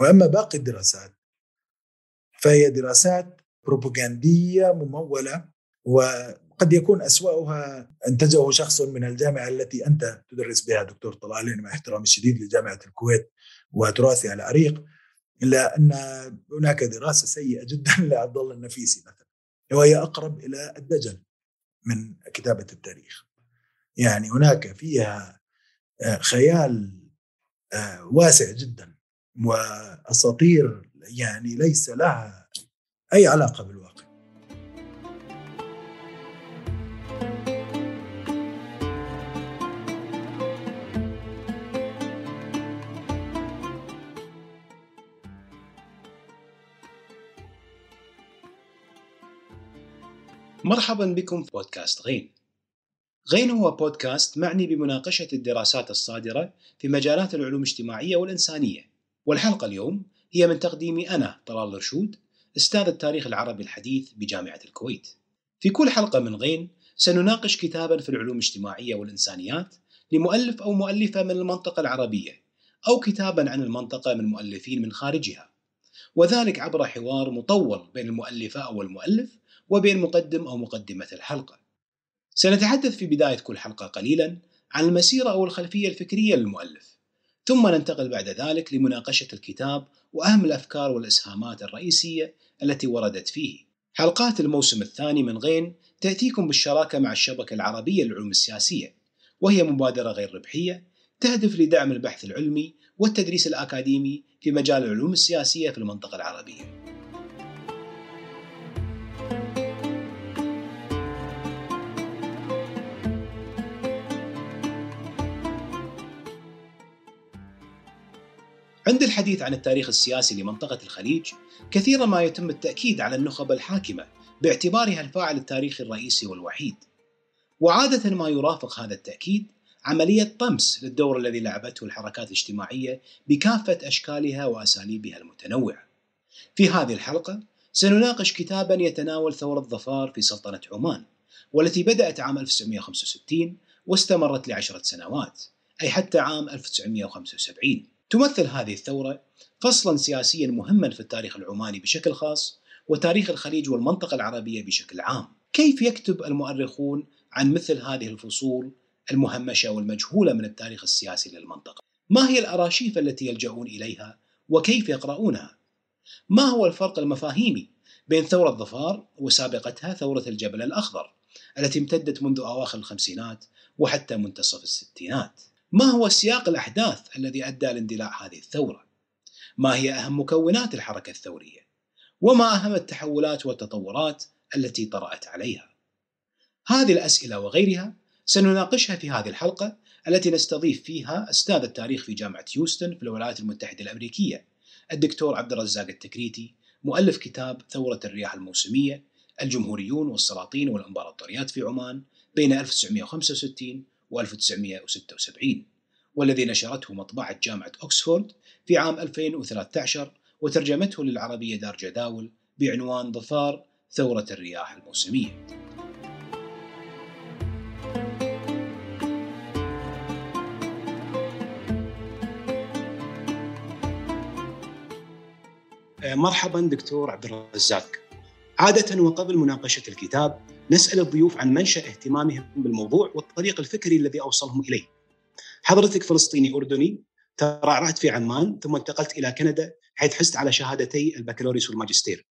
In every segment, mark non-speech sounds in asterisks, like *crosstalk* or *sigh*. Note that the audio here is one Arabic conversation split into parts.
وأما باقي الدراسات فهي دراسات بروباغنديه ممولة وقد يكون أسوأها انتجه شخص من الجامعة التي أنت تدرس بها دكتور طلال مع احترامي الشديد لجامعة الكويت وتراثها العريق إلا أن هناك دراسة سيئة جدا *laughs* لعبد الله النفيسي مثلا وهي أقرب إلى الدجل من كتابة التاريخ. يعني هناك فيها آه، خيال آه، واسع جدا. وأساطير يعني ليس لها أي علاقة بالواقع مرحبا بكم في بودكاست غين. غين هو بودكاست معني بمناقشة الدراسات الصادرة في مجالات العلوم الاجتماعية والإنسانية. والحلقة اليوم هي من تقديمي أنا طلال رشود أستاذ التاريخ العربي الحديث بجامعة الكويت. في كل حلقة من غين سنناقش كتابا في العلوم الاجتماعية والإنسانيات لمؤلف أو مؤلفة من المنطقة العربية أو كتابا عن المنطقة من مؤلفين من خارجها. وذلك عبر حوار مطول بين المؤلفة أو المؤلف وبين مقدم أو مقدمة الحلقة. سنتحدث في بداية كل حلقة قليلا عن المسيرة أو الخلفية الفكرية للمؤلف، ثم ننتقل بعد ذلك لمناقشة الكتاب وأهم الأفكار والإسهامات الرئيسية التي وردت فيه. حلقات الموسم الثاني من غين تأتيكم بالشراكة مع الشبكة العربية للعلوم السياسية، وهي مبادرة غير ربحية تهدف لدعم البحث العلمي والتدريس الأكاديمي في مجال العلوم السياسية في المنطقة العربية. عند الحديث عن التاريخ السياسي لمنطقة الخليج كثيرا ما يتم التأكيد على النخب الحاكمة باعتبارها الفاعل التاريخي الرئيسي والوحيد. وعادة ما يرافق هذا التأكيد عملية طمس للدور الذي لعبته الحركات الاجتماعية بكافة أشكالها وأساليبها المتنوعة. في هذه الحلقة سنناقش كتابا يتناول ثورة ظفار في سلطنة عمان والتي بدأت عام 1965 واستمرت لعشرة سنوات أي حتى عام 1975 تمثل هذه الثورة فصلا سياسيا مهما في التاريخ العماني بشكل خاص وتاريخ الخليج والمنطقة العربية بشكل عام. كيف يكتب المؤرخون عن مثل هذه الفصول المهمشة والمجهولة من التاريخ السياسي للمنطقة؟ ما هي الأراشيف التي يلجؤون إليها وكيف يقرؤونها؟ ما هو الفرق المفاهيمي بين ثورة ظفار وسابقتها ثورة الجبل الأخضر التي امتدت منذ أواخر الخمسينات وحتى منتصف الستينات؟ ما هو سياق الأحداث الذي أدى لاندلاع هذه الثورة؟ ما هي أهم مكونات الحركة الثورية؟ وما أهم التحولات والتطورات التي طرأت عليها؟ هذه الأسئلة وغيرها سنناقشها في هذه الحلقة التي نستضيف فيها أستاذ التاريخ في جامعة هيوستن في الولايات المتحدة الأمريكية الدكتور عبد الرزاق التكريتي مؤلف كتاب ثورة الرياح الموسمية الجمهوريون والسلاطين والإمبراطوريات في عمان بين 1965 و1976 والذي نشرته مطبعة جامعة أكسفورد في عام 2013 وترجمته للعربية دار جداول بعنوان ظفار ثورة الرياح الموسمية. مرحبا دكتور عبد الرزاق. عادة وقبل مناقشة الكتاب نسأل الضيوف عن منشأ اهتمامهم بالموضوع والطريق الفكري الذي أوصلهم إليه. حضرتك فلسطيني أردني ترعرعت في عمان ثم انتقلت إلى كندا حيث حزت على شهادتي البكالوريوس والماجستير.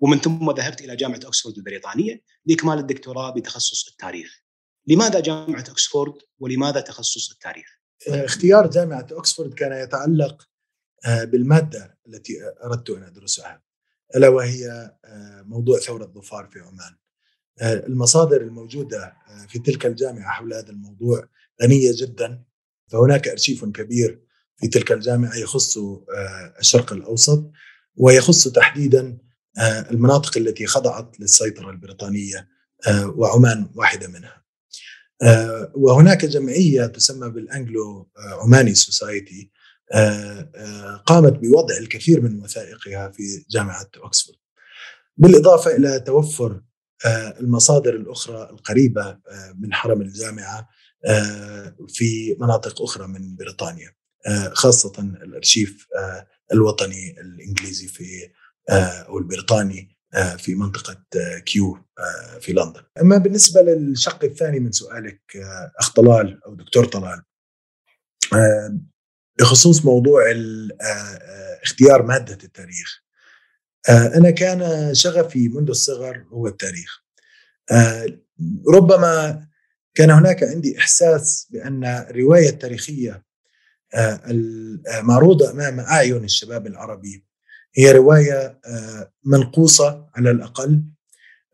ومن ثم ذهبت إلى جامعة أكسفورد البريطانية لإكمال الدكتوراه بتخصص التاريخ. لماذا جامعة أكسفورد ولماذا تخصص التاريخ؟ اختيار جامعة أكسفورد كان يتعلق آه، بالمادة التي أردت أن أدرسها. ألا وهي آه، موضوع ثورة ظفار في عمان. آه، المصادر الموجودة آه، في تلك الجامعة حول هذا الموضوع غنية جدا. فهناك أرشيف كبير في تلك الجامعة يخص الشرق الأوسط ويخص تحديدا المناطق التي خضعت للسيطرة البريطانية وعمان واحدة منها. وهناك جمعية تسمى بالأنجلو عماني سوسايتي قامت بوضع الكثير من وثائقها في جامعة أكسفورد بالإضافة إلى توفر آه، المصادر الأخرى القريبة آه، من حرم الجامعة آه، في مناطق أخرى من بريطانيا خاصة الأرشيف الوطني الإنجليزي في أو البريطاني في منطقة كيو في لندن. أما بالنسبة للشق الثاني من سؤالك أخ طلال أو دكتور طلال بخصوص موضوع اختيار مادة التاريخ. أنا كان شغفي منذ الصغر هو التاريخ. ربما كان هناك عندي إحساس بأن الرواية التاريخية آه، المعروضه أمام أعين الشباب العربي هي رواية آه، منقوصة على الأقل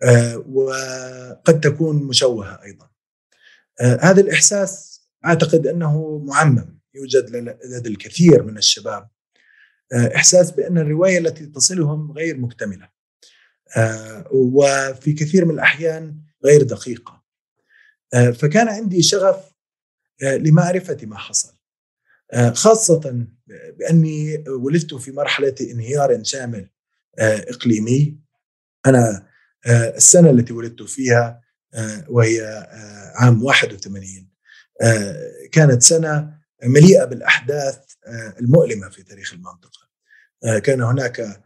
آه، وقد تكون مشوهة أيضا. هذا الإحساس أعتقد أنه معمم يوجد لدى الكثير من الشباب إحساس بأن الرواية التي تصلهم غير مكتملة. وفي كثير من الأحيان غير دقيقة. آه، فكان عندي شغف آه، لمعرفة ما حصل آه، خاصة بأني ولدت في مرحلة انهيار شامل إقليمي أنا السنة التي ولدت فيها وهي عام 81 كانت سنة مليئة بالأحداث المؤلمة في تاريخ المنطقة. كان هناك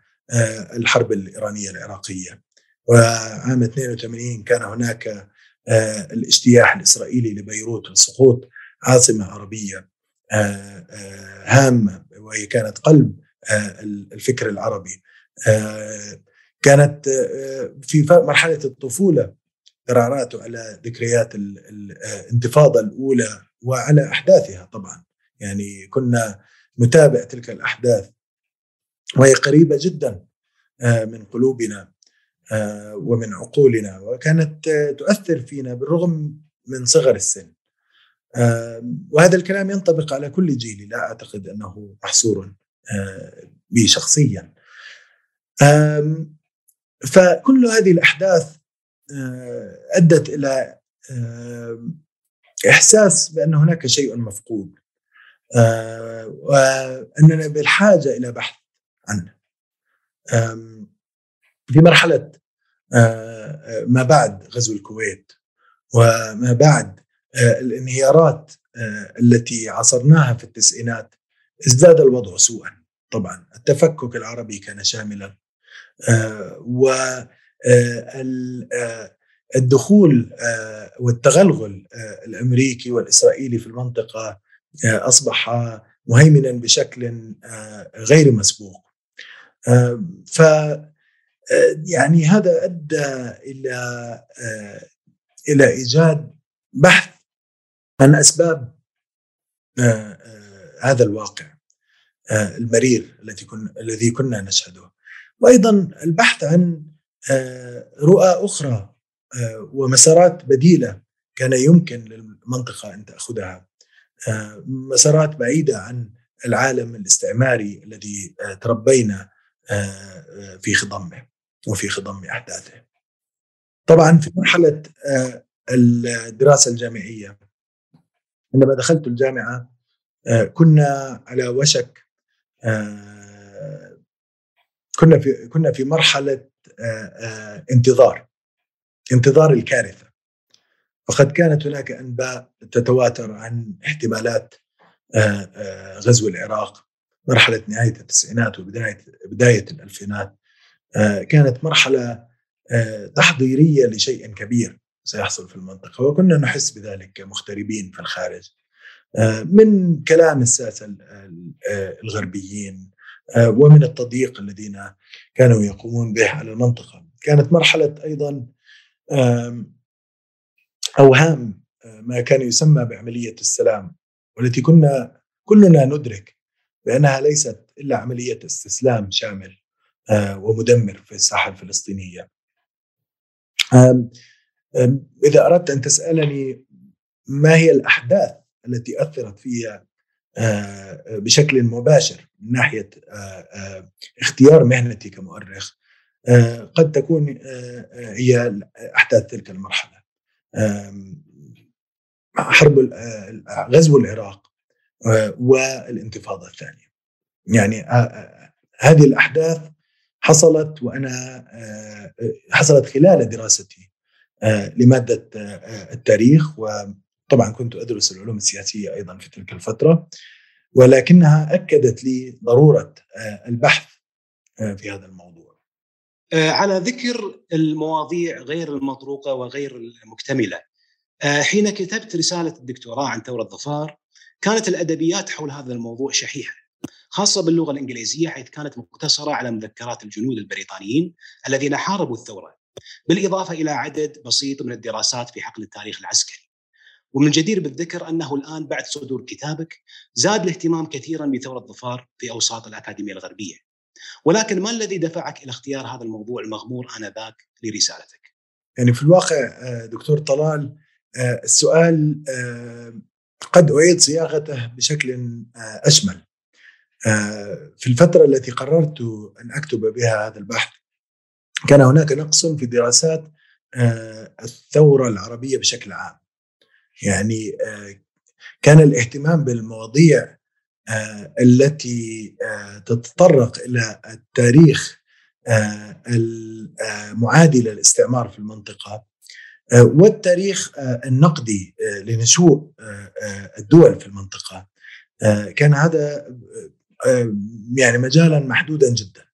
الحرب الإيرانية العراقية. وعام 82 كان هناك آه، الاجتياح الإسرائيلي لبيروت وسقوط عاصمة عربية آه، آه، هامة وهي كانت قلب الفكر العربي. كانت في مرحلة الطفولة قرارات على ذكريات الانتفاضه الأولى وعلى أحداثها طبعا. يعني كنا نتابع تلك الأحداث وهي قريبة جدا من قلوبنا آه، ومن عقولنا وكانت تؤثر فينا بالرغم من صغر السن. آه، وهذا الكلام ينطبق على كل جيل لا أعتقد أنه محصور آه، بي شخصيا. فكل هذه الأحداث أدت إلى إحساس بأن هناك شيء مفقود وأننا بالحاجة إلى بحث عنه. في مرحلة آه، آه، ما بعد غزو الكويت وما بعد آه، الانهيارات التي عصرناها في التسعينات ازداد الوضع سوءا. طبعا التفكك العربي كان شاملا و الدخول والتغلغل الأمريكي والإسرائيلي في المنطقة أصبح مهيمنا بشكل غير مسبوق. ف يعني هذا أدى إلى آه، إلى إيجاد بحث عن أسباب آه، آه، هذا الواقع المرير الذي كنا الذي كنا نشهده. وأيضا البحث عن رؤى أخرى ومسارات بديلة كان يمكن للمنطقة أن تأخذها مسارات بعيدة عن العالم الاستعماري الذي تربينا في خضمه وفي خضم أحداثه. طبعا في مرحلة آه، الدراسة الجامعية عندما دخلت الجامعة آه، كنا على وشك آه، كنا في كنا في مرحلة انتظار انتظار الكارثة. وقد كانت هناك أنباء تتواتر عن احتمالات غزو العراق مرحلة نهاية التسعينات وبداية بداية الألفينات. آه، كانت مرحلة آه، تحضيرية لشيء كبير سيحصل في المنطقة وكنا نحس بذلك كمغتربين في الخارج. آه، من كلام الساسه الغربيين ومن التضييق الذين كانوا يقومون به على المنطقة. كانت مرحلة أيضا اوهام ما كان يسمى بعملية السلام والتي كنا كلنا ندرك بأنها ليست إلا عملية استسلام شامل آه، ومدمر في الساحة الفلسطينية. إذا أردت أن تسألني ما هي الأحداث التي أثرت فيها آه، بشكل مباشر من ناحية آه، اختيار مهنتي كمؤرخ قد تكون هي أحداث تلك المرحلة. حرب غزو العراق والانتفاضة الثانية. يعني هذه الأحداث حصلت وأنا آه، حصلت خلال دراستي آه، لمادة آه، التاريخ وطبعا كنت أدرس العلوم السياسية أيضا في تلك الفترة ولكنها أكدت لي ضرورة البحث في هذا الموضوع. على ذكر المواضيع غير المطروقة وغير المكتملة حين كتبت رسالة الدكتوراه عن ثورة ظفار كانت الأدبيات حول هذا الموضوع شحيحة خاصة باللغة الإنجليزية حيث كانت مقتصرة على مذكرات الجنود البريطانيين الذين حاربوا الثورة بالإضافة إلى عدد بسيط من الدراسات في حقل التاريخ العسكري. ومن الجدير بالذكر أنه الآن بعد صدور كتابك زاد الاهتمام كثيرا بثورة ظفار في أوساط الأكاديمية الغربية. ولكن ما الذي دفعك إلى اختيار هذا الموضوع المغمور آنذاك لرسالتك؟ يعني في الواقع آه، دكتور طلال آه، السؤال آه، قد أعيد صياغته بشكل اشمل. في الفترة التي قررت أن أكتب بها هذا البحث كان هناك نقص في دراسات الثورة العربية بشكل عام يعني كان الاهتمام بالمواضيع التي تتطرق إلى التاريخ المعادي للاستعمار في المنطقة والتاريخ النقدي لنشوء الدول في المنطقة. كان هذا يعني مجالا محدودا جدا.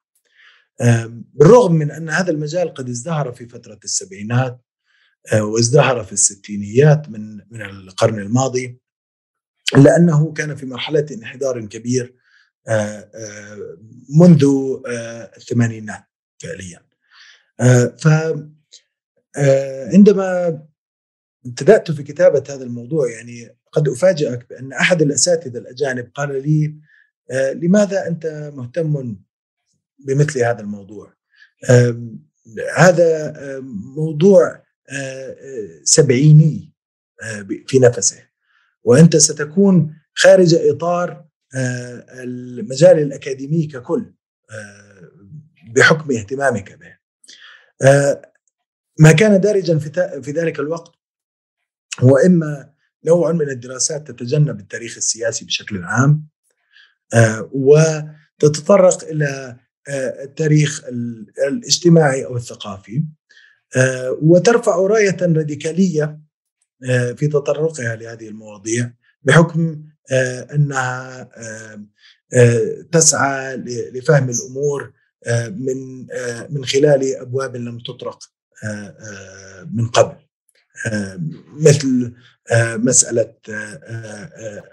بالرغم من أن هذا المجال قد ازدهر في فترة السبعينات آه، وازدهر في الستينيات من من القرن الماضي الا انه كان في مرحلة انحدار كبير آه، آه، منذ الثمانينات فعليا. ف عندما ابتدأت في كتابة هذا الموضوع يعني قد أفاجئك بأن أحد الأساتذة الأجانب قال لي لماذا أنت مهتم بمثل هذا الموضوع؟ هذا موضوع سبعيني في نفسه. وأنت ستكون خارج إطار المجال الأكاديمي ككل بحكم اهتمامك به. ما كان دارجا في ذلك الوقت هو إما نوع من الدراسات تتجنب التاريخ السياسي بشكل عام وتتطرق إلى آه، التاريخ الاجتماعي أو الثقافي آه، وترفع راية راديكالية آه، في تطرقها لهذه المواضيع بحكم أنها تسعى لفهم الأمور من من خلال أبواب لم تطرق من قبل. مثل مسألة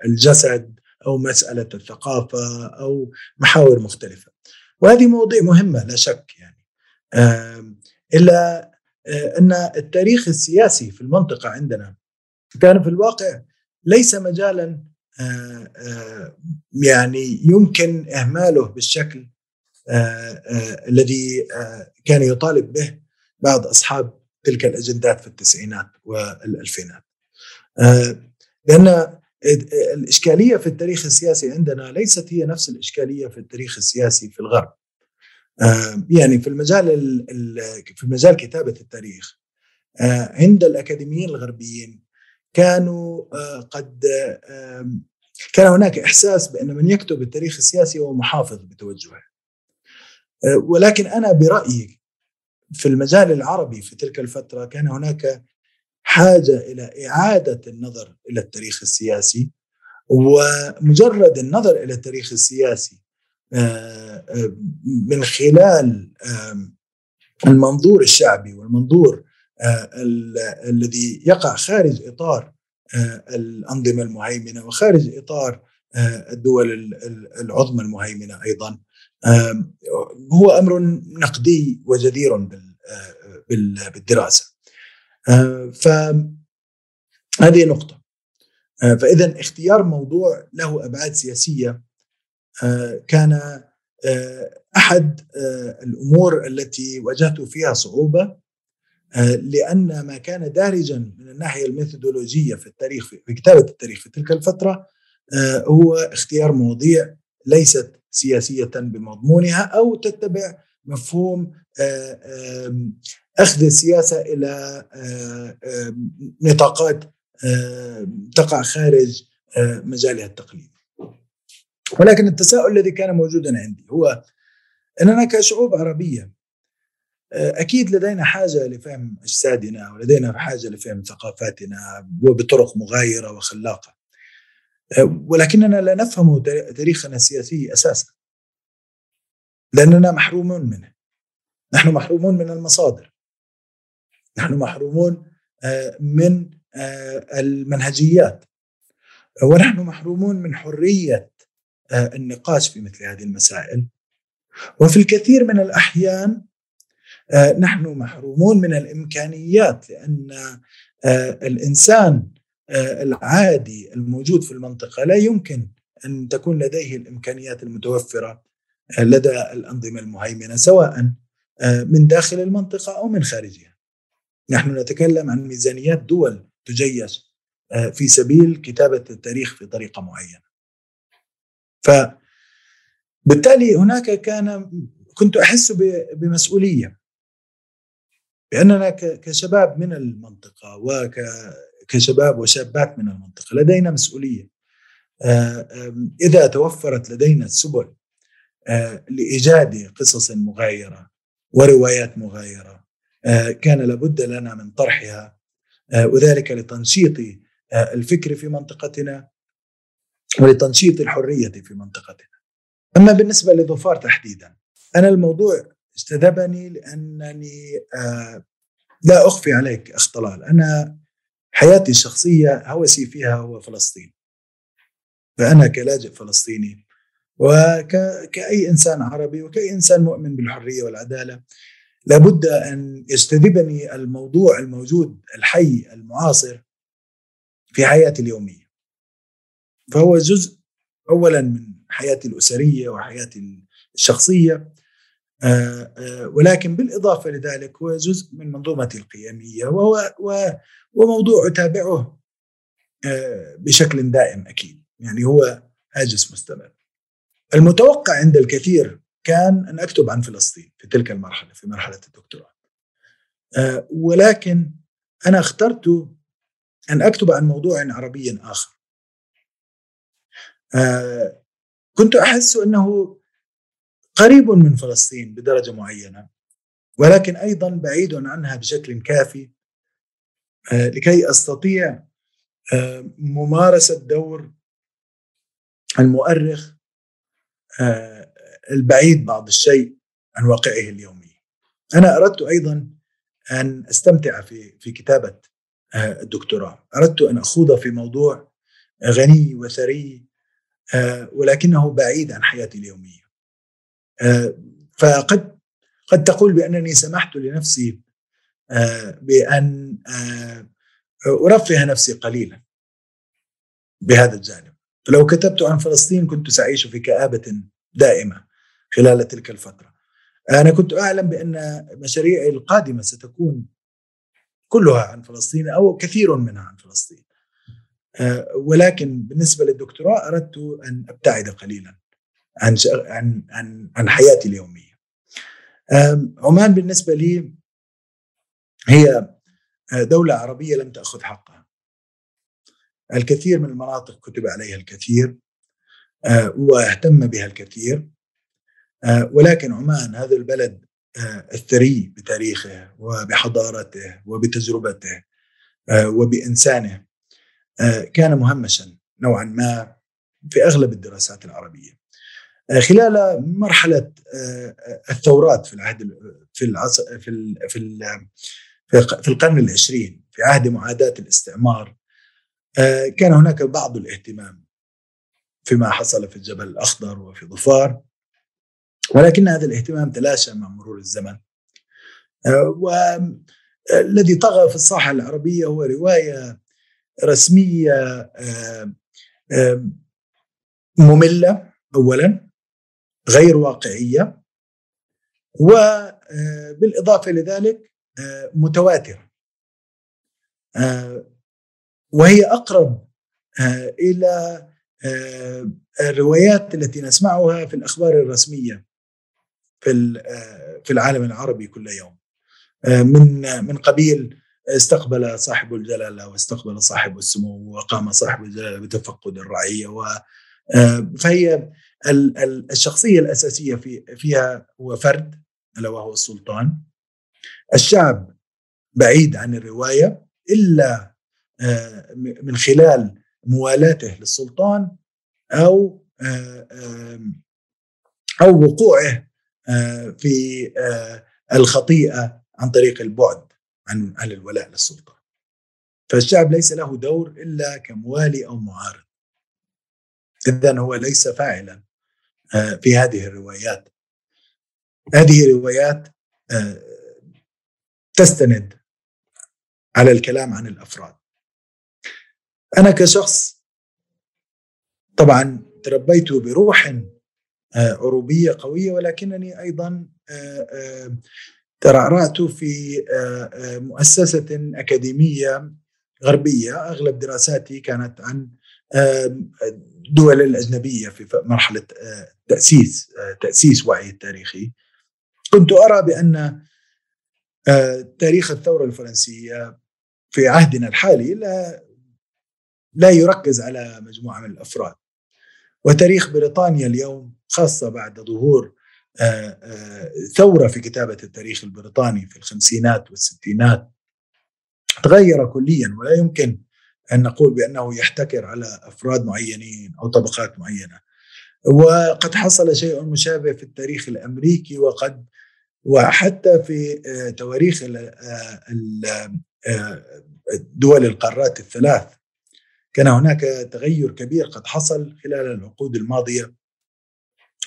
الجسد أو مسألة الثقافة أو محاور مختلفة. وهذه مواضيع مهمة لا شك يعني. آه، أن التاريخ السياسي في المنطقة عندنا كان في الواقع ليس مجالا آه، آه، يعني يمكن إهماله بالشكل الذي كان يطالب به بعض أصحاب تلك الأجندات في التسعينات والألفينات. لأن الإشكالية في التاريخ السياسي عندنا ليست هي نفس الإشكالية في التاريخ السياسي في الغرب. يعني في المجال في مجال كتابة التاريخ آه، عند الأكاديميين الغربيين كانوا آه، قد كان هناك إحساس بأن من يكتب التاريخ السياسي هو محافظ بتوجهه. آه، ولكن أنا برأيي في المجال العربي في تلك الفترة كان هناك حاجة إلى إعادة النظر إلى التاريخ السياسي ومجرد النظر إلى التاريخ السياسي آه، من خلال المنظور الشعبي والمنظور الذي يقع خارج إطار الأنظمة المهيمنة وخارج إطار الدول العظمى المهيمنة أيضا. هو أمر نقدي وجدير بالدراسة. آه، فهذه نقطة. آه، فإذا اختيار موضوع له أبعاد سياسية آه، كان أحد الأمور التي واجهت فيها صعوبة لأن ما كان دارجا من الناحية الميثودولوجية في التاريخ في كتابة التاريخ في تلك الفترة هو اختيار مواضيع ليست سياسية بمضمونها أو تتبع مفهوم أخذ السياسة إلى آه، آه، نطاقات آه، تقع خارج مجالها التقليدي. ولكن التساؤل الذي كان موجودا عندي هو إننا كشعوب عربية أكيد لدينا حاجة لفهم أجسادنا ولدينا حاجة لفهم ثقافاتنا وبطرق مغايرة وخلاقة. ولكننا لا نفهم تاريخنا السياسي أساسا. لأننا محرومون منه. نحن محرومون من المصادر. نحن محرومون آه، من آه، المنهجيات. ونحن محرومون من حرية آه، النقاش في مثل هذه المسائل. وفي الكثير من الأحيان نحن محرومون من الإمكانيات لأن الإنسان العادي الموجود في المنطقة لا يمكن أن تكون لديه الإمكانيات المتوفرة لدى الأنظمة المهيمنة سواء من داخل المنطقة أو من خارجها. نحن نتكلم عن ميزانيات دول تجيش آه، في سبيل كتابة التاريخ في طريقة معينة فبالتالي هناك كان كنت أحس بمسؤولية بأننا كشباب من المنطقة وكشباب وشابات من المنطقة لدينا مسؤولية. آه، إذا توفرت لدينا السبل آه، لإيجاد قصص مغايرة وروايات مغايرة آه، كان لابد لنا من طرحها وذلك لتنشيط الفكر في منطقتنا ولتنشيط الحرية في منطقتنا. أما بالنسبة لظفار تحديدا أنا الموضوع استذبني لأنني لا أخفي عليك أخ طلال. أنا حياتي الشخصية هوسي فيها هو فلسطين. فأنا كلاجئ فلسطيني وكأي إنسان عربي وكأي إنسان مؤمن بالحرية والعدالة لابد أن يجتذبني الموضوع الموجود الحي المعاصر في حياتي اليومية. فهو جزء اولا من حياتي الأسرية وحياتي الشخصية آه، آه، ولكن بالإضافة لذلك هو جزء من منظومتي القيمية وهو وموضوع أتابعه آه، بشكل دائم أكيد يعني هو هاجس مستمر. المتوقع عند الكثير كان أن أكتب عن فلسطين في تلك المرحلة في مرحلة الدكتوراه. آه، ولكن أنا اخترت أن أكتب عن موضوع عربي آخر. آه، كنت أحس أنه قريب من فلسطين بدرجة معينة ولكن أيضا بعيد عنها بشكل كافي آه، لكي أستطيع ممارسة دور المؤرخ البعيد بعض الشيء عن واقعه اليومي. أنا أردت أيضا أن أستمتع في في كتابة آه، الدكتوراه. أردت أن أخوض في موضوع غني وثري آه، ولكنه بعيد عن حياتي اليومية. آه، فقد قد تقول بأنني سمحت لنفسي بأن أرفه نفسي قليلا بهذا الجانب. لو كتبت عن فلسطين كنت سأعيش في كآبة دائمة خلال تلك الفترة. أنا كنت أعلم بأن مشاريعي القادمة ستكون كلها عن فلسطين أو كثير منها عن فلسطين. آه، ولكن بالنسبة للدكتوراه أردت أن أبتعد قليلا. عن عن عن, عن حياتي اليومية. عمان بالنسبة لي هي آه، دولة عربية لم تأخذ حقها. الكثير من المناطق كتب عليها الكثير آه، واهتم بها الكثير آه، ولكن عمان هذا البلد الثري بتاريخه وبحضارته وبتجربته وبإنسانه كان مهمشا نوعا ما في أغلب الدراسات العربية. خلال مرحلة الثورات في العهد في العصر في في في القرن العشرين في عهد معاداة الاستعمار كان هناك بعض الاهتمام فيما حصل في الجبل الأخضر وفي ظفار ولكن هذا الاهتمام تلاشى مع مرور الزمن آه، والذي طغى في الساحة العربية هو آه، آه، مملة أولا غير واقعية وبالإضافة لذلك متواترة وهي أقرب إلى الروايات التي نسمعها في الأخبار الرسمية في آه، في العالم العربي كل يوم. آه، من من قبيل استقبل صاحب الجلالة واستقبل صاحب السمو وقام صاحب الجلالة بتفقد الرعية و آه، فهي الشخصية الأساسية في فيها هو فرد ألا وهو السلطان الشعب بعيد عن الرواية إلا من خلال موالاته للسلطان أو أو وقوعه في الخطيئة عن طريق البعد عن عن الولاء للسلطان. فالشعب ليس له دور إلا كموالي أو معارض. اذا هو ليس فاعلا في هذه الروايات. هذه روايات تستند على الكلام عن الأفراد. أنا كشخص طبعا تربيت بروح عروبية قوية ولكنني أيضا ترعرعت في مؤسسة أكاديمية غربية أغلب دراساتي كانت عن الدول الأجنبية في مرحلة تأسيس تأسيس وعي التاريخي. كنت أرى بأن تاريخ الثورة الفرنسية في عهدنا الحالي لا لا يركز على مجموعة من الأفراد. وتاريخ بريطانيا اليوم خاصة بعد ظهور ثورة في كتابة التاريخ البريطاني في الخمسينات والستينات تغير كليا ولا يمكن أن نقول بأنه يحتكر على أفراد معينين أو طبقات معينة. وقد حصل شيء مشابه في التاريخ الأمريكي وقد وحتى في تواريخ دول القارات الثلاث. كان هناك تغير كبير قد حصل خلال العقود الماضية.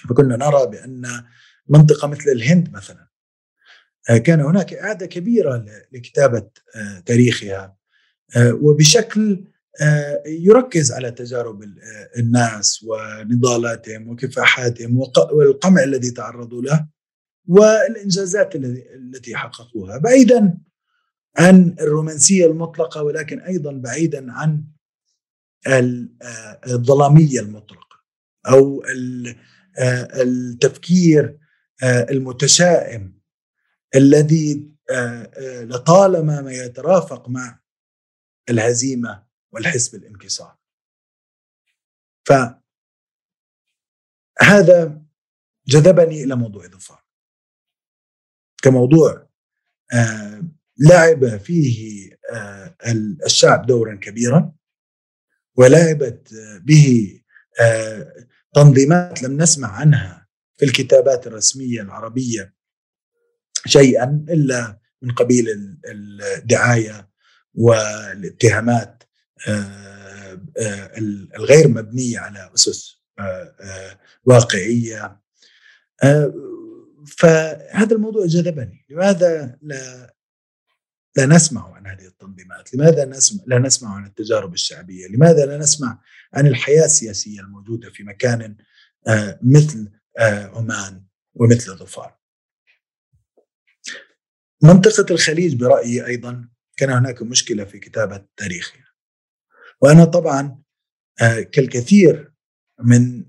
فكنا نرى بأن منطقة مثل الهند مثلا كان هناك إعادة كبيرة لكتابة تاريخها. وبشكل يركز على تجارب الناس ونضالاتهم وكفاحاتهم والقمع الذي تعرضوا له والإنجازات التي حققوها. بعيدا عن الرومانسية المطلقة ولكن أيضا بعيدا عن الظلامية المطلقة أو التفكير المتشائم الذي لطالما ما يترافق مع الهزيمة والحس بالانكسار. فهذا جذبني إلى موضوع ظفار كموضوع لعب فيه الشعب دورا كبيرا ولعبت به تنظيمات لم نسمع عنها في الكتابات الرسمية العربية شيئا إلا من قبيل الدعاية والاتهامات الغير مبنية على أسس واقعية. فهذا الموضوع جذبني. لماذا لا لا نسمع عن هذه التنظيمات؟ لماذا نسمع لا نسمع عن التجارب الشعبية؟ لماذا لا نسمع عن الحياة السياسية الموجودة في مكان مثل عمان ومثل ظفار؟ منطقة الخليج برأيي أيضا كان هناك مشكلة في كتابة تاريخها وأنا طبعا كالكثير من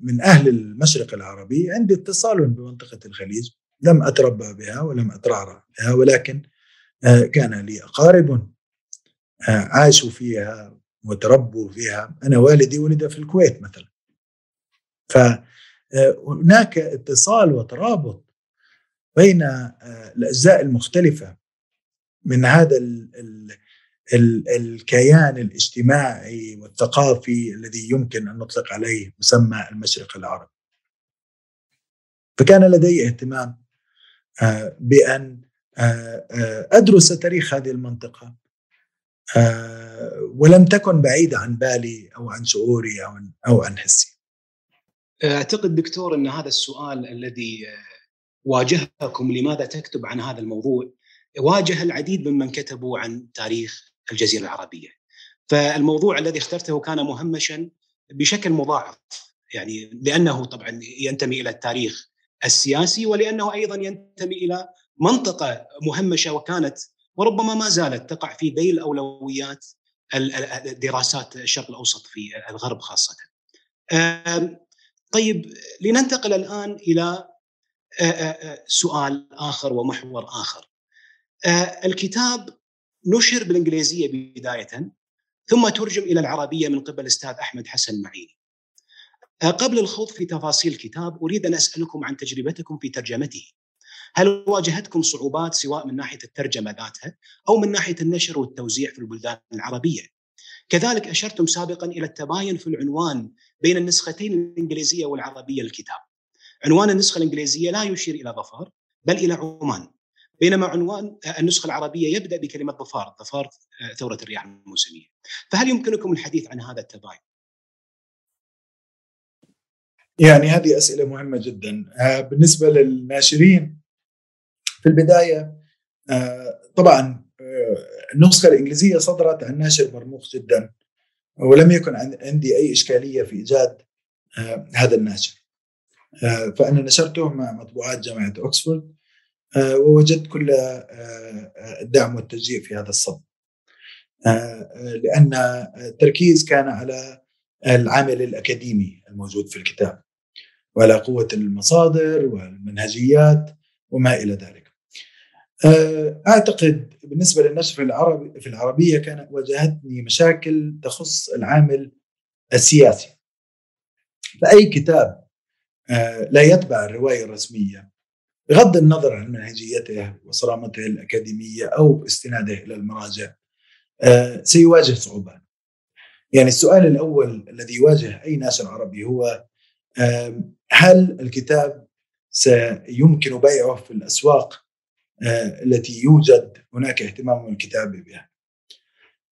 من أهل المشرق العربي عندي اتصال بمنطقة الخليج. لم أتربى بها ولم أترعرع بها ولكن كان لي أقارب عاشوا فيها وتربوا فيها. أنا والدي ولد في الكويت مثلا. فهناك اتصال وترابط بين الأجزاء المختلفة من هذا ال ال ال الكيان الاجتماعي والثقافي الذي يمكن أن نطلق عليه مسمى المشرق العربي فكان لدي اهتمام بأن أدرس تاريخ هذه المنطقة ولم تكن بعيدة عن بالي أو عن شعوري أو عن أو عن حسي. أعتقد دكتور أن هذا السؤال الذي واجهكم لماذا تكتب عن هذا الموضوع واجه العديد ممن كتبوا عن تاريخ الجزيرة العربية. فالموضوع الذي اخترته كان مهمشا بشكل مضاعف يعني لأنه طبعا ينتمي إلى التاريخ السياسي ولأنه أيضا ينتمي إلى منطقة مهمشة وكانت وربما ما زالت تقع في ذيل اولويات دراسات الشرق الأوسط في الغرب خاصة. طيب لننتقل الآن إلى سؤال آخر ومحور آخر. الكتاب نشر بالإنجليزية بداية ثم ترجم إلى العربية من قبل الأستاذ أحمد حسن معيني. قبل الخوض في تفاصيل الكتاب أريد أن أسألكم عن تجربتكم في ترجمته. هل واجهتكم صعوبات سواء من ناحية الترجمة ذاتها أو من ناحية النشر والتوزيع في البلدان العربية؟ كذلك أشرتم سابقا إلى التباين في العنوان بين النسختين الإنجليزية والعربية للكتاب. عنوان النسخة الإنجليزية لا يشير إلى ظفار بل إلى عمان. بينما عنوان النسخة العربية يبدأ بكلمة ظفار، ظفار ثورة الرياح الموسمية. فهل يمكنكم الحديث عن هذا التباين؟ يعني هذه أسئلة مهمة جدا. آه، بالنسبة للناشرين في البداية آه، طبعا آه، النسخة الإنجليزية صدرت عن ناشر مرموق جدا ولم يكن عندي أي إشكالية في إيجاد هذا الناشر. فأنا نشرته مع مطبوعات جامعة اوكسفورد ووجدت كل الدعم والتشجيع في هذا الصدد. لأن التركيز كان على العامل الأكاديمي الموجود في الكتاب وعلى قوة المصادر والمنهجيات وما إلى ذلك. أعتقد بالنسبة للنشر في العربي في العربية كان واجهتني مشاكل تخص العامل السياسي. فأي كتاب لا يتبع الرواية الرسمية بغض النظر عن منهجيته وصرامته الأكاديمية أو استناده إلى المراجع سيواجه صعوبات. يعني السؤال الأول الذي يواجه أي ناشر عربي هو هل الكتاب سيمكن بيعه في الأسواق التي يوجد هناك اهتمام من الكتابه بها.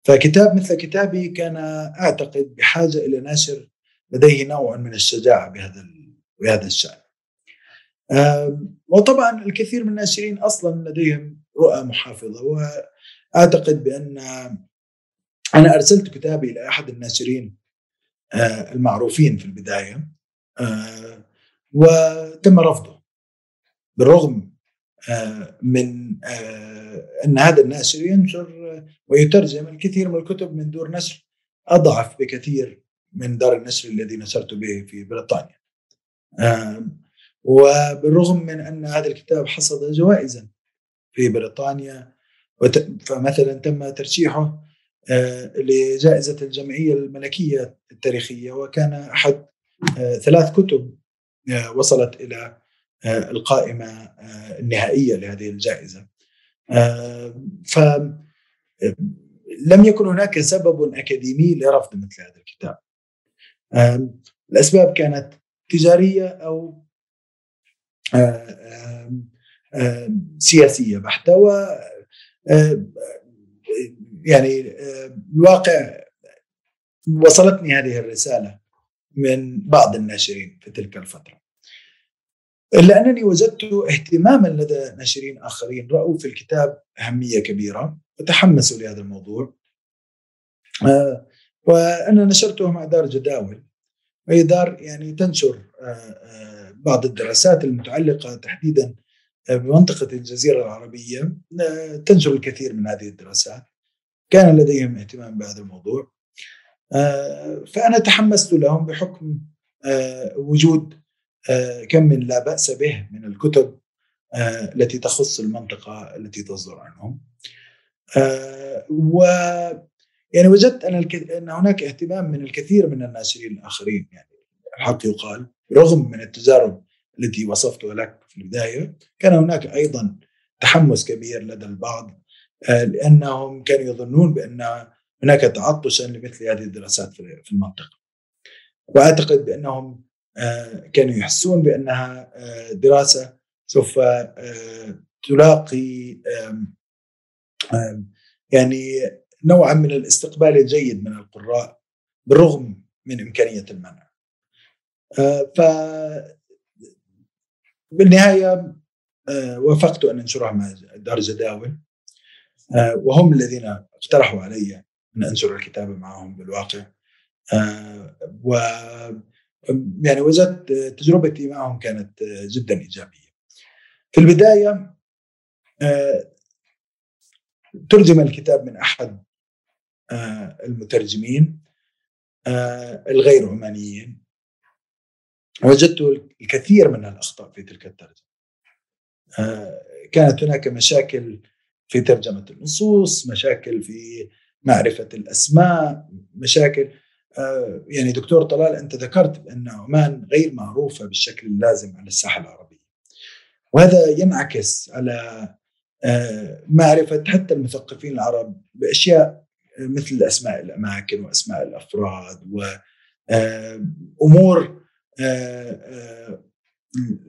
فكتاب مثل كتابي كان أعتقد بحاجة إلى ناشر لديه نوع من الشجاعة بهذا بهذا الشأن. وطبعا الكثير من الناشرين أصلا لديهم رؤى محافظة وأعتقد بأن أنا أرسلت كتابي إلى أحد الناشرين المعروفين في البداية وتم رفضه بالرغم من أن هذا الناشر ينشر ويترجم الكثير من الكتب من دور نشر أضعف بكثير من دار النشر الذي نشرت به في بريطانيا. وبالرغم من أن هذا الكتاب حصد جوائزا في بريطانيا فمثلا تم ترشيحه لجائزة الجمعية الملكية التاريخية وكان أحد ثلاث كتب وصلت إلى القائمة النهائية لهذه الجائزة. فلم يكن هناك سبب أكاديمي لرفض مثل هذا الكتاب. الأسباب كانت تجارية أو سياسية بحتة و يعني الواقع وصلتني هذه الرسالة من بعض الناشرين في تلك الفترة. إلا أنني وجدت اهتماما لدى ناشرين آخرين رأوا في الكتاب أهمية كبيرة وتحمسوا لهذا الموضوع. وأنا نشرته مع دار جداول وهي دار يعني تنشر بعض الدراسات المتعلقة تحديدا بمنطقة الجزيرة العربية تنشر الكثير من هذه الدراسات. كان لديهم اهتمام بهذا الموضوع. فأنا تحمست لهم بحكم وجود كم من لا بأس به من الكتب التي تخص المنطقة التي تصدر عنهم. و يعني وجدت أن, أن هناك اهتمام من الكثير من الناشرين الآخرين يعني الحق يقال. رغم من التجارب التي وصفتها لك في البداية كان هناك أيضا تحمس كبير لدى البعض لأنهم كانوا يظنون بأن هناك تعطشا لمثل هذه الدراسات في المنطقة. وأعتقد بأنهم كانوا يحسون بأنها دراسة سوف تلاقي يعني نوعا من الاستقبال الجيد من القراء بالرغم من إمكانية المنع. ف بالنهاية وافقت أن أنشرها مع دار جداول وهم الذين اقترحوا علي أن أنشر الكتاب معهم بالواقع و يعني وجدت تجربتي معهم كانت جدا إيجابية. في البداية ترجم الكتاب من أحد المترجمين الغير عمانيين وجدت الكثير من الأخطاء في تلك الترجمه. كانت هناك مشاكل في ترجمة النصوص، مشاكل في معرفة الأسماء، مشاكل آه يعني دكتور طلال أنت ذكرت بأن عمان غير معروفة بالشكل اللازم على الساحة العربية. وهذا ينعكس على آه معرفة حتى المثقفين العرب بأشياء مثل أسماء الأماكن وأسماء الأفراد وامور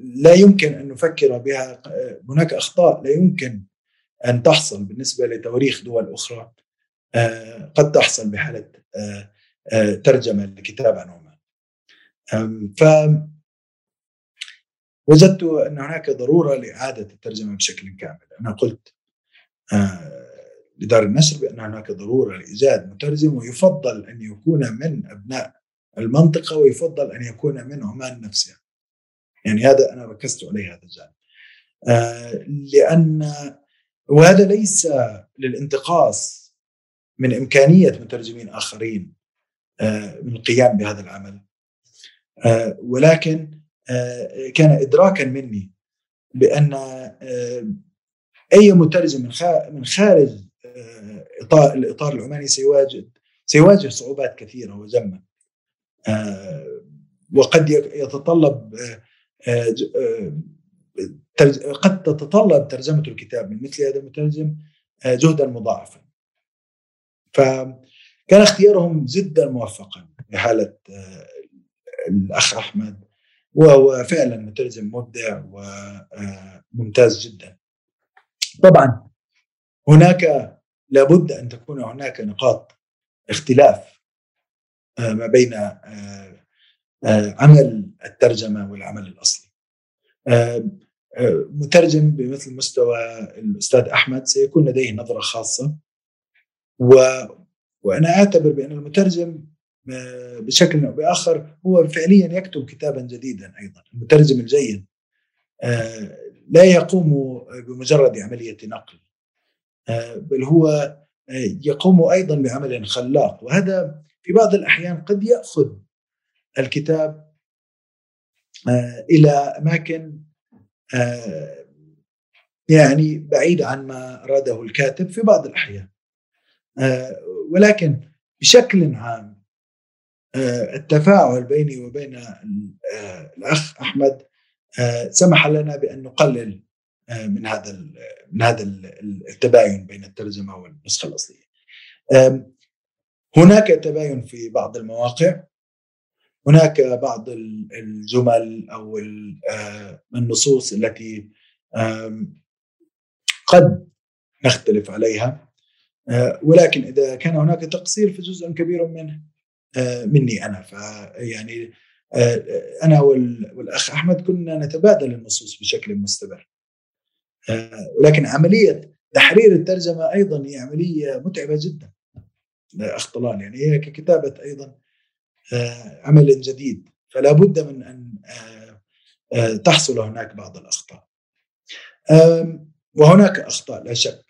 لا يمكن أن نفكر بها هناك أخطاء لا يمكن أن تحصل بالنسبة لتواريخ دول أخرى. قد تحصل بحالة ترجمة لكتاب عن عمان ف وجدت أن هناك ضرورة لإعادة الترجمة بشكل كامل. أنا قلت لدار النشر بأن هناك ضرورة لإيجاد مترجم ويفضل أن يكون من أبناء المنطقة ويفضل أن يكون من عمان نفسها يعني هذا أنا ركزت عليه هذا الجانب. آه لأن وهذا ليس للانتقاص من إمكانية مترجمين آخرين آه من القيام بهذا العمل. آه ولكن آه كان ادراكا مني بأن آه، أي مترجم من خارج آه، اطار الإطار العماني سيواجه سيواجه صعوبات كثيرة وجمه وقد يتطلب آه، آه، قد تتطلب ترجمة الكتاب من مثل هذا المترجم آه، جهدا مضاعفا. فكان اختيارهم جدا موفقا في حالة الأخ أحمد وهو فعلا مترجم مبدع وممتاز جدا. طبعا هناك لابد أن تكون هناك نقاط اختلاف ما بين آه، عمل الترجمة والعمل الأصلي. آه، آه، مترجم بمثل مستوى الأستاذ أحمد سيكون لديه نظرة خاصة. و وأنا أعتبر بأن المترجم بشكل أو بآخر هو فعليا يكتب كتابا جديدا أيضا، المترجم الجيد لا يقوم بمجرد عملية نقل بل هو يقوم أيضا بعمل خلاق. وهذا في بعض الأحيان قد يأخذ الكتاب آه، إلى أماكن آه، يعني بعيده عن ما أراده الكاتب في بعض الأحيان آه، ولكن بشكل عام التفاعل بيني وبين الأخ أحمد سمح لنا بأن نقلل من هذا من هذا التباين بين الترجمة والنسخة الأصلية. هناك تباين في بعض المواقع. هناك بعض الجمل أو آه، النصوص التي قد نختلف عليها. آه، ولكن إذا كان هناك تقصير فجزء كبير منه آه، مني أنا. فيعني أنا والأخ أحمد كنا نتبادل النصوص بشكل مستمر. ولكن عملية تحرير الترجمة أيضا هي عملية متعبة جدا. اخ طلال يعني هي ككتابة أيضا آه، عمل جديد. فلا بد من أن آه، آه، تحصل هناك بعض الأخطاء. وهناك أخطاء لا شك.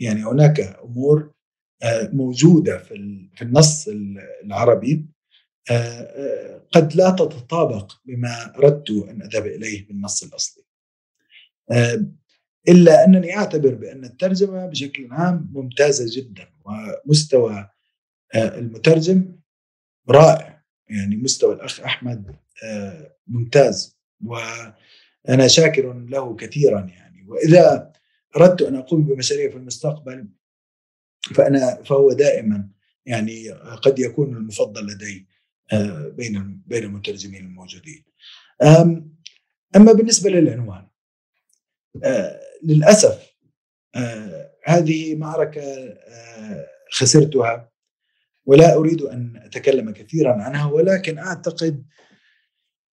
يعني هناك أمور موجودة في النص العربي. قد لا تتطابق بما أردت أن أذهب إليه بالنص الأصلي. إلا أنني أعتبر بأن الترجمة بشكل عام ممتازة جدا. ومستوى المترجم رائع. يعني مستوى الأخ أحمد آه، ممتاز. وأنا شاكر له كثيرا يعني. وإذا أردت أن أقوم بمشاريع في المستقبل فأنا فهو دائما يعني قد يكون المفضل لدي آه، بين بين المترجمين الموجودين. أما بالنسبة للعنوان آه، للأسف هذه معركة خسرتها ولا أريد أن أتكلم كثيرا عنها ولكن أعتقد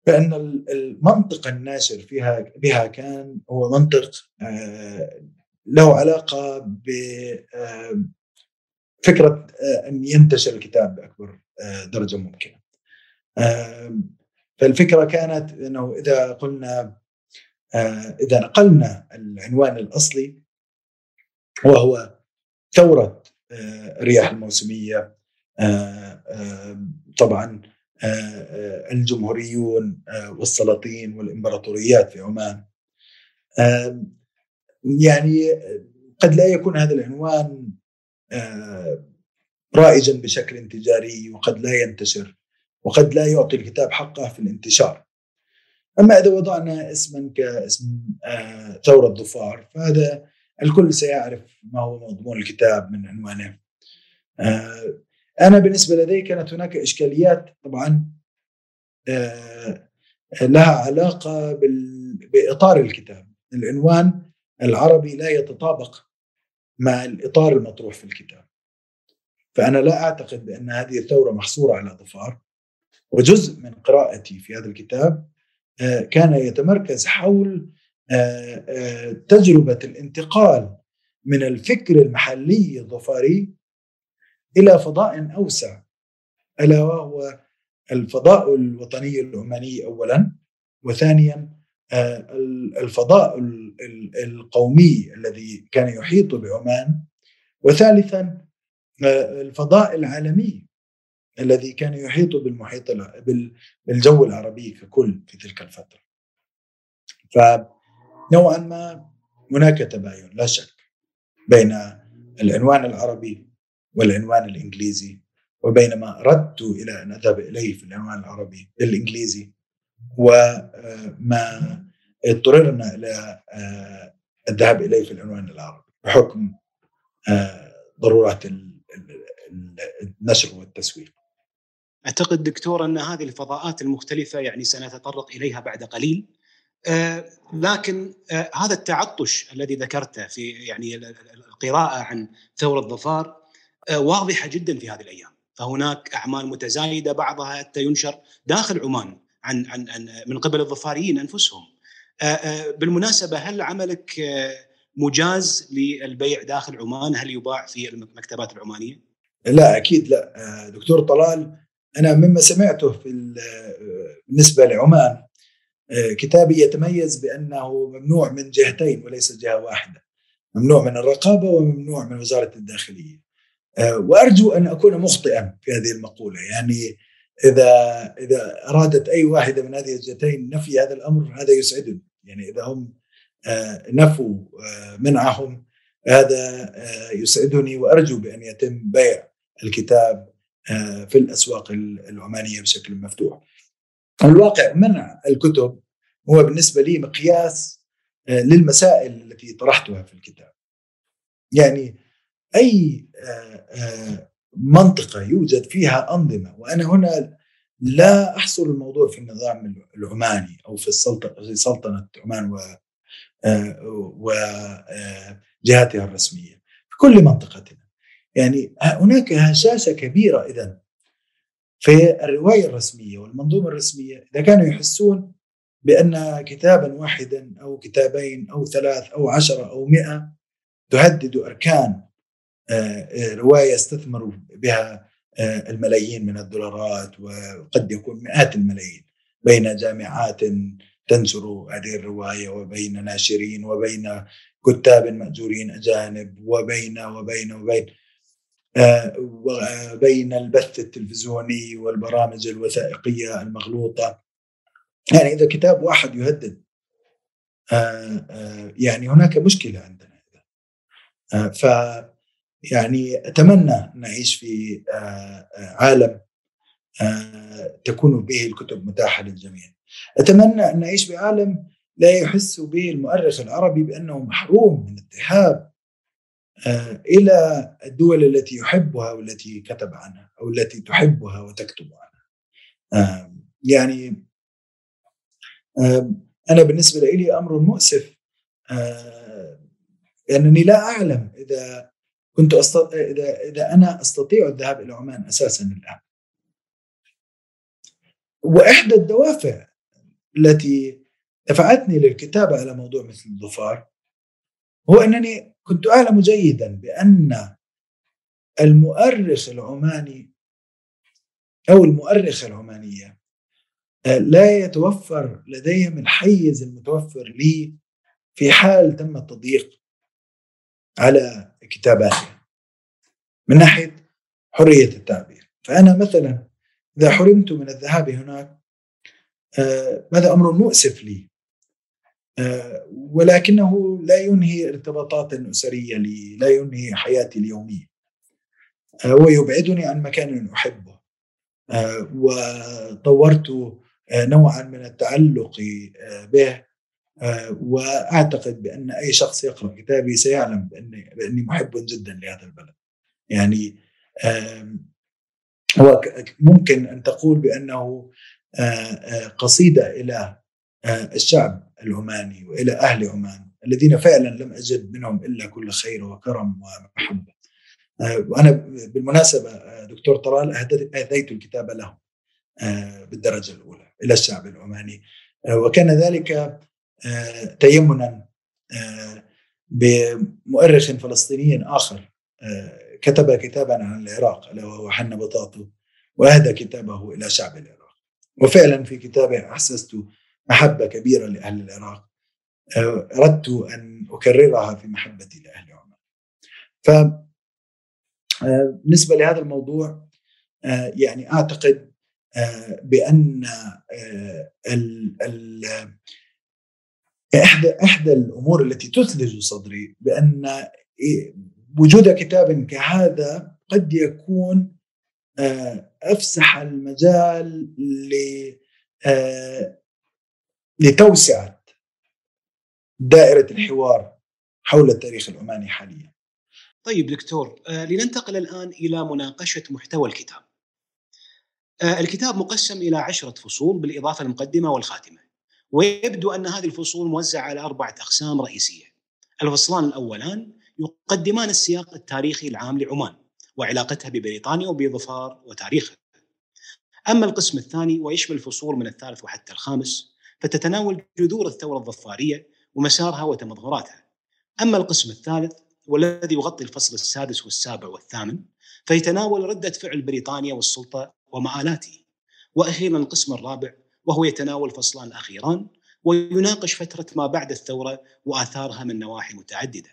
بأن المنطق الناشر فيها بها كان هو منطق آه، له علاقة بفكره آه، أن ينتشر الكتاب بأكبر آه، درجة ممكنة. فالفكرة كانت أنه إذا قلنا إذا نقلنا العنوان الأصلي وهو ثورة الرياح الموسمية آه، آه، طبعا آه، الجمهوريون والسلاطين والإمبراطوريات في عمان. يعني قد لا يكون هذا العنوان رائجا بشكل تجاري وقد لا ينتشر وقد لا يعطي الكتاب حقه في الانتشار. أما إذا وضعنا اسما كاسم ثورة الظفار فهذا الكل سيعرف ما هو مضمون الكتاب من عنوانه. أنا بالنسبة لدي كانت هناك إشكاليات طبعا لها علاقة بإطار الكتاب. العنوان العربي لا يتطابق مع الإطار المطروح في الكتاب. فأنا لا أعتقد بأن هذه الثورة محصورة على ظفار. وجزء من قراءتي في هذا الكتاب آه، كان يتمركز حول آه، آه، تجربة الانتقال من الفكر المحلي الظفاري إلى فضاء أوسع ألا وهو الفضاء الوطني العماني اولا وثانيا الفضاء القومي الذي كان يحيط بعمان وثالثا الفضاء العالمي الذي كان يحيط بالمحيط بالجو العربي ككل في تلك الفترة. فنوعا ما هناك تباين لا شك بين العنوان العربي والعنوان الإنجليزي وبين ما اردت إلى ان اذهب إليه في العنوان العربي الإنجليزي وما اضطررنا إلى الذهاب إليه في العنوان العربي بحكم ضرورات النشر والتسويق. أعتقد دكتور أن هذه الفضاءات المختلفة يعني سنتطرق إليها بعد قليل آه لكن آه هذا التعطش الذي ذكرته في يعني القراءة عن ثورة ظفار آه واضحة جدا في هذه الأيام. فهناك أعمال متزايدة بعضها حتى ينشر داخل عمان عن عن, عن من قبل الظفاريين أنفسهم. آه، آه، بالمناسبة هل عملك آه، مجاز للبيع داخل عمان؟ هل يباع في المكتبات العمانية؟ لا أكيد لا. دكتور طلال أنا مما سمعته في بالنسبة لعمان كتابي يتميز بأنه ممنوع من جهتين وليس جهة واحدة. ممنوع من الرقابة وممنوع من وزارة الداخلية. وأرجو أن أكون مخطئا في هذه المقولة. يعني إذا إذا أرادت أي واحدة من هذه الجهتين نفي هذا الأمر هذا يسعدني. يعني إذا هم نفوا منعهم هذا يسعدني وأرجو بأن يتم بيع الكتاب آه، في الأسواق العمانية بشكل مفتوح. الواقع منع الكتب هو بالنسبة لي مقياس آه، للمسائل التي طرحتها في الكتاب. يعني أي آه، منطقة يوجد فيها أنظمة وأنا هنا لا احصر الموضوع في النظام العماني أو في السلطنه في سلطنة عمان و وجهاتها الرسمية في كل منطقتنا يعني هناك هشاشة كبيرة اذا في الرواية الرسمية والمنظومة الرسمية إذا كانوا يحسون بأن كتابا واحدا أو كتابين أو ثلاث أو عشرة أو مئة تهدد أركان آه، آه، رواية استثمروا بها آه، الملايين من الدولارات وقد يكون مئات الملايين. بين جامعات تنشر هذه الرواية وبين ناشرين وبين كتاب مأجورين أجانب وبين وبين وبين وبين البث التلفزيوني والبرامج الوثائقية المغلوطة. يعني إذا كتاب واحد يهدد آه، آه، يعني هناك مشكلة عندنا آه، ف يعني أتمنى نعيش في عالم تكون به الكتب متاحة للجميع. أتمنى أن نعيش بعالم لا يحس به المؤرخ العربي بأنه محروم من الذهاب إلى الدول التي يحبها والتي كتب عنها أو التي تحبها وتكتب عنها. يعني أنا بالنسبة لي أمر مؤسف لأنني لا أعلم إذا كنت أستطيع إذا إذا أنا أستطيع الذهاب إلى عمان أساسا الآن. وإحدى الدوافع التي دفعتني للكتابة على موضوع مثل الظفار هو أنني كنت أعلم جيدا بأن المؤرخ العماني أو المؤرخة العمانية آه، لا يتوفر لديهم الحيز المتوفر لي في حال تم التضييق على كتاباتها من ناحية حرية التعبير. فأنا مثلا إذا حرمت من الذهاب هناك آه، هذا أمر مؤسف لي. آه، ولكنه لا ينهي ارتباطات أسرية لي لا ينهي حياتي اليومية. آه، ويبعدني عن مكان أحبه. آه، وطورت نوعا من التعلق به وأعتقد بأن أي شخص يقرأ كتابي سيعلم باني بأني محب جدا لهذا البلد. يعني ممكن أن تقول بأنه قصيدة إلى الشعب العماني وإلى أهل عمان الذين فعلا لم أجد منهم إلا كل خير وكرم ومحبة. وأنا بالمناسبة دكتور طلال أهديت الكتاب له بالدرجة الأولى إلى الشعب العماني. وكان ذلك تيمنا بمؤرخ فلسطيني آخر كتب كتابا عن العراق ألا وهو حنا بطاطو وأهدى كتابه إلى شعب العراق. وفعلا في كتابه أحسست محبة كبيرة لأهل العراق أردت أن أكررها في محبتي لأهل عمان. ف بالنسبة لهذا الموضوع يعني أعتقد بأن ال ال إحدى إحدى الأمور التي تثلج صدري بأن وجود كتاب كهذا قد يكون أفسح المجال ل لتوسعة دائرة الحوار حول التاريخ العماني حاليا. طيب دكتور لننتقل الآن إلى مناقشة محتوى الكتاب. الكتاب مقسم إلى عشرة فصول بالإضافة للمقدمة والخاتمة. ويبدو أن هذه الفصول موزعة على أربعة أقسام رئيسية. الفصلان الأولان يقدمان السياق التاريخي العام لعمان وعلاقتها ببريطانيا وبظفار وتاريخها. أما القسم الثاني ويشمل فصول من الثالث وحتى الخامس فتتناول جذور الثورة الظفارية ومسارها وتمظهراتها. أما القسم الثالث والذي يغطي الفصل السادس والسابع والثامن فيتناول ردة فعل بريطانيا والسلطة ومآلاته. وأخيرا القسم الرابع وهو يتناول فصلان أخيران ويناقش فترة ما بعد الثورة وآثارها من نواحي متعددة.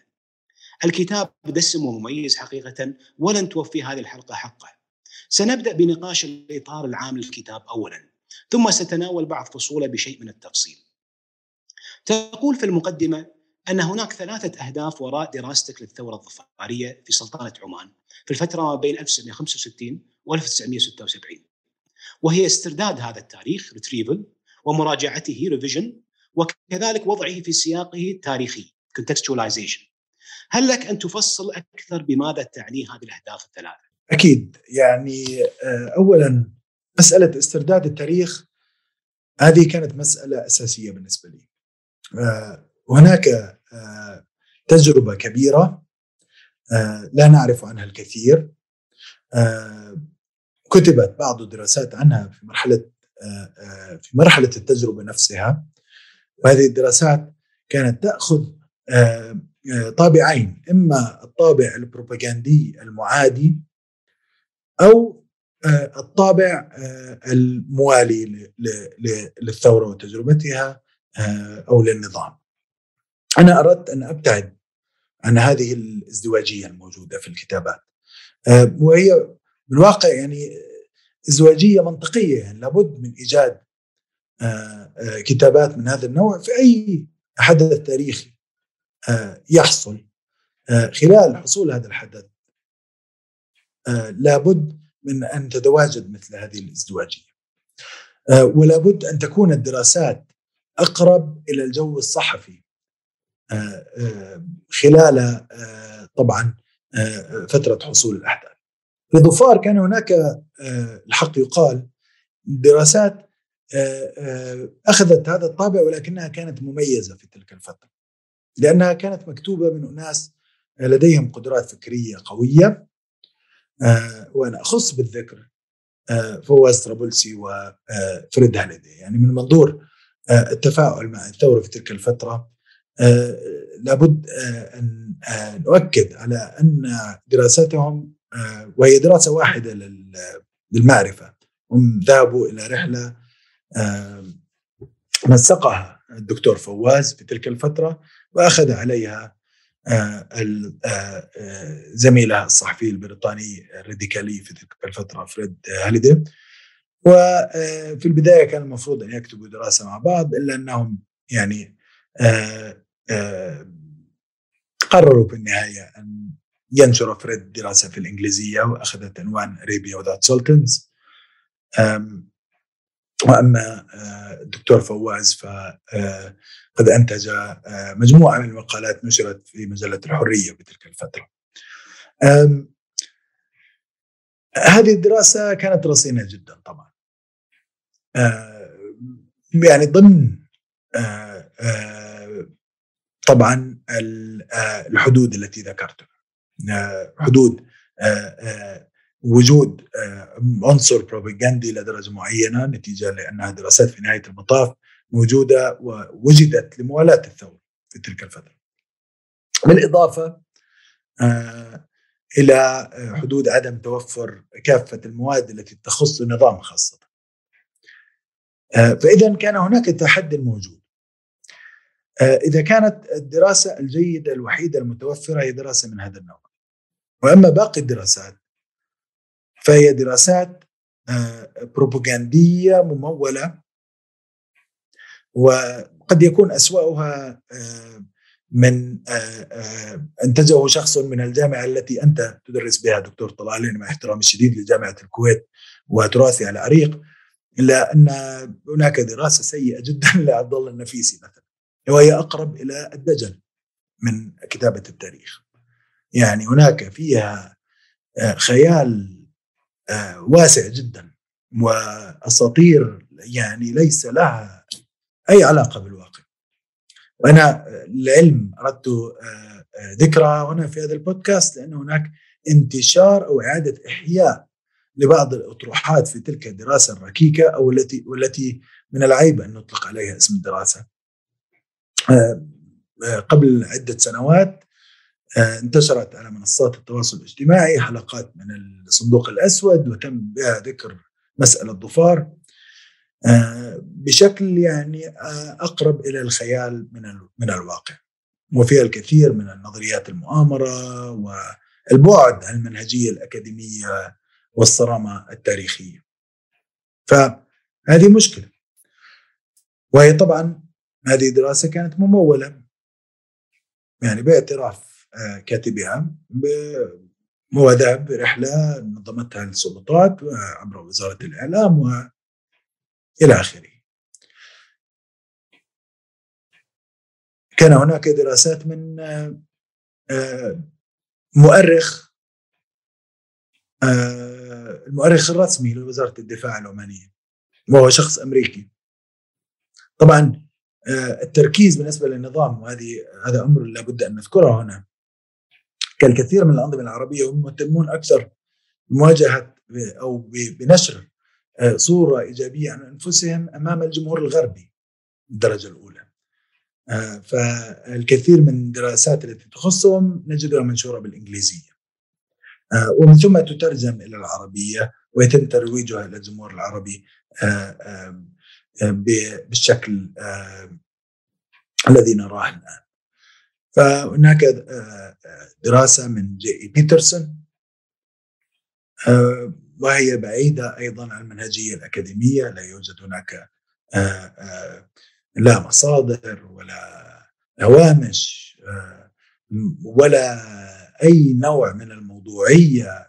الكتاب دسم ومميز حقيقة ولن توفي هذه الحلقة حقه. سنبدأ بنقاش الإطار العام للكتاب اولا، ثم ستناول بعض فصوله بشيء من التفصيل. تقول في المقدمة أن هناك ثلاثة أهداف وراء دراستك للثورة الظفارية في سلطنة عمان في الفترة ما بين 1965 و 1976. وهي استرداد هذا التاريخ retrieval ومراجعته revision وكذلك وضعه في سياقه التاريخي contextualization هل لك أن تفصل أكثر بماذا تعني هذه الأهداف الثلاثة؟ أكيد يعني اولا مسألة استرداد التاريخ هذه كانت مسألة أساسية بالنسبة لي. هناك تجربة كبيرة لا نعرف عنها الكثير كتبت بعض الدراسات عنها في مرحلة في مرحلة التجربة نفسها وهذه الدراسات كانت تأخذ طابعين إما الطابع البروباغاندي المعادي أو الطابع الموالي للثورة وتجربتها أو للنظام. أنا أردت أن أبتعد عن هذه الازدواجية الموجودة في الكتابات وهي بالواقع يعني ازدواجيه منطقية يعني لابد من إيجاد كتابات من هذا النوع في أي حدث تاريخي يحصل خلال حصول هذا الحدث. لابد من أن تتواجد مثل هذه الإزدواجية. ولا بد أن تكون الدراسات أقرب إلى الجو الصحفي خلال طبعا فترة حصول الأحداث. في ظفار كان هناك الحق يقال دراسات أخذت هذا الطابع ولكنها كانت مميزة في تلك الفترة لأنها كانت مكتوبة من أناس لديهم قدرات فكرية قوية وأنا أخص بالذكر فواز طرابلسي وفريد هاليدي يعني من منظور التفاعل مع الثورة في تلك الفترة لابد أن نؤكد على أن دراساتهم وهي دراسة واحدة للمعرفة. هم ذهبوا إلى رحلة نسقها الدكتور فواز في تلك الفترة وأخذ عليها زميله الصحفي البريطاني الراديكالي في تلك الفترة فريد هاليدي. وفي البداية كان المفروض أن يكتبوا دراسة مع بعض إلا أنهم يعني قرروا في النهاية أن ينشر فريد دراسة في الإنجليزية وأخذت عنوان Arabia Without Sultans وأما الدكتور فواز فقد أنتج مجموعة من المقالات نشرت في مجلة الحرية بتلك الفترة. هذه الدراسة كانت رصينة جدا طبعا. يعني ضمن طبعا الحدود التي ذكرتها. حدود وجود عنصر بروباغندي لدرجة معينة نتيجة لانها دراسات في نهاية المطاف موجودة ووجدت لموالاة الثورة في تلك الفترة. بالإضافة إلى حدود عدم توفر كافة المواد التي تخص النظام خاصة. فإذا كان هناك تحدي موجود. إذا كانت الدراسة الجيدة الوحيدة المتوفرة هي دراسة من هذا النوع. وأما باقي الدراسات فهي دراسات بروباغنديه ممولة وقد يكون أسوأها من انتجه شخص من الجامعة التي أنت تدرس بها دكتور طلال مع احترامي الشديد لجامعة الكويت وتراثي على عريق إلا أن هناك دراسة سيئة جدا *laughs* لعبد الله النفيسي مثلا وهي أقرب إلى الدجل من كتابة التاريخ. يعني هناك فيها خيال واسع جدا وأساطير يعني ليس لها أي علاقة بالواقع وأنا العلم أردت ذكرها هنا في هذا البودكاست لأن هناك انتشار أو إعادة إحياء لبعض الأطروحات في تلك الدراسة الركيكة أو التي والتي من العيب أن نطلق عليها اسم الدراسة. قبل عدة سنوات انتشرت على منصات التواصل الاجتماعي حلقات من الصندوق الأسود وتم بها ذكر مسألة ضفار بشكل يعني أقرب إلى الخيال من من الواقع وفيها الكثير من النظريات المؤامرة والبعد عن المنهجية الأكاديمية والصرامة التاريخية. فهذه مشكلة. وهي طبعا هذه دراسة كانت ممولة يعني باعتراف كاتبها بمواضيع برحلة نظمتها السلطات عبر وزارة الإعلام وإلى آخره. كان هناك دراسات من مؤرخ المؤرخ الرسمي لوزارة الدفاع العمانية وهو شخص أمريكي. طبعا التركيز بالنسبة للنظام وهذه هذا أمر لابد أن نذكره هنا. كالكثير من الأنظمة العربية هم مهتمون أكثر بمواجهة أو بنشر صورة إيجابية عن أنفسهم أمام الجمهور الغربي الدرجة الأولى. فالكثير من الدراسات التي تخصهم نجدها منشورة بالإنجليزية. ومن ثم تترجم إلى العربية ويتم ترويجها إلى الجمهور العربي بالشكل الذي نراه الآن. فهناك دراسة من جي بيترسون وهي بعيدة أيضا عن المنهجية الأكاديمية لا يوجد هناك لا مصادر ولا هوامش ولا أي نوع من الموضوعية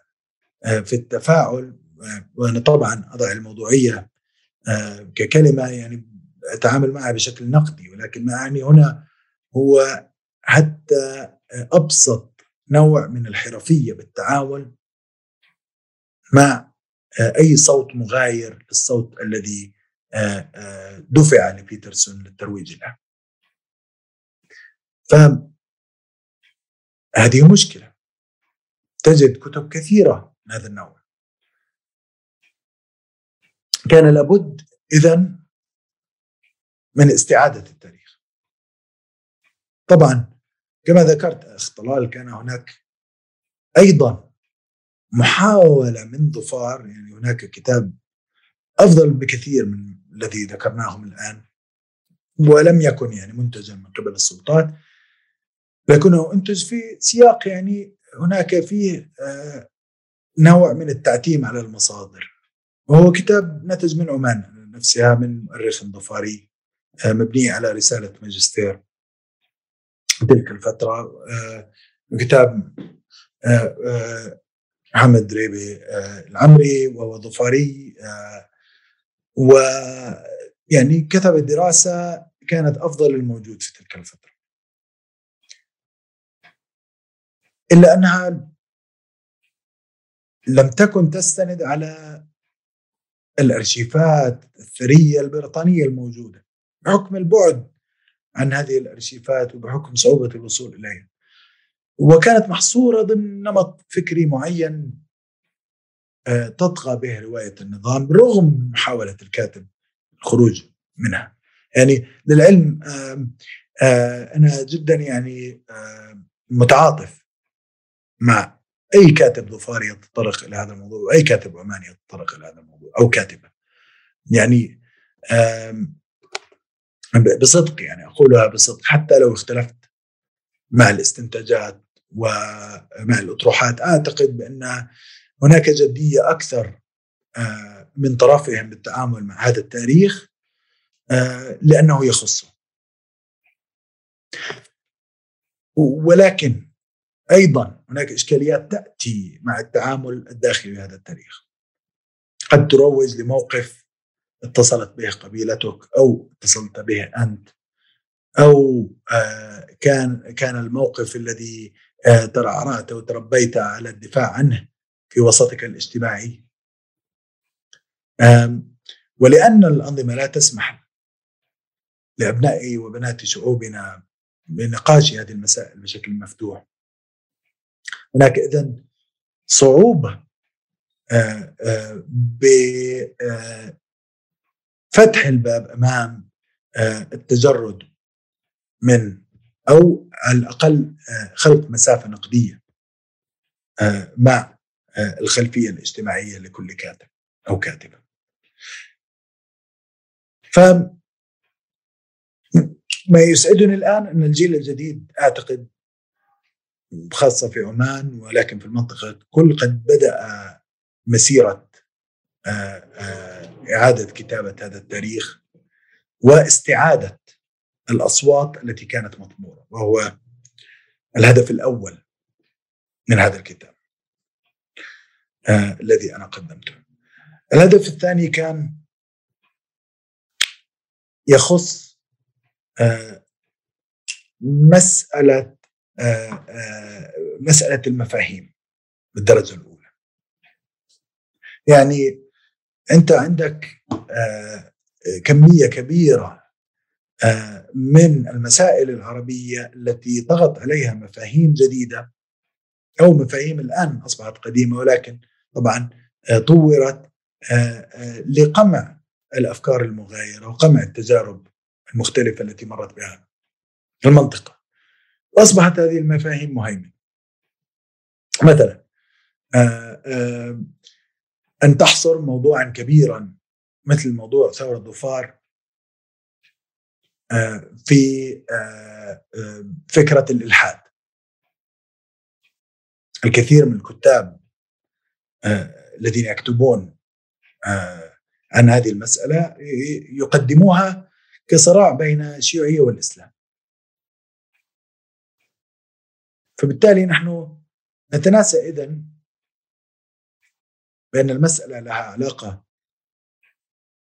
في التفاعل وأنا طبعا أضع الموضوعية ككلمة يعني أتعامل معها بشكل نقدي ولكن ما أعني هنا هو حتى أبسط نوع من الحرفية بالتعامل مع أي صوت مغاير للصوت الذي دفع لبيترسون للترويج له. فهذه مشكلة تجد كتب كثيرة من هذا النوع. كان لابد اذا من استعادة التاريخ. طبعا كما ذكرت اخ طلال كان هناك أيضا محاولة من ظفار يعني هناك كتاب أفضل بكثير من الذي ذكرناهم الآن ولم يكن يعني منتجا من قبل السلطات لكنه انتج في سياق يعني هناك فيه نوع من التعتيم على المصادر. وهو كتاب نتج من عمان نفسها من مؤرخ ظفاري مبني على رسالة ماجستير. تلك الفترة كتاب محمد دريبي العمري وهو ظفاري ويعني كتب دراسة كانت أفضل الموجود في تلك الفترة. إلا أنها لم تكن تستند على الأرشيفات الثرية البريطانية الموجودة بحكم البعد عن هذه الأرشيفات وبحكم صعوبة الوصول إليها. وكانت محصورة ضمن نمط فكري معين آه، تطغى به رواية النظام رغم محاولة الكاتب الخروج منها. يعني للعلم أنا جدا يعني متعاطف مع أي كاتب ظفاري يتطرق إلى هذا الموضوع وأي كاتب عماني يتطرق إلى هذا الموضوع أو كاتبة يعني بصدق يعني أقولها بصدق حتى لو اختلفت مع الاستنتاجات ومع الأطروحات. أعتقد بأن هناك جدية أكثر آه، من طرفهم بالتعامل مع هذا التاريخ آه، لأنه يخصه ولكن أيضا هناك إشكاليات تأتي مع التعامل الداخلي بهذا التاريخ. قد تروج لموقف اتصلت به قبيلتك أو اتصلت به أنت؟ أو آه، كان كان الموقف الذي آه، ترعرعت وتربيت على الدفاع عنه في وسطك الاجتماعي؟ ولأن الأنظمة لا تسمح لابناء وبنات شعوبنا بنقاش هذه المسائل بشكل مفتوح. هناك اذا صعوبة آه، آه، آه، الباب أمام التجرد من أو على الأقل خلق مسافة نقدية مع الخلفية الاجتماعية لكل كاتب أو كاتبة. ف ما يسعدني الآن أن الجيل الجديد أعتقد خاصة في عمان ولكن في المنطقة الكل قد بدأ مسيرة آه، آه، إعادة كتابة هذا التاريخ واستعادة الأصوات التي كانت مطمورة وهو الهدف الأول من هذا الكتاب آه الذي أنا قدمته. الهدف الثاني كان يخص آه، مسألة المفاهيم بالدرجة الأولى يعني أنت عندك كمية كبيرة من المسائل العربية التي طغت عليها مفاهيم جديدة أو مفاهيم الآن أصبحت قديمة ولكن طبعا طورت لقمع الأفكار المغايرة وقمع التجارب المختلفة التي مرت بها المنطقة. وأصبحت هذه المفاهيم مهيمنة. مثلا آه، آه، أن تحصر موضوعا كبيرا مثل موضوع ثورة ظفار آه، في فكرة الإلحاد. الكثير من الكتاب الذين يكتبون عن هذه المسألة يقدموها كصراع بين الشيوعية والإسلام. فبالتالي نحن نتناسى إذن بأن المسألة لها علاقة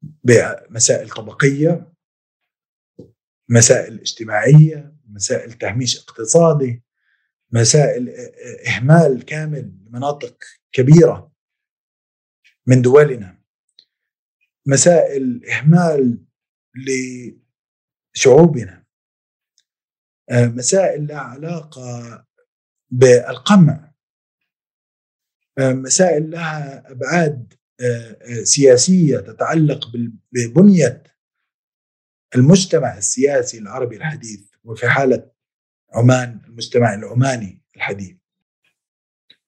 بمسائل طبقية مسائل اجتماعية مسائل تهميش اقتصادي مسائل إهمال كامل لمناطق كبيرة من دولنا مسائل إهمال لشعوبنا آه، مسائل لها علاقة بالقمع مسائل لها أبعاد آه، سياسية تتعلق ببنية المجتمع السياسي العربي الحديث وفي حالة عمان المجتمع العماني الحديث.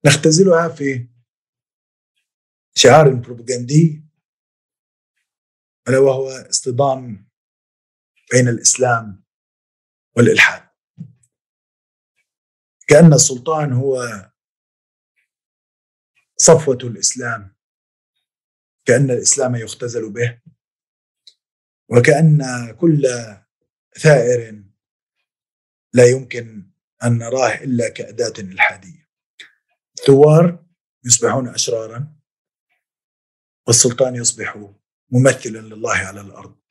نختزلها في شعار بروباغندي ألا وهو اصطدام بين الإسلام والإلحاد. كأن السلطان هو صفوة الإسلام. كأن الإسلام يختزل به. وكأن كل ثائر لا يمكن أن نراه إلا كأداة إلحادية. ثوار يصبحون أشرارا والسلطان يصبح ممثلا لله على الأرض.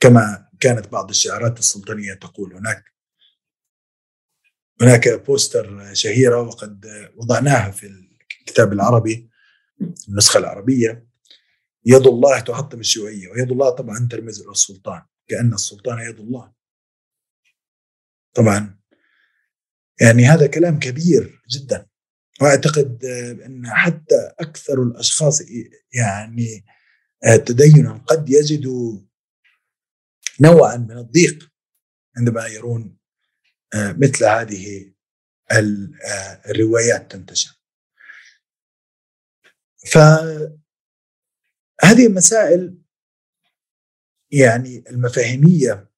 كما كانت بعض الشعارات السلطانية تقول هناك. هناك بوستر شهيرة وقد وضعناها في الكتاب العربي النسخة العربية. يد الله تحطم الشيوعية ويد الله طبعا ترمز إلى السلطان كأن السلطان يد الله. طبعا يعني هذا كلام كبير جدا. وأعتقد إن حتى أكثر الأشخاص يعني تدينا قد يجدوا نوعا من الضيق عندما يرون مثل هذه الروايات تنتشر. فهذه المسائل يعني المفاهيمية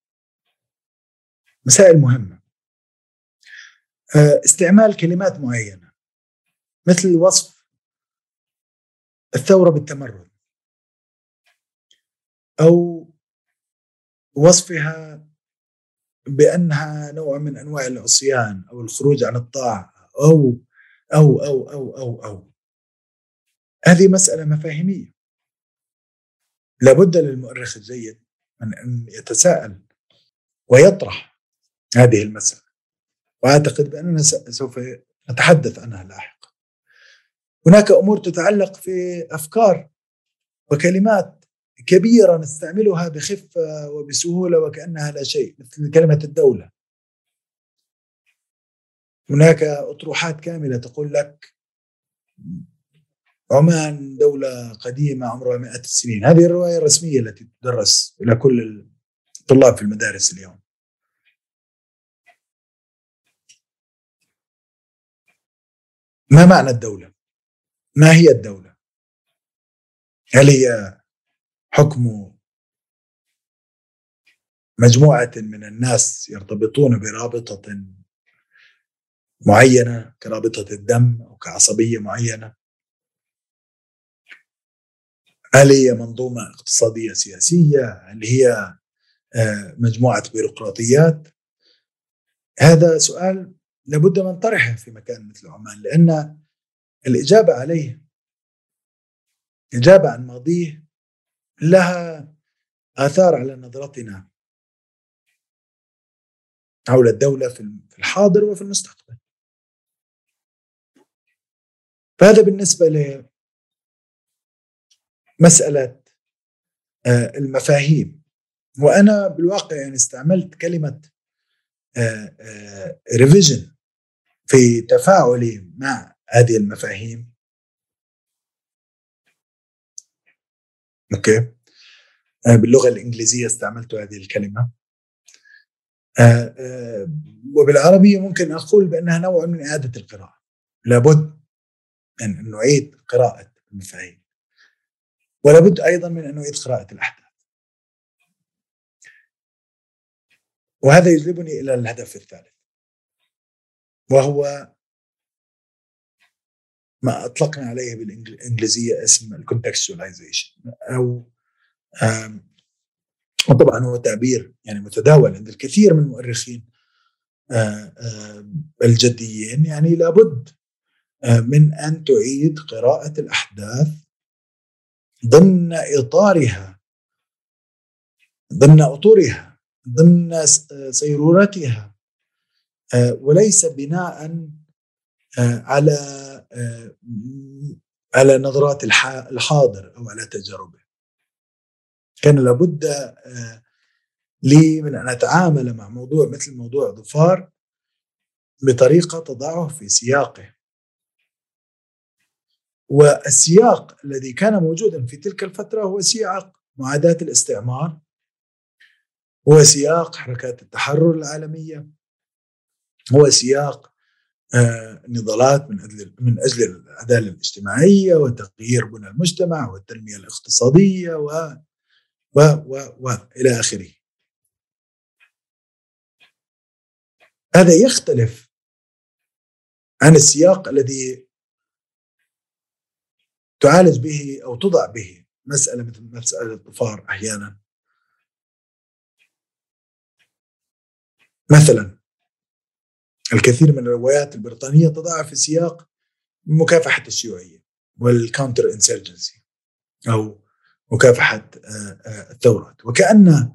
مسائل مهمة. استعمال كلمات معينة مثل وصف الثورة بالتمرد أو وصفها بأنها نوع من أنواع العصيان أو الخروج عن الطاعة أو أو أو أو أو أو. هذه مسألة مفاهيمية. لابد للمؤرخ الجيد من أن يتساءل ويطرح هذه المسألة. وأعتقد بأننا سوف نتحدث عنها لاحقا. هناك أمور تتعلق في أفكار وكلمات كبيرة نستعملها بخفة وبسهولة وكأنها لا شيء مثل كلمة الدولة هناك أطروحات كاملة تقول لك عمان دولة قديمة عمرها مئة السنين هذه الرواية الرسمية التي تدرس إلى كل الطلاب في المدارس اليوم ما معنى الدولة؟ ما هي الدولة؟ هل هي حكم مجموعة من الناس يرتبطون برابطة معينة كرابطة الدم أو كعصبية معينة. هل هي منظومة اقتصادية سياسية؟ هل هي مجموعة بيروقراطيات؟ هذا سؤال لابد من طرحه في مكان مثل عمان لأن الإجابة عليه إجابة عن ماضيه لها آثار على نظرتنا حول الدولة في الحاضر وفي المستقبل. فهذا بالنسبة لمسألة المفاهيم. وأنا بالواقع يعني استعملت كلمة ريفيجن في تفاعلي مع هذه المفاهيم. أوكي. باللغة الإنجليزية استعملت هذه الكلمة. وبالعربية ممكن أقول بأنها نوع من إعادة القراءة. لابد أن نعيد قراءة المفاهيم. ولابد أيضا من أن نعيد قراءة الأحداث. وهذا يجلبني إلى الهدف الثالث وهو ما أطلقنا عليه بالإنجليزية اسم الكونتكستواليزيشن أو وطبعا هو تعبير يعني متداول عند الكثير من المؤرخين الجديين يعني لابد من أن تعيد قراءة الأحداث ضمن إطارها ضمن أطورها ضمن سيرورتها وليس بناء على على نظرات الحاضر أو على تجاربه. كان لابد لي من أن أتعامل مع موضوع مثل موضوع ظفار بطريقة تضعه في سياقه. والسياق الذي كان موجودا في تلك الفترة هو سياق معاداة الاستعمار هو سياق حركات التحرر العالمية هو سياق نضالات من أجل من أجل العدالة الاجتماعية وتغيير بنى المجتمع والتنمية الاقتصادية و و و و إلى آخره. هذا يختلف عن السياق الذي تعالج به أو تضع به مسألة مثل مسألة الظفار أحيانا. مثلا الكثير من الروايات البريطانية تضعها في سياق مكافحة الشيوعية وال counter insurgency أو مكافحة الثورات وكأن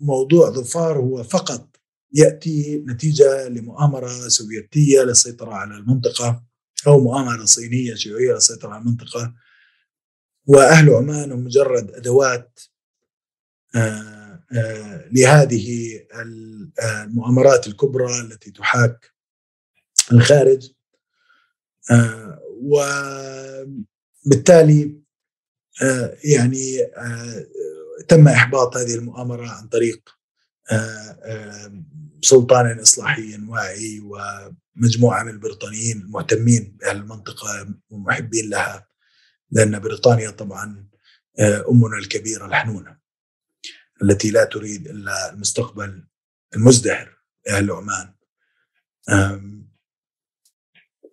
موضوع ظفار هو فقط يأتي نتيجة لمؤامرة سوفيتية للسيطرة على المنطقة أو مؤامرة صينية شيوعية للسيطرة على المنطقة. وأهل عمان هم مجرد آه، آه، لهذه المؤامرات الكبرى التي تحاك الخارج. آه، وبالتالي يعني تم إحباط هذه المؤامرة عن طريق سلطان إصلاحي واعي ومجموعة من البريطانيين المهتمين بأهل المنطقة ومحبين لها لأن بريطانيا طبعا أمنا الكبيرة الحنونة. التي لا تريد إلا المستقبل المزدهر لاهل عمان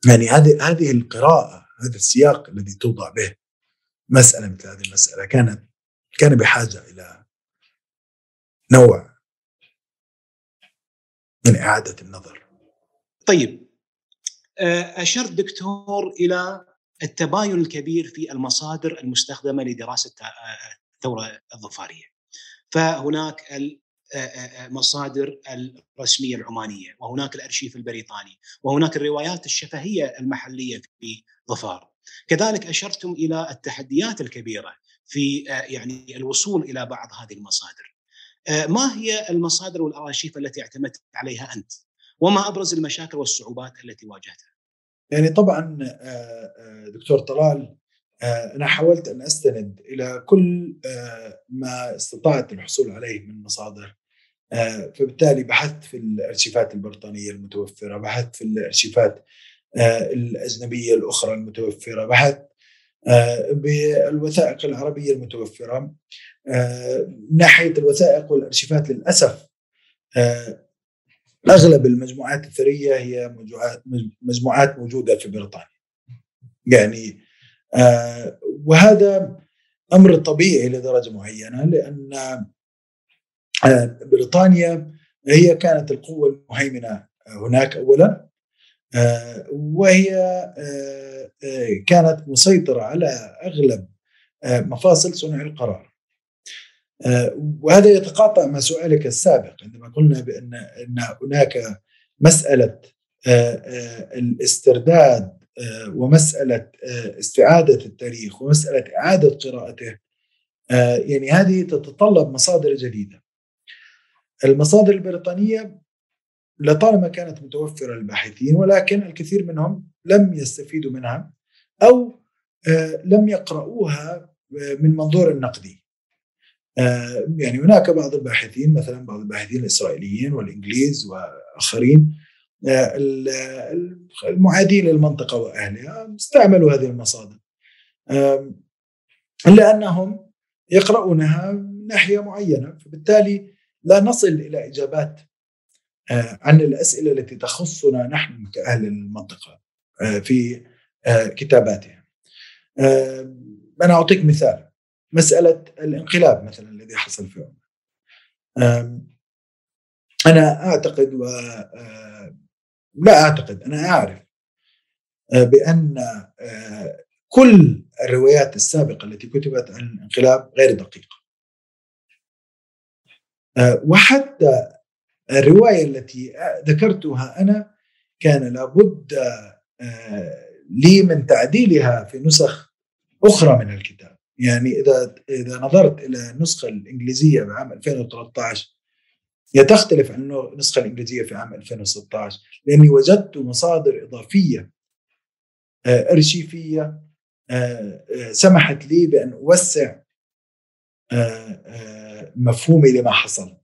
يعني هذه هذه القراءة هذا السياق الذي توضع به مسألة مثل هذه المسألة كانت كان بحاجة إلى نوع من إعادة النظر. طيب أشرت دكتور إلى التباين الكبير في المصادر المستخدمة لدراسة الثورة الظفارية. فهناك المصادر الرسمية العمانية وهناك الأرشيف البريطاني وهناك الروايات الشفهية المحلية في ظفار. كذلك أشرتم إلى التحديات الكبيرة في يعني الوصول إلى بعض هذه المصادر. ما هي المصادر والارشيف التي اعتمدت عليها أنت؟ وما أبرز المشاكل والصعوبات التي واجهتها؟ يعني طبعا دكتور طلال آه، أنا حاولت أن أستند إلى كل آه، ما استطعت الحصول عليه من مصادر. آه، فبالتالي بحثت في الأرشيفات البريطانية المتوفرة بحثت في الأرشيفات الأجنبية الأخرى المتوفرة بحثت بالوثائق العربية المتوفرة. من ناحية الوثائق والأرشيفات للأسف أغلب المجموعات الثرية هي مجموعات موجودة في بريطانيا. يعني وهذا أمر طبيعي لدرجة معينة لأن آه، بريطانيا هي كانت القوة المهيمنة هناك اولا آه، وهي كانت مسيطرة على أغلب مفاصل صنع القرار. وهذا يتقاطع مع سؤالك السابق عندما قلنا بأن أن هناك مسألة الاسترداد آه، ومسألة آه، استعادة التاريخ ومسألة إعادة قراءته آه، يعني هذه تتطلب مصادر جديدة. المصادر البريطانية لطالما كانت متوفرة للباحثين ولكن الكثير منهم لم يستفيدوا منها أو لم يقرؤوها من منظور النقدي. يعني هناك بعض الباحثين مثلا بعض الباحثين الإسرائيليين والإنجليز وآخرين المعادين للمنطقة وأهلها استعملوا هذه المصادر. لأنهم يقرؤونها من ناحية معينة فبالتالي لا نصل إلى إجابات آه، عن الأسئلة التي تخصنا نحن كأهل المنطقة آه، في آه، كتاباتها أنا أعطيك مثال مسألة الانقلاب مثلا الذي حصل في عمان. أنا أعتقد و لا أعتقد أنا أعرف آه، بأن آه، كل الروايات السابقة التي كتبت عن الانقلاب غير دقيقه. آه، وحتى الرواية التي ذكرتها أنا كان لابد لي من تعديلها في نسخ أخرى من الكتاب. يعني إذا إذا نظرت إلى النسخة الإنجليزية بعام 2013 هي تختلف عن النسخة الإنجليزية في عام 2016 لأني وجدت مصادر إضافية آه، أرشيفية آه، آه، سمحت لي بأن أوسع مفهومي لما حصل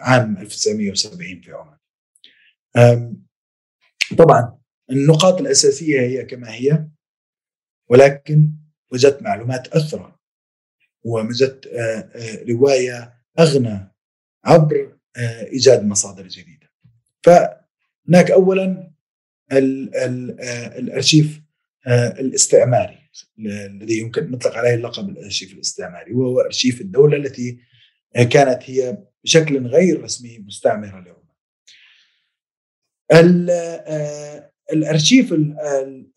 عام 1970 في عمان. طبعا النقاط الأساسية هي كما هي ولكن وجدت معلومات أثرى ووجدت رواية أغنى عبر آه، إيجاد مصادر جديدة. فهناك اولا آه، الأرشيف آه، الاستعماري الذي يمكن نطلق عليه اللقب الارشيف الاستعماري وهو أرشيف الدولة التي كانت هي بشكل غير رسمي مستعمرة لعمان. الأرشيف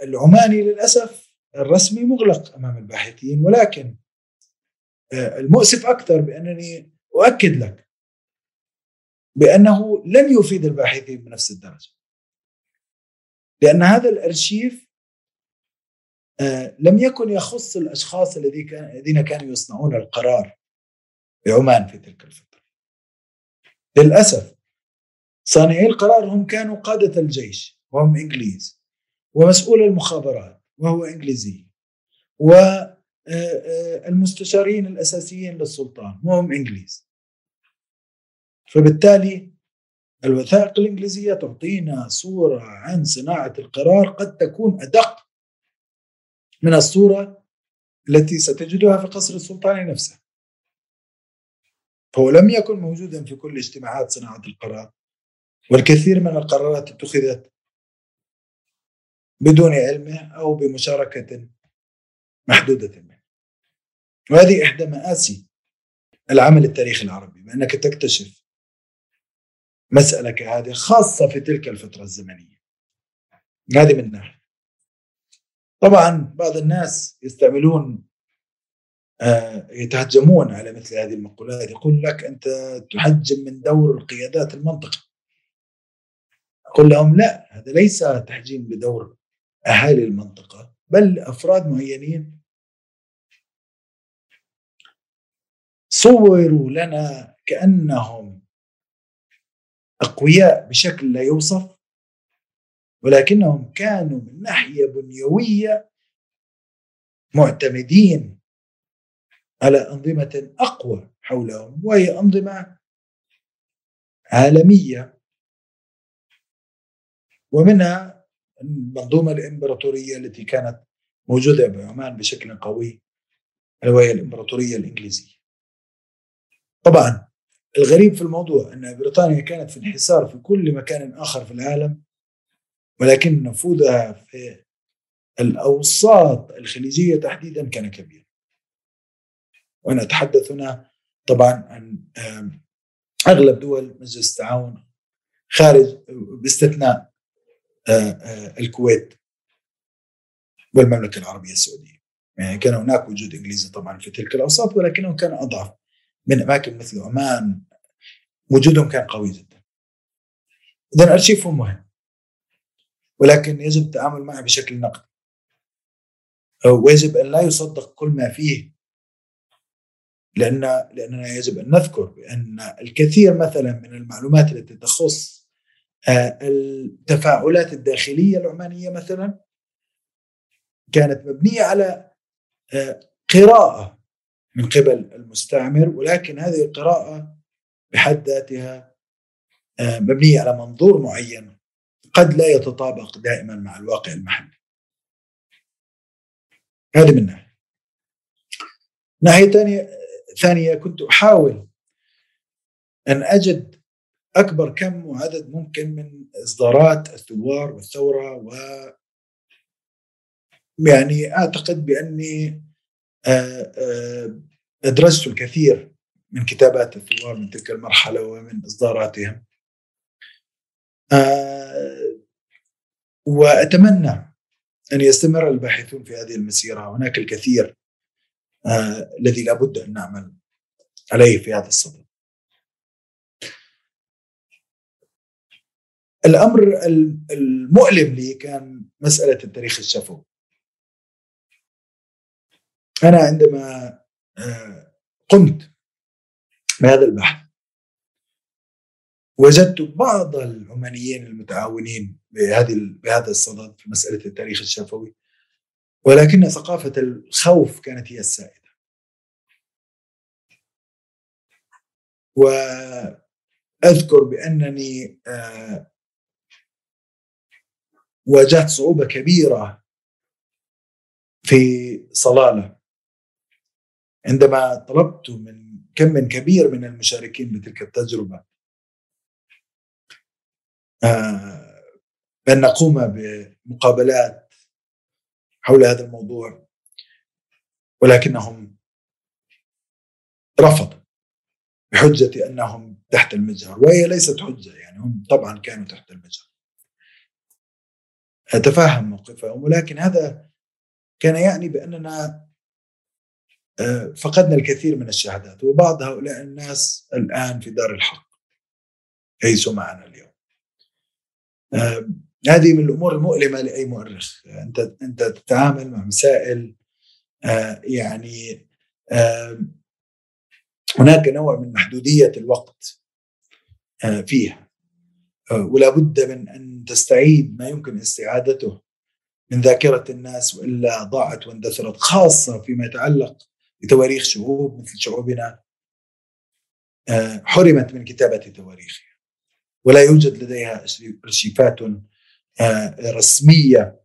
العماني للأسف الرسمي مغلق أمام الباحثين ولكن المؤسف أكثر بأنني أؤكد لك بأنه لم يفيد الباحثين بنفس الدرجة. لأن هذا الأرشيف آه، لم يكن يخص الأشخاص الذين كانوا يصنعون القرار بعمان في تلك الفترة. للأسف صانعي القرار هم كانوا قادة الجيش وهم إنجليز ومسؤول المخابرات وهو إنجليزي والمستشارين الأساسيين للسلطان وهم إنجليز. فبالتالي الوثائق الإنجليزية تعطينا صورة عن صناعة القرار قد تكون أدق من الصورة التي ستجدها في قصر السلطان نفسه. هو لم يكن موجودا في كل اجتماعات صناعة القرار والكثير من القرارات اتخذت بدون علمه أو بمشاركة محدودة. منه وهذه إحدى مآسي العمل التاريخي العربي بأنك تكتشف مسألة كهذه خاصة في تلك الفترة الزمنية. هذه من ناحية. طبعا بعض الناس يستعملون آه، يتهجمون على مثل هذه المقولات يقول لك أنت تحجم من دور القيادات المنطقة. أقول لهم لا هذا ليس تحجيم بدور أهالي المنطقة بل أفراد معينين. صوروا لنا كأنهم أقوياء بشكل لا يوصف ولكنهم كانوا من ناحية بنيوية معتمدين على أنظمة أقوى حولهم وهي أنظمة عالمية. ومنها المنظومة الإمبراطورية التي كانت موجودة بعمان بشكل قوي وهي الإمبراطورية الإنجليزية. طبعا الغريب في الموضوع أن بريطانيا كانت في انحسار في كل مكان آخر في العالم ولكن نفوذها في الأوساط الخليجية تحديدا كان كبير وأنا أتحدث هنا طبعا عن أغلب دول مجلس التعاون خارج باستثناء الكويت والمملكة العربية السعودية. يعني كان هناك وجود إنجليزي طبعا في تلك الأوساط ولكنه كان أضعف. من أماكن مثل عمان وجودهم كان قوي جدا. إذا أرشيفهم مهم ولكن يجب التعامل معه بشكل نقدي. ويجب أن لا يصدق كل ما فيه لأن لأننا يجب أن نذكر بأن الكثير مثلا من المعلومات التي تخص آه، التفاعلات الداخلية العمانية مثلا كانت مبنية على آه، قراءة من قبل المستعمر ولكن هذه القراءة بحد ذاتها آه، مبنية على منظور معين قد لا يتطابق دائما مع الواقع المحلي. هذه من ناحية. ناحية ثانية ثانية كنت أحاول أن أجد أكبر كم وعدد ممكن من إصدارات الثوار والثورة و يعني أعتقد بأني آه، آه، أدرجت الكثير من كتابات الثوار من تلك المرحلة ومن إصداراتهم. آه، وأتمنى أن يستمر الباحثون في هذه المسيرة. هناك الكثير الذي لابد أن نعمل عليه في هذا الصدد. الأمر المؤلم لي كان مسألة التاريخ الشفوي. أنا عندما آه، قمت بهذا البحث وجدت بعض العمانيين المتعاونين بهذه بهذا الصدد في مسألة التاريخ الشفوي ولكن ثقافة الخوف كانت هي السائدة. وأذكر بأنني آه، واجهت صعوبة كبيرة في صلالة. عندما طلبت من كم كبير من المشاركين بتلك التجربة آه، بأن نقوم بمقابلات حول هذا الموضوع ولكنهم رفضوا بحجة أنهم تحت المجهر وهي ليست حجة يعني هم طبعا كانوا تحت المجهر. أتفهم موقفهم ولكن هذا كان يعني بأننا آه، فقدنا الكثير من الشهادات وبعض هؤلاء الناس الآن في دار الحق. ليسوا معنا اليوم. هذه من الأمور المؤلمة لأي مؤرخ. أنت أنت تتعامل مع مسائل يعني هناك نوع من محدودية الوقت فيها. ولا بد من أن تستعيد ما يمكن استعادته من ذاكرة الناس وإلا ضاعت واندثرت خاصة فيما يتعلق بتواريخ شعوب مثل شعوبنا حرمت من كتابة تواريخها ولا يوجد لديها ارشيفات رسمية.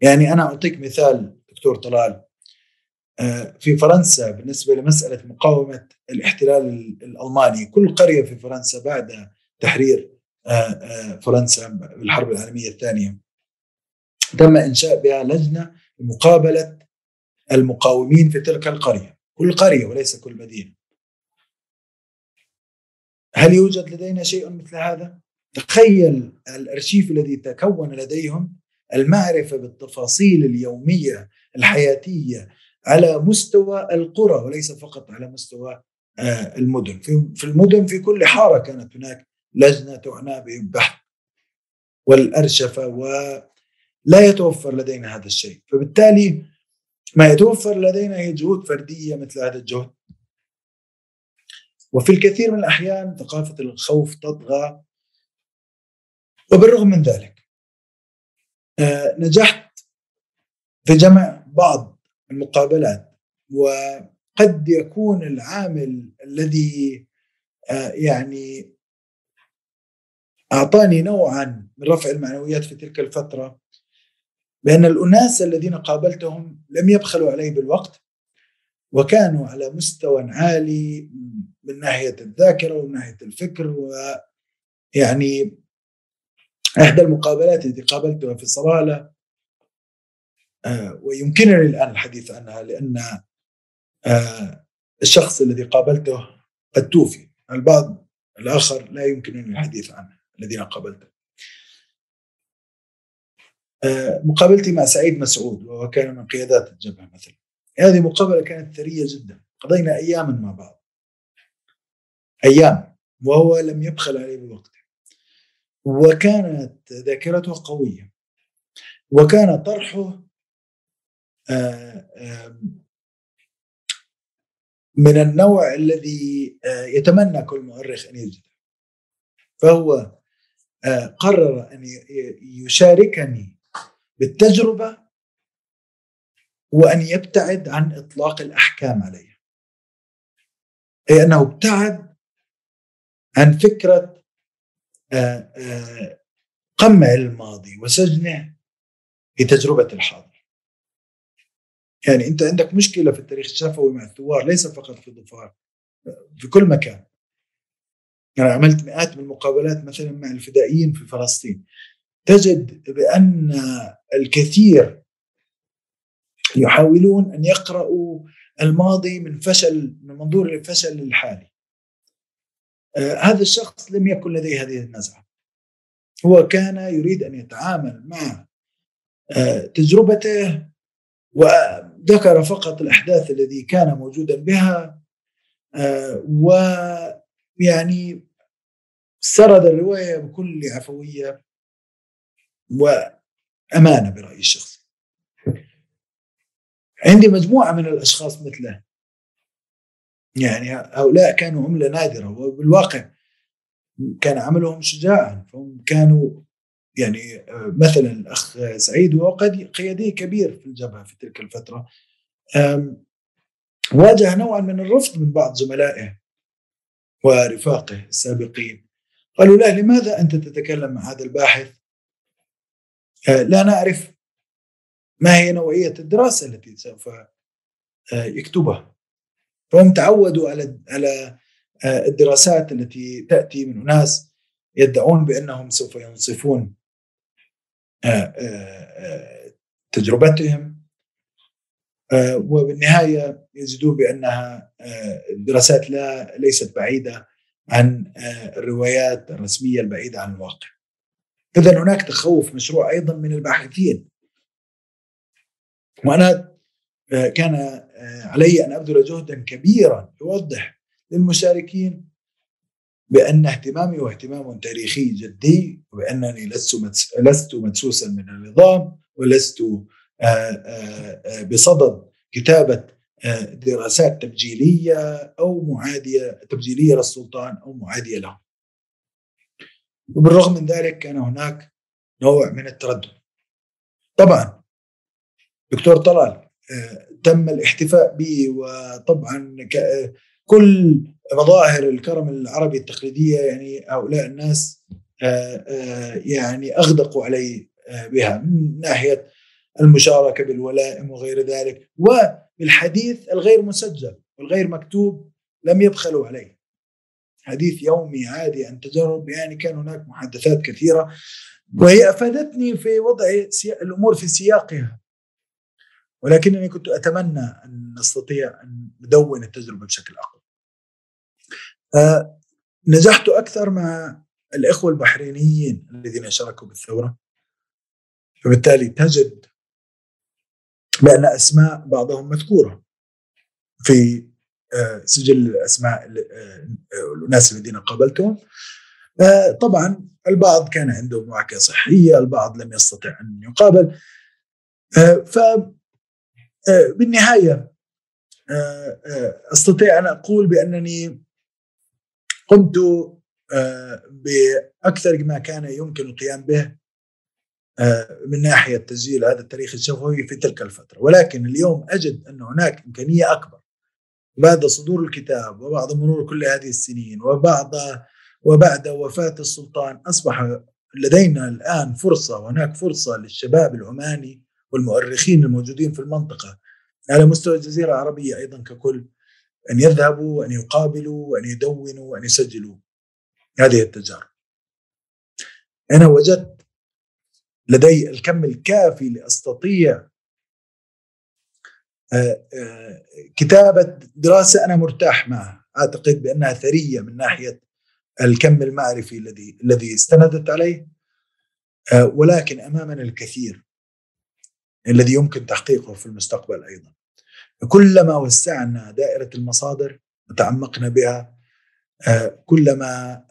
يعني أنا أعطيك مثال دكتور طلال. في فرنسا بالنسبة لمسألة مقاومة الاحتلال الألماني كل قرية في فرنسا بعد تحرير فرنسا بالحرب العالمية الثانية تم إنشاء بها لجنة لمقابلة المقاومين في تلك القرية كل قرية وليس كل مدينة. هل يوجد لدينا شيء مثل هذا؟ تخيل الأرشيف الذي تكون لديهم المعرفة بالتفاصيل اليومية الحياتية على مستوى القرى وليس فقط على مستوى المدن. في المدن في كل حارة كانت هناك لجنة تعنى بالبحث والأرشفة ولا يتوفر لدينا هذا الشيء. فبالتالي ما يتوفر لدينا هي جهود فردية مثل هذا الجهد. وفي الكثير من الأحيان ثقافة الخوف تطغى. وبالرغم من ذلك نجحت في جمع بعض المقابلات. وقد يكون العامل الذي يعني أعطاني نوعا من رفع المعنويات في تلك الفترة بأن الأناس الذين قابلتهم لم يبخلوا علي بالوقت وكانوا على مستوى عالي من ناحية الذاكرة ومن ناحية الفكر ويعني إحدى المقابلات التي قابلتها في صلالة آه ويمكنني الآن الحديث عنها لأن آه الشخص الذي قابلته قد توفي البعض الآخر لا يمكنني الحديث عنه الذين قابلته. مقابلتي مع سعيد مسعود وهو كان من قيادات الجبهة مثلا. هذه مقابلة كانت ثرية جدا. قضينا اياما مع بعض. أيام وهو لم يبخل علي بوقته. وكانت ذاكرته قوية. وكان طرحه من النوع الذي يتمنى كل مؤرخ أن يجده. فهو قرر أن يشاركني بالتجربة وأن يبتعد عن إطلاق الأحكام علي أي أنه ابتعد عن فكرة قمع الماضي وسجنه في تجربة الحاضر. يعني أنت عندك مشكلة في التاريخ الشفوي مع الثوار ليس فقط في ظفار في كل مكان. أنا عملت مئات من المقابلات مثلا مع الفدائيين في فلسطين. تجد بأن الكثير يحاولون أن يقرأوا الماضي من فشل من منظور الفشل الحالي. آه هذا الشخص لم يكن لديه هذه النزعة. هو كان يريد أن يتعامل مع آه تجربته وذكر فقط الأحداث الذي كان موجودا بها آه ويعني سرد الرواية بكل عفوية. وأمانة برأيي الشخصي. عندي مجموعة من الأشخاص مثله. يعني هؤلاء كانوا عمله نادره وبالواقع كان عملهم شجاعا. فهم كانوا يعني مثلا الأخ سعيد وهو قيادي كبير في الجبهة في تلك الفترة. واجه نوعا من الرفض من بعض زملائه ورفاقه السابقين. قالوا له لماذا أنت تتكلم مع هذا الباحث؟ لا نعرف ما هي نوعية الدراسة التي سوف يكتبها فهم تعودوا على على الدراسات التي تأتي من أناس يدعون بأنهم سوف ينصفون تجربتهم وبالنهاية يجدون بأنها الدراسات لا ليست بعيدة عن الروايات الرسمية البعيدة عن الواقع. إذا هناك تخوف مشروع أيضا من الباحثين. وأنا كان علي أن أبذل جهدا كبيرا يوضح للمشاركين بأن اهتمامي واهتمام تاريخي جدي وبأنني لست لست مدسوسا من النظام ولست آه، آه، آه، بصدد كتابة دراسات تبجيلية أو معادية تبجيلية للسلطان أو معادية له. وبالرغم من ذلك كان هناك نوع من التردد. طبعا دكتور طلال تم الاحتفاء به وطبعا كل مظاهر الكرم العربي التقليدية يعني هؤلاء الناس يعني أغدقوا علي بها من ناحية المشاركة بالولائم وغير ذلك وبالحديث الغير مسجل والغير مكتوب لم يبخلوا عليه حديث يومي عادي عن تجارب يعني كان هناك محادثات كثيرة وهي أفادتني في وضع الأمور في سياقها ولكنني كنت أتمنى أن نستطيع أن ندون التجربة بشكل أقوى. أه نجحت أكثر مع الإخوة البحرينيين الذين شاركوا بالثورة فبالتالي تجد بأن أسماء بعضهم مذكورة في آه، سجل أسماء آه، الناس الذين قابلتهم. آه، طبعا البعض كان عنده معاكسة صحية البعض لم يستطع أن يقابل. ف بالنهاية أستطيع أن أقول بأنني قمت بأكثر ما كان يمكن القيام به آه، من ناحية تسجيل هذا التاريخ الشفوي في تلك الفترة. ولكن اليوم أجد أن هناك إمكانية أكبر. بعد صدور الكتاب وبعد مرور كل هذه السنين وبعد وبعد وفاة السلطان أصبح لدينا الآن فرصة وهناك فرصة للشباب العماني والمؤرخين الموجودين في المنطقة على مستوى الجزيرة العربية أيضا ككل أن يذهبوا وان يقابلوا وأن يدونوا وأن يسجلوا هذه التجارب. أنا وجدت لدي الكم الكافي لأستطيع آه، آه، كتابة دراسة أنا مرتاح معها. أعتقد بأنها ثرية من ناحية الكم المعرفي الذي الذي استندت عليه. آه، ولكن أمامنا الكثير الذي يمكن تحقيقه في المستقبل أيضا. كلما وسعنا دائرة المصادر وتعمقنا بها كلما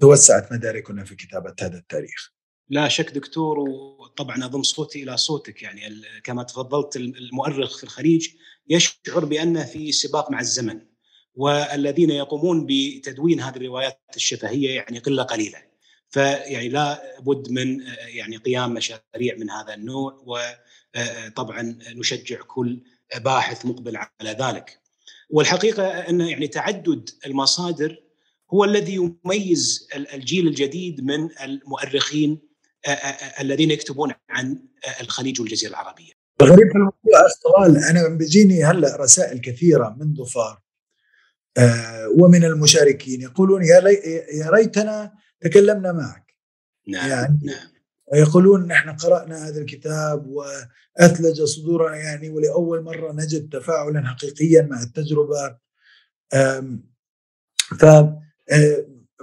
توسعت مداركنا في كتابة هذا التاريخ. لا شك دكتور وطبعا أضم صوتي إلى صوتك يعني كما تفضلت المؤرخ في الخليج يشعر بانه في سباق مع الزمن والذين يقومون بتدوين هذه الروايات الشفهية يعني قلة قليلة. فيعني لا بد من يعني قيام مشاريع من هذا النوع وطبعا نشجع كل باحث مقبل على ذلك. والحقيقة أن يعني تعدد المصادر هو الذي يميز الجيل الجديد من المؤرخين الذين يكتبون عن الخليج والجزيرة العربية. الغريب في الموضوع استغلال أنا بيجيني هلأ رسائل كثيرة من ظفار ومن المشاركين يقولون يا يا ريتنا تكلمنا معك. نعم يعني نعم يقولون نحن قرأنا هذا الكتاب وأثلج صدورنا يعني ولأول مرة نجد تفاعلا حقيقيا مع التجربة ف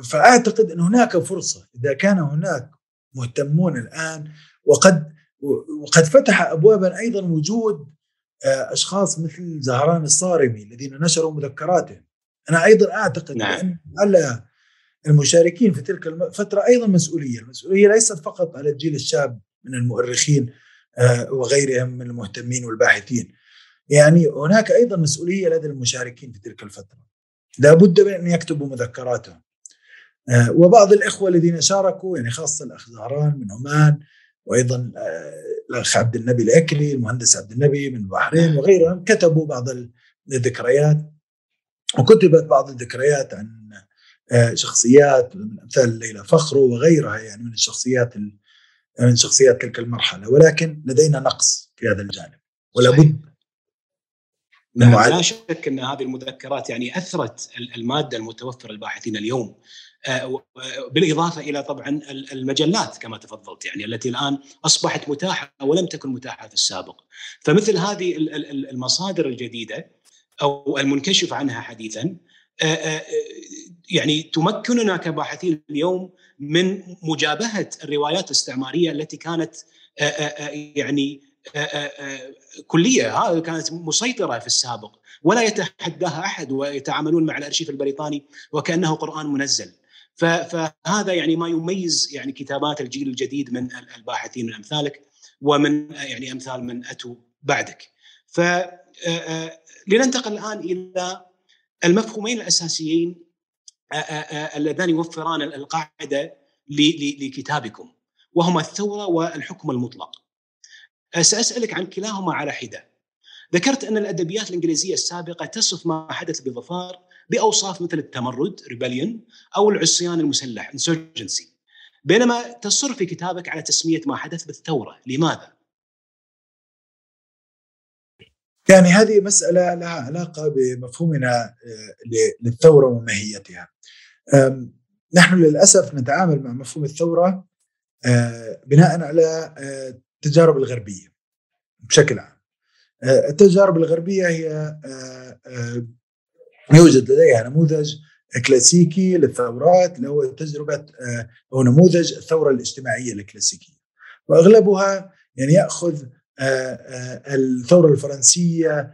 فأعتقد إن هناك فرصة إذا كان هناك مهتمون الآن وقد وقد فتح ابوابا أيضا وجود آه، أشخاص مثل زهران الصارمي الذين نشروا مذكراتهم أنا أيضا أعتقد نعم. ان على المشاركين في تلك الفترة أيضا مسؤولية، المسؤولية ليست فقط على الجيل الشاب من المؤرخين آه، وغيرهم من المهتمين والباحثين. يعني هناك أيضا مسؤولية لدى المشاركين في تلك الفترة. لابد من أن يكتبوا مذكراتهم. آه، وبعض الإخوة الذين شاركوا يعني خاصة الأخ زهران من عمان وأيضا آه، الأخ عبد النبي الأكلي المهندس عبد النبي من البحرين وغيرهم كتبوا بعض الذكريات وكتبت بعض الذكريات عن آه، شخصيات من أمثال ليلى فخرو وغيرها يعني من الشخصيات من شخصيات تلك المرحلة. ولكن لدينا نقص في هذا الجانب ولا بد نعم لا شك أن هذه المذكرات يعني أثرت المادة المتوفرة للباحثين اليوم. بالإضافة إلى طبعا المجلات كما تفضلت يعني التي الآن أصبحت متاحة ولم تكن متاحة في السابق. فمثل هذه المصادر الجديدة أو المنكشف عنها حديثا آه، آه، يعني تمكننا كباحثين اليوم من مجابهة الروايات الاستعمارية التي كانت يعني كلية كانت مسيطرة في السابق ولا يتحداها أحد ويتعاملون مع الأرشيف البريطاني وكأنه قرآن منزل. فهذا يعني ما يميز يعني كتابات الجيل الجديد من الباحثين من أمثالك ومن يعني أمثال من أتوا بعدك. ف لننتقل الآن إلى المفهومين الأساسيين اللذان يوفران القاعدة لكتابكم وهما الثورة والحكم المطلق. سأسألك عن كلاهما على حدة. ذكرت أن الأدبيات الإنجليزية السابقة تصف ما حدث بظفار بأوصاف مثل التمرد rebellion أو العصيان المسلح insurgency بينما تصر في كتابك على تسمية ما حدث بالثورة. لماذا؟ يعني هذه مسألة لها علاقة بمفهومنا آه، للثورة وماهيتها. نحن للأسف نتعامل مع مفهوم الثورة آه، بناء على التجارب آه، الغربية بشكل عام. التجارب الغربية هي يوجد لديها نموذج كلاسيكي للثورات اللي هو تجربة أو نموذج الثورة الاجتماعية الكلاسيكية. وأغلبها يعني يأخذ الثورة الفرنسية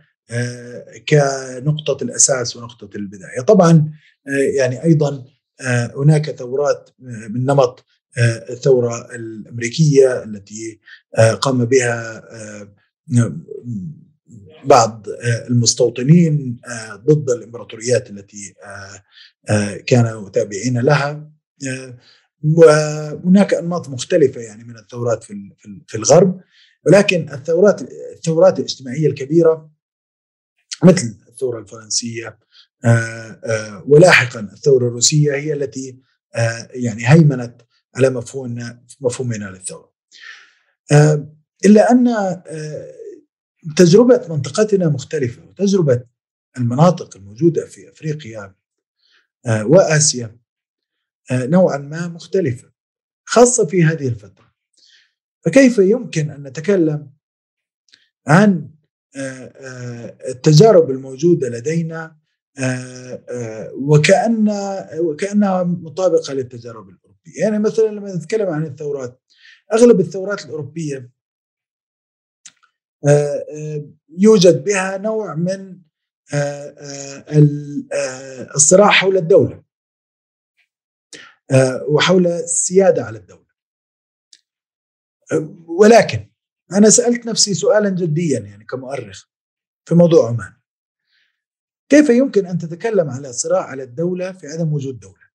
كنقطة الأساس ونقطة البداية. طبعا يعني أيضا هناك ثورات من نمط الثورة الأمريكية التي قام بها بعض آه، المستوطنين آه، ضد الإمبراطوريات التي آه، كانوا تابعين لها وهناك أنماط مختلفة يعني من الثورات في في الغرب ولكن الثورات الثورات الاجتماعية الكبيرة مثل الثورة الفرنسية ولاحقا الثورة الروسية هي التي يعني هيمنت على مفهومنا مفهومنا للثورة. إلا أن تجربة منطقتنا مختلفة وتجربة المناطق الموجودة في أفريقيا آه، وآسيا آه، نوعا ما مختلفة خاصة في هذه الفترة. فكيف يمكن أن نتكلم عن آه، التجارب الموجودة لدينا وكأن وكأنها مطابقة للتجارب الأوروبية؟ يعني مثلا لما نتكلم عن الثورات أغلب الثورات الأوروبية يوجد بها نوع من آه، الصراع حول الدولة وحول السيادة على الدولة. ولكن أنا سألت نفسي سؤالا جديا يعني كمؤرخ في موضوع عمان. كيف يمكن أن تتكلم على صراع على الدولة في عدم وجود دولة؟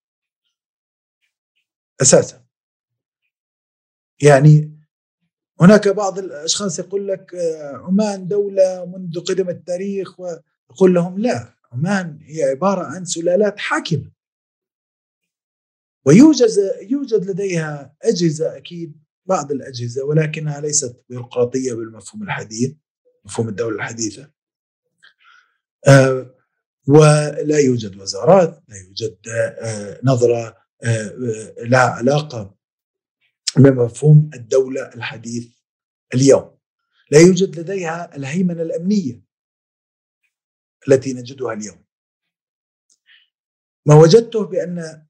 أساسا. يعني هناك بعض الأشخاص يقول لك آه، عمان دولة منذ قدم التاريخ ويقول لهم لا عمان هي عبارة عن سلالات حاكمة. ويوجد يوجد لديها أجهزة أكيد بعض الأجهزة ولكنها ليست بيروقراطيه بالمفهوم الحديث مفهوم الدولة الحديثة. آه، ولا يوجد وزارات لا يوجد آه، نظرة لها علاقة بمفهوم الدولة الحديث اليوم. لا يوجد لديها الهيمنة الأمنية التي نجدها اليوم. ما وجدته بأن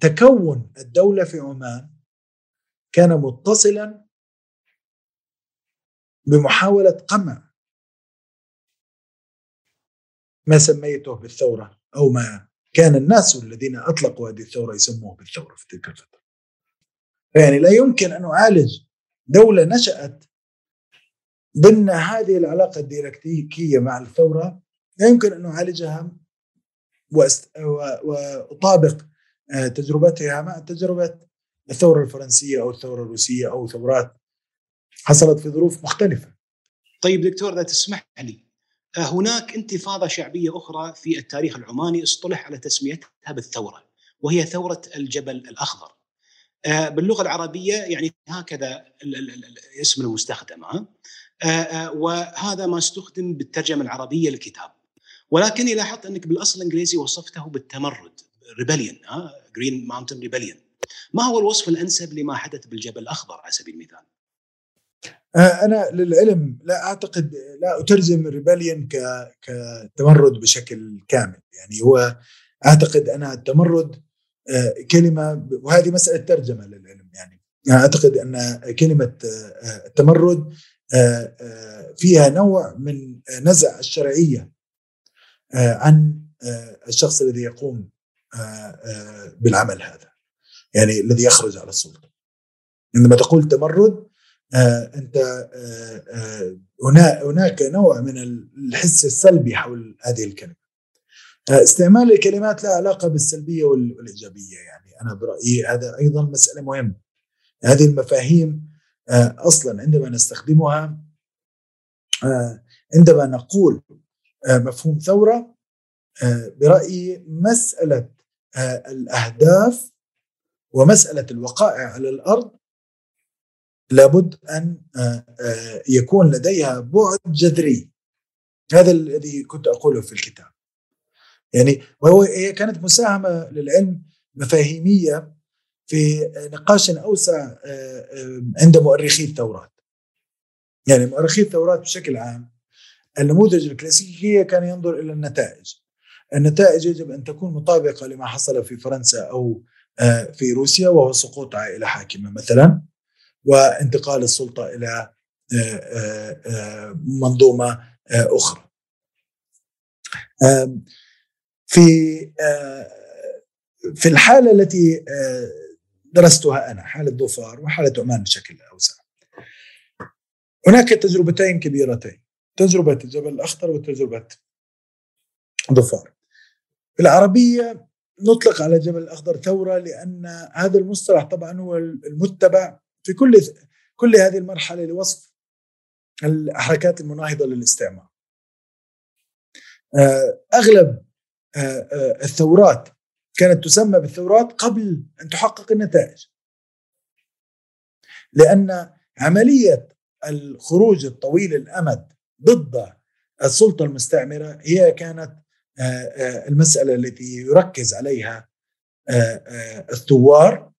تكون الدولة في عمان كان متصلا بمحاولة قمع ما سميته بالثورة أو ما كان الناس الذين أطلقوا هذه الثورة يسموه بالثورة في تلك الفترة. يعني لا يمكن أن أعالج دولة نشأت ضمن هذه العلاقة الديالكتيكية مع الثورة. لا يمكن أن أعالجها وأطابق آه، تجربتها مع تجربة الثورة الفرنسية أو الثورة الروسية أو ثورات حصلت في ظروف مختلفة. طيب دكتور إذا تسمح لي آه، هناك انتفاضة شعبية أخرى في التاريخ العماني اصطلح على تسميتها بالثورة وهي ثورة الجبل الأخضر. باللغة العربية يعني هكذا الاسم المستخدم آه، آه، وهذا ما استخدم بالترجمة العربية للكتاب. ولكني لاحظت أنك بالأصل الإنجليزي وصفته بالتمرد rebellion Green Mountain Rebellion ما هو الوصف الأنسب لما حدث بالجبل الأخضر على سبيل المثال؟ أنا للعلم لا أعتقد لا أترجم rebellion كتمرد بشكل كامل. يعني هو أعتقد أن التمرد آه، كلمة وهذه مسألة ترجمة للعلم. يعني أعتقد أن كلمة آه، التمرد فيها نوع من نزع الشرعية عن الشخص الذي يقوم بالعمل هذا يعني الذي يخرج على السلطة. عندما تقول تمرد أنت هناك نوع من الحس السلبي حول هذه الكلمة. استعمال الكلمات لها علاقة بالسلبية والإيجابية يعني أنا برأيي هذا أيضا مسألة مهمة. هذه المفاهيم أصلا عندما نستخدمها عندما نقول مفهوم ثورة برأيي مسألة الأهداف ومسألة الوقائع على الأرض لابد أن يكون لديها بعد جذري. هذا الذي كنت أقوله في الكتاب. يعني وهو هي كانت مساهمة للعلم مفاهيمية في نقاش أوسع عند مؤرخي الثورات يعني مؤرخي الثورات بشكل عام النموذج الكلاسيكي كان ينظر إلى النتائج. النتائج يجب أن تكون مطابقة لما حصل في فرنسا أو في روسيا وهو سقوط عائلة حاكمة مثلا وانتقال السلطة إلى منظومة أخرى. في في الحالة التي درستها أنا حالة ظفار وحالة عمان بشكل أوسع هناك تجربتين كبيرتين تجربة الجبل الأخضر وتجربة ظفار في العربية نطلق على الجبل الأخضر ثورة لأن هذا المصطلح طبعا هو المتبع في كل كل هذه المرحلة لوصف الحركات المناهضة للاستعمار. أغلب الثورات كانت تسمى بالثورات قبل أن تحقق النتائج. لأن عملية الخروج الطويل الأمد ضد السلطة المستعمرة هي كانت المسألة التي يركز عليها الثوار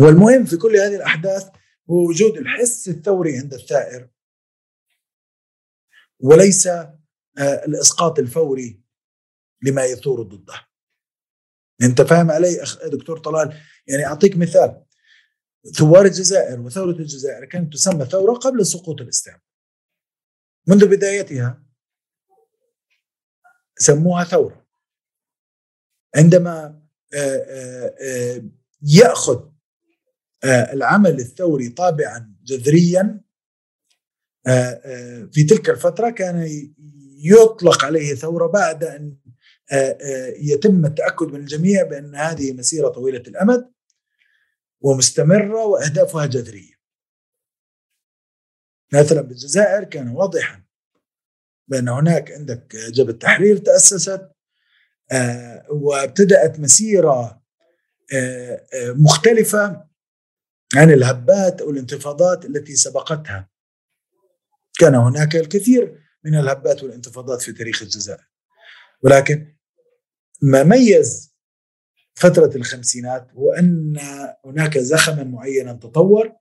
والمهم في كل هذه الأحداث هو وجود الحس الثوري عند الثائر وليس الإسقاط الفوري لما يثور ضده. أنت فاهم علي أخ دكتور طلال؟ يعني أعطيك مثال. ثوار الجزائر وثورة الجزائر كانت تسمى ثورة قبل سقوط الاستعمار منذ بدايتها سموها ثورة. عندما يأخذ العمل الثوري طابعا جذريا في تلك الفترة كان يطلق عليه ثورة بعد أن يتم التأكد من الجميع بأن هذه مسيرة طويلة الأمد ومستمرة وأهدافها جذرية. مثلا بالجزائر كان واضحا بأن هناك عندك جبهة التحرير تأسست وابتدأت مسيرة مختلفة عن الهبات أو الانتفاضات التي سبقتها. كان هناك الكثير من الهبات والانتفاضات في تاريخ الجزائر. ولكن ما ميز فترة الخمسينات هو أن هناك زخما معينا تطور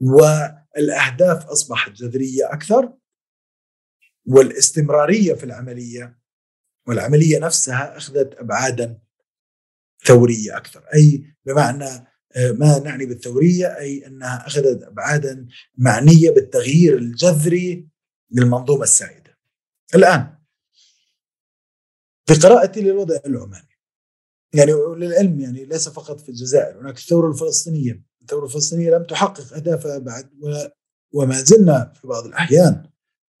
والأهداف أصبحت جذرية أكثر والاستمرارية في العملية والعملية نفسها أخذت أبعادا ثورية أكثر. أي بمعنى ما نعني بالثورية أي أنها أخذت أبعادا معنية بالتغيير الجذري للمنظومة السائدة. الآن في قراءتي للوضع العماني. يعني للعلم يعني ليس فقط في الجزائر هناك الثورة الفلسطينية. الثورة الفلسطينية لم تحقق أهدافها بعد وما زلنا في بعض الأحيان.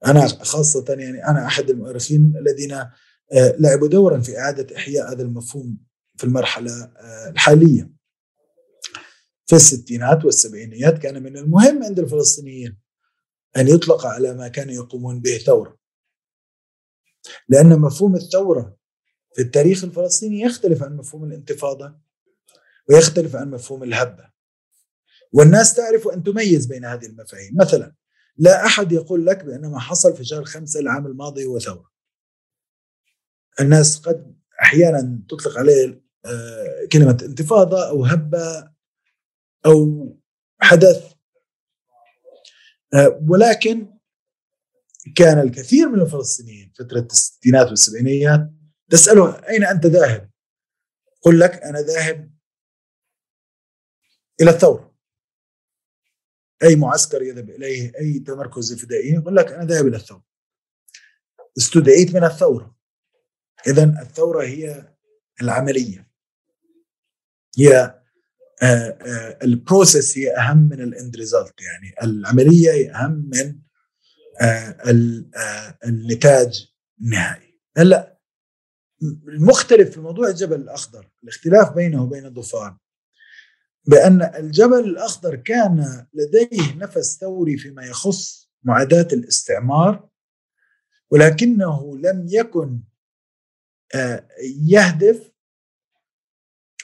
أنا خاصة يعني أنا أحد المؤرخين الذين لعبوا دورا في إعادة إحياء هذا المفهوم في المرحلة الحالية. في الستينات والسبعينيات كان من المهم عند الفلسطينيين أن يطلق على ما كانوا يقومون به ثورة. لأن مفهوم الثورة في التاريخ الفلسطيني يختلف عن مفهوم الانتفاضة ويختلف عن مفهوم الهبة. والناس تعرف أن تميز بين هذه المفاهيم. مثلا لا أحد يقول لك بأن ما حصل في شهر خمسة العام الماضي هو ثورة. الناس قد أحيانا تطلق عليه كلمة انتفاضة أو هبة أو حدث. ولكن كان الكثير من الفلسطينيين فترة الستينات والسبعينيات تسأله أين أنت ذاهب؟ قل لك أنا ذاهب إلى الثورة. أي معسكر يذهب إليه أي تمركز فدائي يقول لك أنا ذاهب إلى الثورة. استدعيت من الثورة. اذا الثورة هي العملية. هي آه، آه، ال process هي أهم من ال end result يعني العملية هي أهم من آه، النتاج النهائي. هلأ المختلف في موضوع الجبل الأخضر الاختلاف بينه وبين ظفار بأن الجبل الأخضر كان لديه نفس ثوري فيما يخص معاداة الاستعمار ولكنه لم يكن يهدف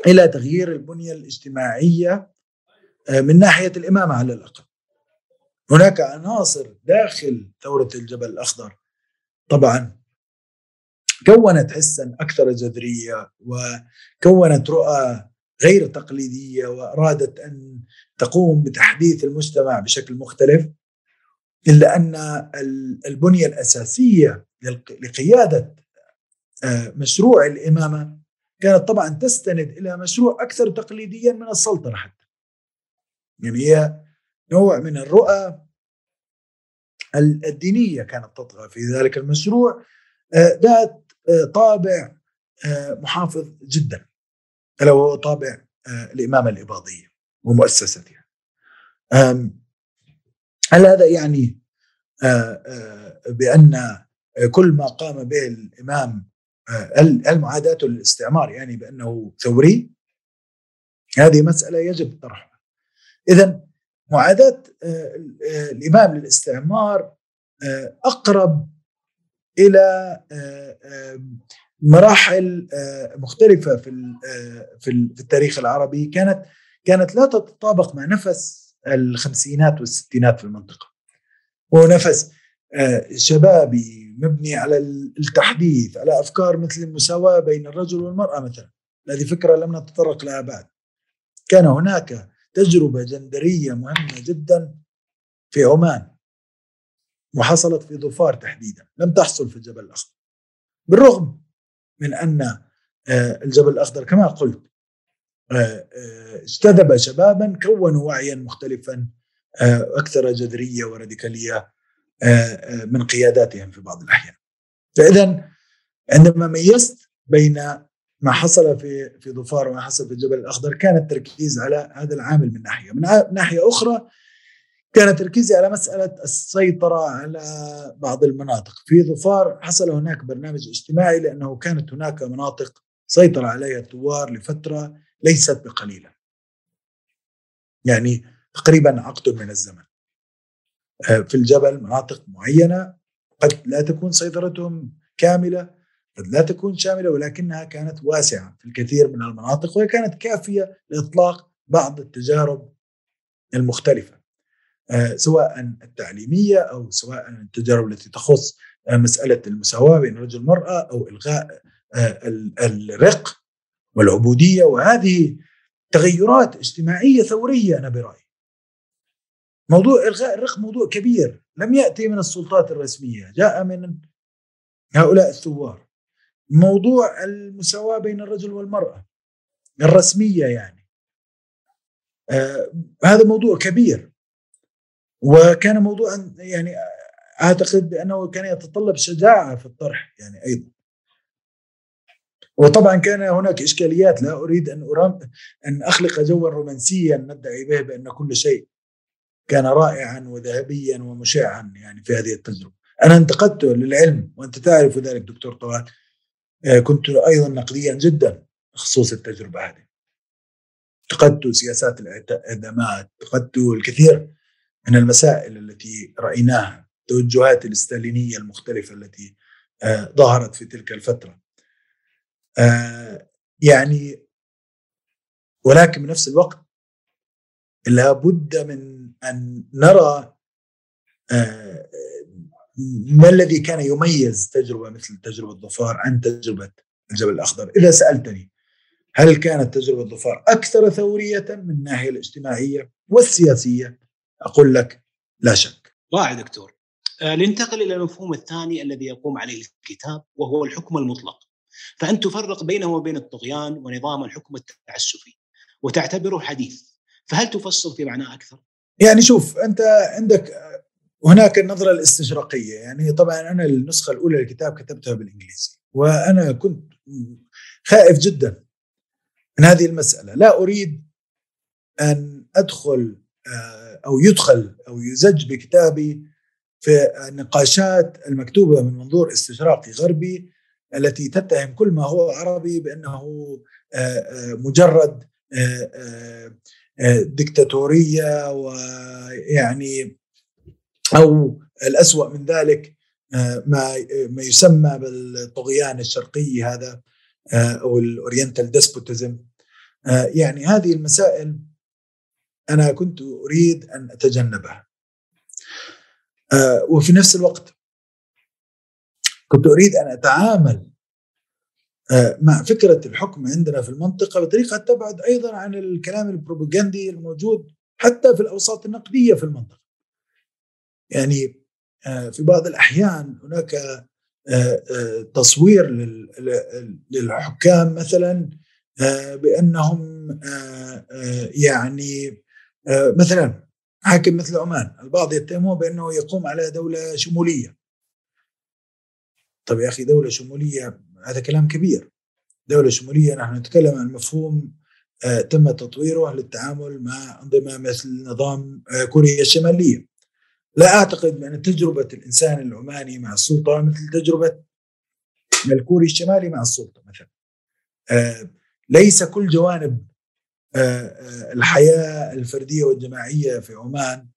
إلى تغيير البنية الاجتماعية آه، من ناحية الإمامة على الأقل. هناك عناصر داخل ثورة الجبل الأخضر طبعا كونت حسا أكثر جذرية وكونت رؤى غير تقليدية وأرادت أن تقوم بتحديث المجتمع بشكل مختلف إلا أن البنية الأساسية لقيادة آه، مشروع الإمامة كانت طبعا تستند إلى مشروع أكثر تقليديا من السلطنة حتى. يعني هي نوع من الرؤى الدينية كانت تطغى في ذلك المشروع آه، ذات طابع آه، محافظ جدا ألا وهو طابع الإمامة الإباضية ومؤسستها. هل هذا يعني بأن كل ما قام به الإمام هل للاستعمار يعني بأنه ثوري؟ هذه مسألة يجب طرحها. اذا معاداة آه، آه، الإمام للاستعمار آه، أقرب إلى مراحل مختلفة في في التاريخ العربي. كانت كانت لا تتطابق مع نفس الخمسينات والستينات في المنطقة. وهو نفس شبابي مبني على التحديث على أفكار مثل المساواة بين الرجل والمرأة مثلا. هذه فكرة لم نتطرق لها بعد. كان هناك تجربة جندرية مهمة جدا في عمان. وحصلت في ظفار تحديدا لم تحصل في الجبل الأخضر بالرغم من أن آه، الجبل الأخضر كما قلت آه، آه، اجتذب شبابا كونوا وعيا مختلفا وراديكالية آه، آه، من قياداتهم في بعض الأحيان. فاذا عندما ميزت بين ما حصل في في ظفار وما حصل في الجبل الأخضر كان التركيز على هذا العامل من ناحية، من ناحية أخرى كان تركيزي على مسألة السيطرة على بعض المناطق، في ظفار حصل هناك برنامج اجتماعي لأنه كانت هناك مناطق سيطر عليها الثوار لفترة ليست بقليلة. يعني تقريبا عقد من الزمن. آه، في الجبل مناطق معينة قد لا تكون سيطرتهم كاملة قد لا تكون شاملة ولكنها كانت واسعة في الكثير من المناطق وهي كانت كافية لإطلاق بعض التجارب المختلفة آه، سواء التعليمية أو سواء التجارب التي تخص آه، مسألة المساواة بين الرجل والمراه أو إلغاء الرق والعبودية. وهذه تغيرات اجتماعية ثورية أنا برأيي. موضوع إلغاء الرق موضوع كبير لم يأتي من السلطات الرسمية جاء من هؤلاء الثوار. موضوع المساواة بين الرجل والمرأة الرسمية يعني آه هذا موضوع كبير. وكان موضوعا يعني أعتقد بأنه كان يتطلب شجاعة في الطرح يعني أيضا وطبعا كان هناك إشكاليات لا أريد أن أرام أن أخلق جوا رومانسيا ندعي به بأن كل شيء كان رائعا وذهبيا ومشعا يعني في هذه التجربة. أنا انتقدته للعلم وأنت تعرف ذلك دكتور طوال آه، كنت أيضا نقديا جدا بخصوص التجربة هذه. انتقدت سياسات الاعدامات، انتقدت الكثير من المسائل التي رأيناها، التوجهات الاستالينيه المختلفة التي آه، ظهرت في تلك الفترة. آه، يعني ولكن بنفس الوقت لابد من أن نرى آه، ما الذي كان يميز تجربة مثل تجربة ظفار عن تجربة الجبل الأخضر؟ إذا سألتني هل كانت تجربة ظفار أكثر ثورية من الناحية الاجتماعية والسياسية؟ أقول لك لا شك. رائع دكتور. آه، ننتقل إلى المفهوم الثاني الذي يقوم عليه الكتاب وهو الحكم المطلق. فأنت تفرق بينه وبين الطغيان ونظام الحكم التعسفي وتعتبره حديث فهل تفصل في معناه أكثر؟ يعني شوف أنت عندك هناك النظرة الاستشراقية يعني طبعا أنا النسخة الأولى للكتاب كتبتها بالإنجليزي وأنا كنت خائف جدا من هذه المسألة لا أريد أن أدخل آه، أو يدخل أو يزج بكتابي في النقاشات المكتوبة من منظور استشراقي غربي التي تتهم كل ما هو عربي بأنه آه، آه، مجرد دكتاتوريه ويعني أو الأسوأ من ذلك ما ما يسمى بالطغيان الشرقي هذا أو ال oriental despotism. يعني هذه المسائل أنا كنت أريد أن أتجنبها وفي نفس الوقت كنت أريد أن أتعامل مع فكرة الحكم عندنا في المنطقة بطريقة تبعد أيضا عن الكلام البروباغندي الموجود حتى في الأوساط النقدية في المنطقة. يعني في بعض الأحيان هناك تصوير للحكام مثلا بأنهم يعني مثلا حاكم مثل عمان البعض يتهمه بأنه يقوم على دولة شمولية. طيب يا أخي دولة شمولية هذا كلام كبير. دولة شمولية نحن نتكلم عن مفهوم تم تطويره للتعامل مع أنظمة مثل نظام كوريا الشمالية. لا أعتقد بأن تجربة الإنسان العماني مع السلطة مثل تجربة الكوري الشمالي مع السلطة مثلا. آه ليس كل جوانب آه آه الحياة الفردية والجماعية في عمان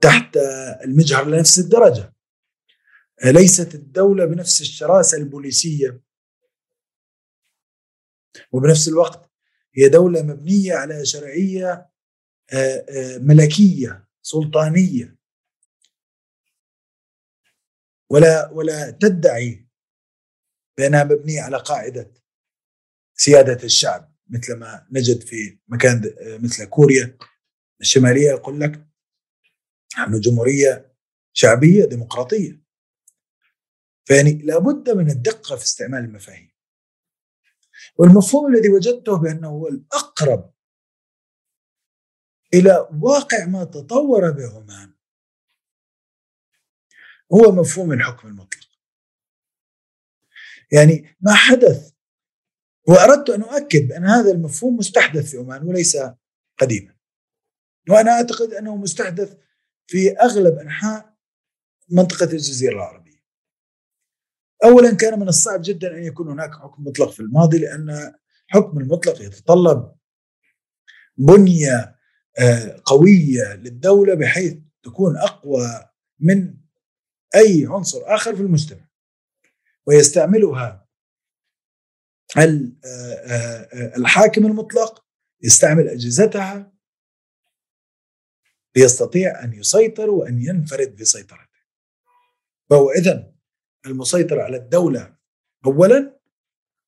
تحت المجهر لنفس الدرجة. آه ليست الدولة بنفس الشراسة البوليسية. وبنفس الوقت هي دولة مبنية على شرعية آه، آه، ملكية سلطانية. ولا ولا تدعي بأنها مبنية على قاعدة سيادة الشعب. مثل ما نجد في مكان مثل كوريا الشمالية يقول لك نحن جمهورية شعبية ديمقراطية. فيعني لابد من الدقة في استعمال المفاهيم. والمفهوم الذي وجدته بأنه هو الأقرب إلى واقع ما تطور به عمان هو مفهوم الحكم المطلق. يعني ما حدث وأردت أن أؤكد أن هذا المفهوم مستحدث في عمان وليس قديما. وأنا أعتقد أنه مستحدث في أغلب أنحاء منطقة الجزيرة العربية. أولا كان من الصعب جدا أن يكون هناك حكم مطلق في الماضي لأن حكم المطلق يتطلب بنية آه، قوية للدولة بحيث تكون أقوى من أي عنصر آخر في المجتمع ويستعملها الحاكم المطلق يستعمل أجهزتها ليستطيع أن يسيطر وأن ينفرد بسيطرته. فهو اذا المسيطر على الدولة اولا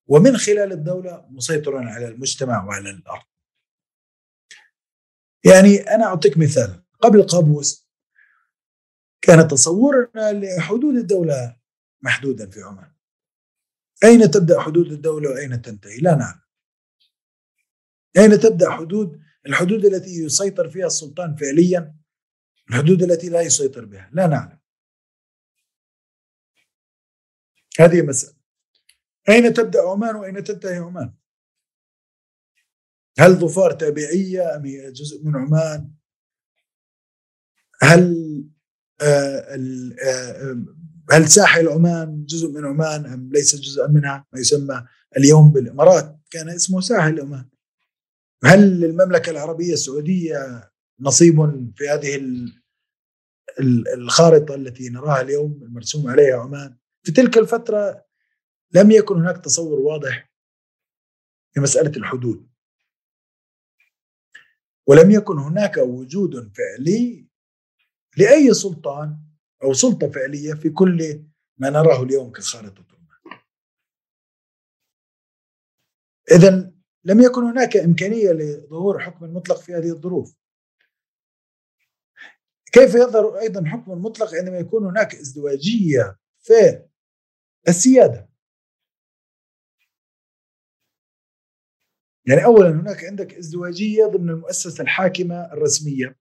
ومن خلال الدولة مسيطر على المجتمع وعلى الأرض. يعني أنا أعطيك مثال. قبل قابوس كان تصورنا لحدود الدولة محدودا في عمان. أين تبدأ حدود الدولة وأين تنتهي؟ لا نعلم. أين تبدأ حدود؟ الحدود التي يسيطر فيها السلطان فعليا؟ الحدود التي لا يسيطر بها؟ لا نعلم. هذه مسألة. أين تبدأ عمان وأين تنتهي عمان؟ هل ظفار تابعية أم هي جزء من عمان؟ هل آه، آه، هل ساحل عمان جزء من عمان أم ليس جزءا منها؟ ما يسمى اليوم بالإمارات. كان اسمه ساحل عمان. هل للمملكة العربية السعودية نصيب في هذه الخارطة التي نراها اليوم المرسوم عليها عمان؟ في تلك الفترة لم يكن هناك تصور واضح في مساله الحدود. ولم يكن هناك وجود فعلي لأي سلطان أو سلطة فعلية في كل ما نراه اليوم كخارطة الماء. اذا لم يكن هناك إمكانية لظهور حكم مطلق في هذه الظروف. كيف يظهر أيضا حكم مطلق عندما يكون هناك ازدواجية في السيادة؟ يعني اولا هناك عندك ازدواجية ضمن المؤسسة الحاكمة الرسمية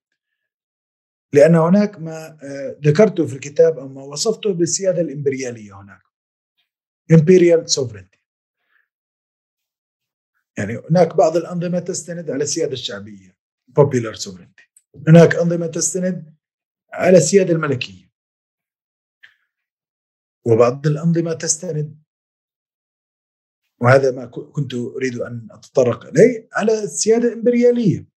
لأن هناك ما ذكرته في الكتاب أو ما وصفته بالسيادة الإمبريالية هناك. Imperial sovereignty. يعني هناك بعض الأنظمة تستند على السيادة الشعبية popular sovereignty. هناك أنظمة تستند على السيادة الملكية. وبعض الأنظمة تستند وهذا ما كنت أريد أن أتطرق إليه على السيادة الإمبريالية.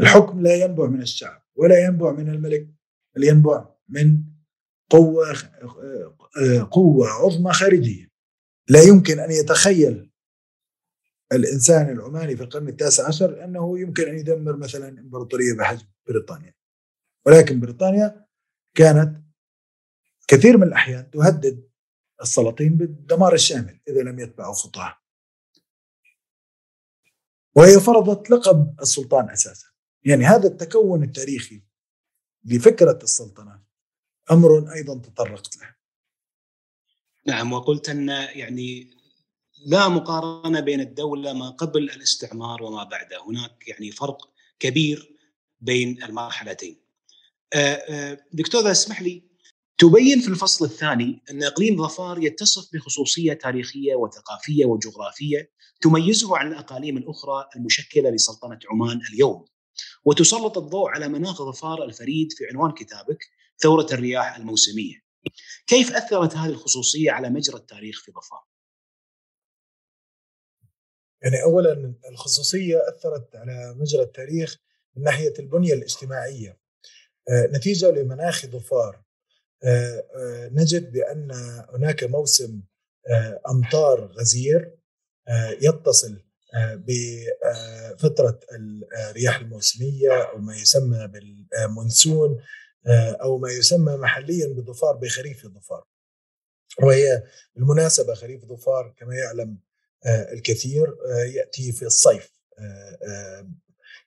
الحكم لا ينبع من الشعب. ولا ينبع من الملك بل ينبع من قوة قوة عظمى خارجية. لا يمكن أن يتخيل الإنسان العماني في القرن التاسع عشر أنه يمكن أن يدمر مثلا إمبراطورية بحجم بريطانيا. ولكن بريطانيا كانت كثير من الأحيان تهدد السلاطين بالدمار الشامل إذا لم يتبعوا خطاها وهي فرضت لقب السلطان أساسا. يعني هذا التكون التاريخي لفكرة السلطنة أمر أيضا تطرقت له. نعم وقلت أن يعني لا مقارنة بين الدولة ما قبل الاستعمار وما بعده هناك يعني فرق كبير بين المرحلتين. آه، آه، دكتور اذا اسمح لي. تبين في الفصل الثاني أن إقليم ظفار يتصف بخصوصية تاريخية وثقافية وجغرافية تميزه عن الأقاليم الأخرى المشكلة لسلطنة عمان اليوم. وتسلط الضوء على مناخ ظفار الفريد في عنوان كتابك ثورة الرياح الموسمية. كيف أثرت هذه الخصوصية على مجرى التاريخ في ظفار؟ يعني اولا الخصوصية أثرت على مجرى التاريخ من ناحية البنية الاجتماعية آه، نتيجة لمناخ ظفار آه، آه، نجد بأن هناك موسم أمطار غزير يتصل بفتره الرياح الموسمية أو ما يسمى بالمونسون أو ما يسمى محليا بظفار بخريف ظفار. وهي بالمناسبة خريف ظفار كما يعلم الكثير يأتي في الصيف.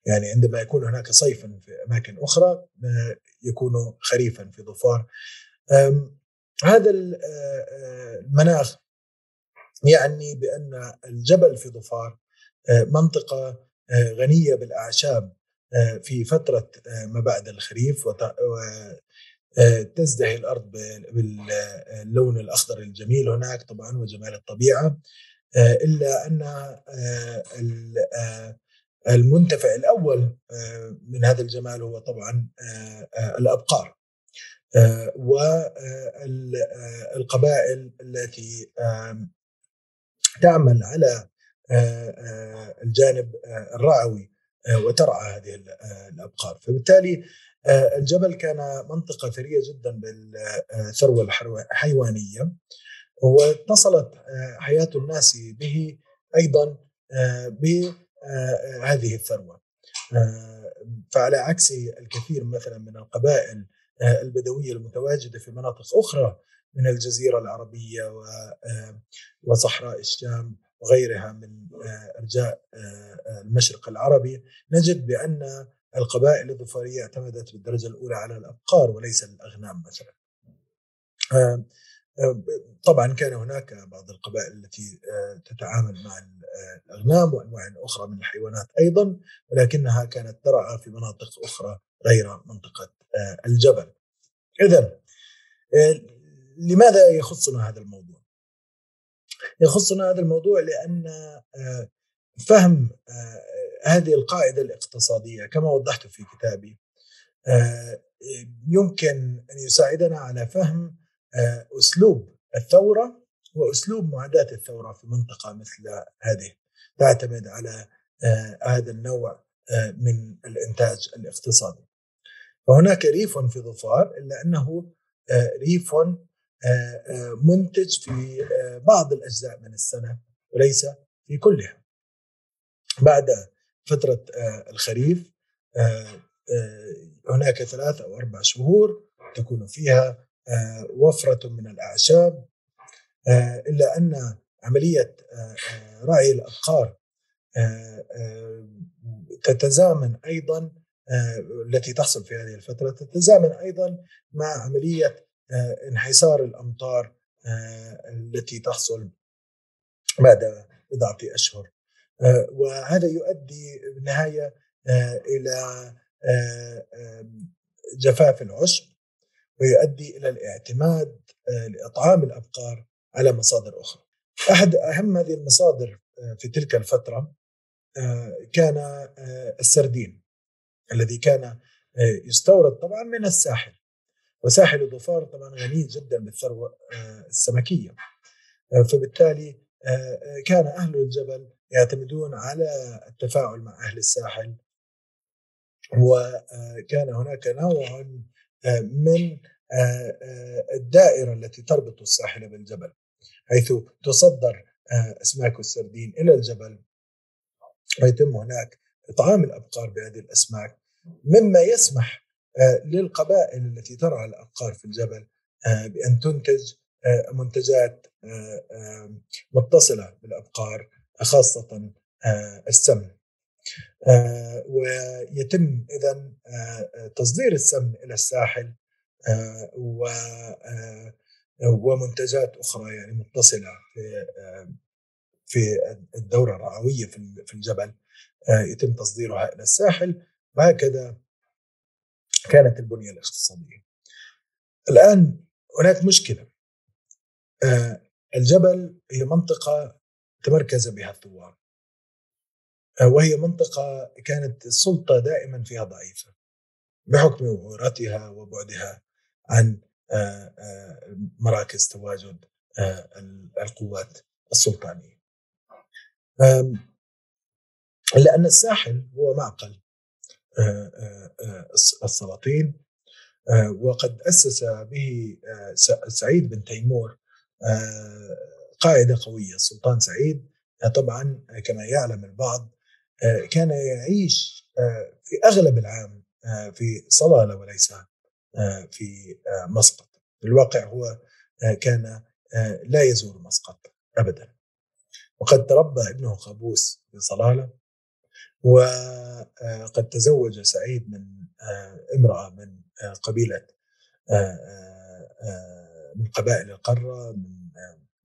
يعني عندما يكون هناك صيفا في أماكن أخرى يكون خريفا في ظفار. هذا المناخ يعني بأن الجبل في ظفار منطقة غنية بالأعشاب في فترة ما بعد الخريف تزدهي الأرض باللون الأخضر الجميل هناك طبعا وجمال الطبيعة إلا أن المنتفع الأول آه، من هذا الجمال هو طبعا آه، آه، الأبقار والقبائل التي تعمل على الجانب الرعوي وترعى هذه الأبقار. فبالتالي الجبل كان منطقة ثرية جدا بالثروة الحيوانية واتصلت حياة الناس به أيضا آه، هذه الثروة. آه، فعلى عكس الكثير مثلا من القبائل آه، البدوية المتواجدة في مناطق أخرى من الجزيرة العربية وصحراء الشام وغيرها من أرجاء المشرق العربي نجد بأن القبائل الظفارية اعتمدت بالدرجة الأولى على الأبقار وليس الأغنام مثلا. طبعا كان هناك بعض القبائل التي تتعامل مع الأغنام وأنواع أخرى من الحيوانات أيضا ولكنها كانت ترعى في مناطق أخرى غير منطقة آه، الجبل آه، لماذا يخصنا هذا الموضوع؟ يخصنا هذا الموضوع لأن آه، فهم هذه القاعدة الاقتصادية كما وضحت في كتابي يمكن أن يساعدنا على فهم أسلوب الثورة وأسلوب معاداة الثورة في منطقة مثل هذه تعتمد على آه، هذا النوع آه، من الإنتاج الاقتصادي. فهناك ريف في ظفار إلا أنه آه، ريف منتج في بعض الأجزاء من السنة وليس في كلها. بعد فترة الخريف هناك ثلاث أو أربع شهور تكون فيها وفرة من الأعشاب آه، إلا أن عملية آه، آه، رعي الأبقار تتزامن أيضا التي تحصل في هذه الفترة تتزامن أيضا مع عملية انحسار الأمطار التي تحصل بعد بضعة أشهر وهذا يؤدي بالنهاية إلى جفاف العشب ويؤدي إلى الاعتماد لإطعام الأبقار على مصادر أخرى. أحد أهم هذه المصادر في تلك الفترة كان السردين الذي كان يستورد طبعا من الساحل وساحل ظفار طبعا غني جدا بالثروة السمكية. فبالتالي كان أهل الجبل يعتمدون على التفاعل مع أهل الساحل. وكان هناك نوع من الدائرة التي تربط الساحل بالجبل حيث تصدر أسماك السردين إلى الجبل. ويتم هناك إطعام الأبقار بهذه الأسماك. مما يسمح للقبائل التي ترعى الأبقار في الجبل بأن تنتج منتجات متصلة بالأبقار خاصة السمن. ويتم اذا تصدير السمن إلى الساحل ومنتجات أخرى يعني متصلة في في الدورة الرعوية في الجبل يتم تصديرها إلى الساحل. وهكذا كانت البنية الاقتصادية. الآن هناك مشكلة الجبل هي منطقة تمركز بها الثوار وهي منطقة كانت السلطة دائما فيها ضعيفة بحكم وعورتها وبعدها عن مراكز تواجد القوات السلطانية. لأن الساحل هو معقل السلاطين. وقد أسس به سعيد بن تيمور قاعدة قوية السلطان سعيد. طبعا كما يعلم البعض كان يعيش في أغلب العام في صلالة وليس في مسقط. في الواقع هو كان لا يزور مسقط ابدا. وقد تربى ابنه قابوس في صلالة. وقد تزوج سعيد من امرأة من قبيلة من قبائل القره من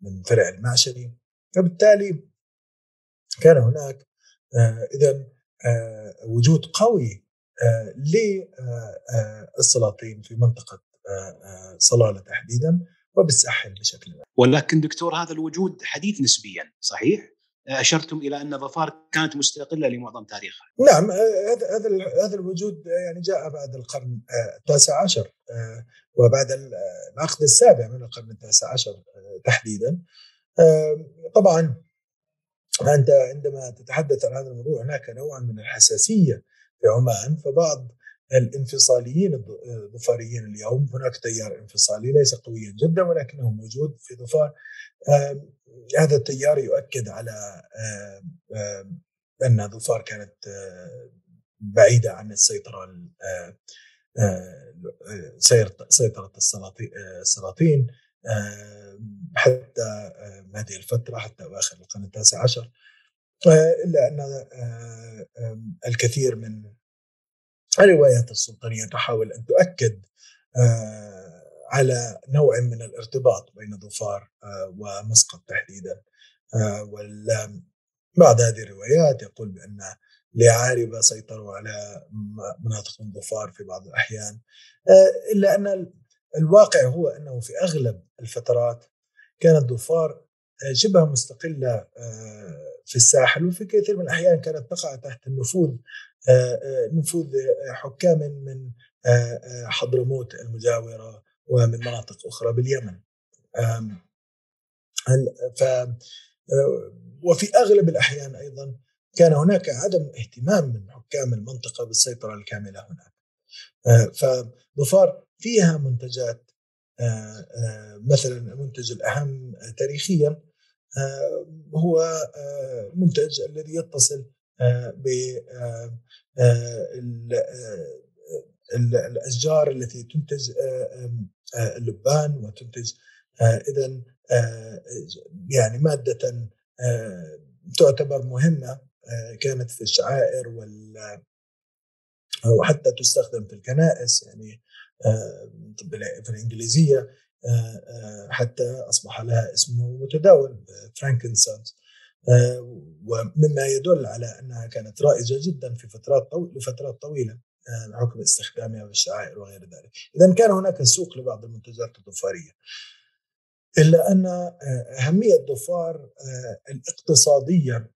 من فرع المعشري فبالتالي كان هناك اذا وجود قوي للسلاطين في منطقة صلالة تحديدا وبالساحل بشكل. ولكن دكتور هذا الوجود حديث نسبيا صحيح؟ أشرتم إلى أن ظفار كانت مستقلة لمعظم تاريخها. نعم هذا هذا هذا الوجود يعني جاء بعد القرن التاسع عشر وبعد العقد السابع من القرن التاسع عشر تحديدا. طبعا أنت عندما تتحدث عن هذا الموضوع هناك نوع من الحساسية في عمان فبعض الانفصاليين الظفاريين اليوم هناك تيار انفصالي ليس قويا جدا ولكنه موجود في ظفار هذا التيار يؤكد على أن ظفار كانت بعيدة عن السيطرة سيطرة السلاطين حتى هذه الفترة حتى اواخر القرن التاسع عشر. إلا أن الكثير من الروايات السلطانية تحاول أن تؤكد على نوع من الارتباط بين ظفار ومسقط تحديدا بعض هذه الروايات يقول بأن لعاربة سيطروا على مناطق من ظفار في بعض الأحيان إلا أن الواقع هو أنه في أغلب الفترات كانت ظفار شبه مستقلة في الساحل وفي كثير من الأحيان كانت تقع تحت النفوذ نفوذ حكام من حضرموت المجاورة ومن مناطق أخرى باليمن. ف وفي أغلب الأحيان أيضا كان هناك عدم اهتمام من حكام المنطقة بالسيطرة الكاملة هناك. فظفار فيها منتجات مثلا المنتج الأهم تاريخيا هو منتج الذي يتصل ب الأشجار التي تنتج اللبان وتنتج اذا يعني مادة تعتبر مهمة كانت في الشعائر وال وحتى تستخدم في الكنائس يعني في الإنجليزية حتى أصبح لها اسم متداول فرانكنسانس ومما يدل على أنها كانت رائجة جدا في فترات طو... لفترات طويلة. بحكم استخدامها في وغير ذلك. إذا كان هناك سوق لبعض المنتجات الظفارية. إلا أن أهمية الظفار الاقتصادية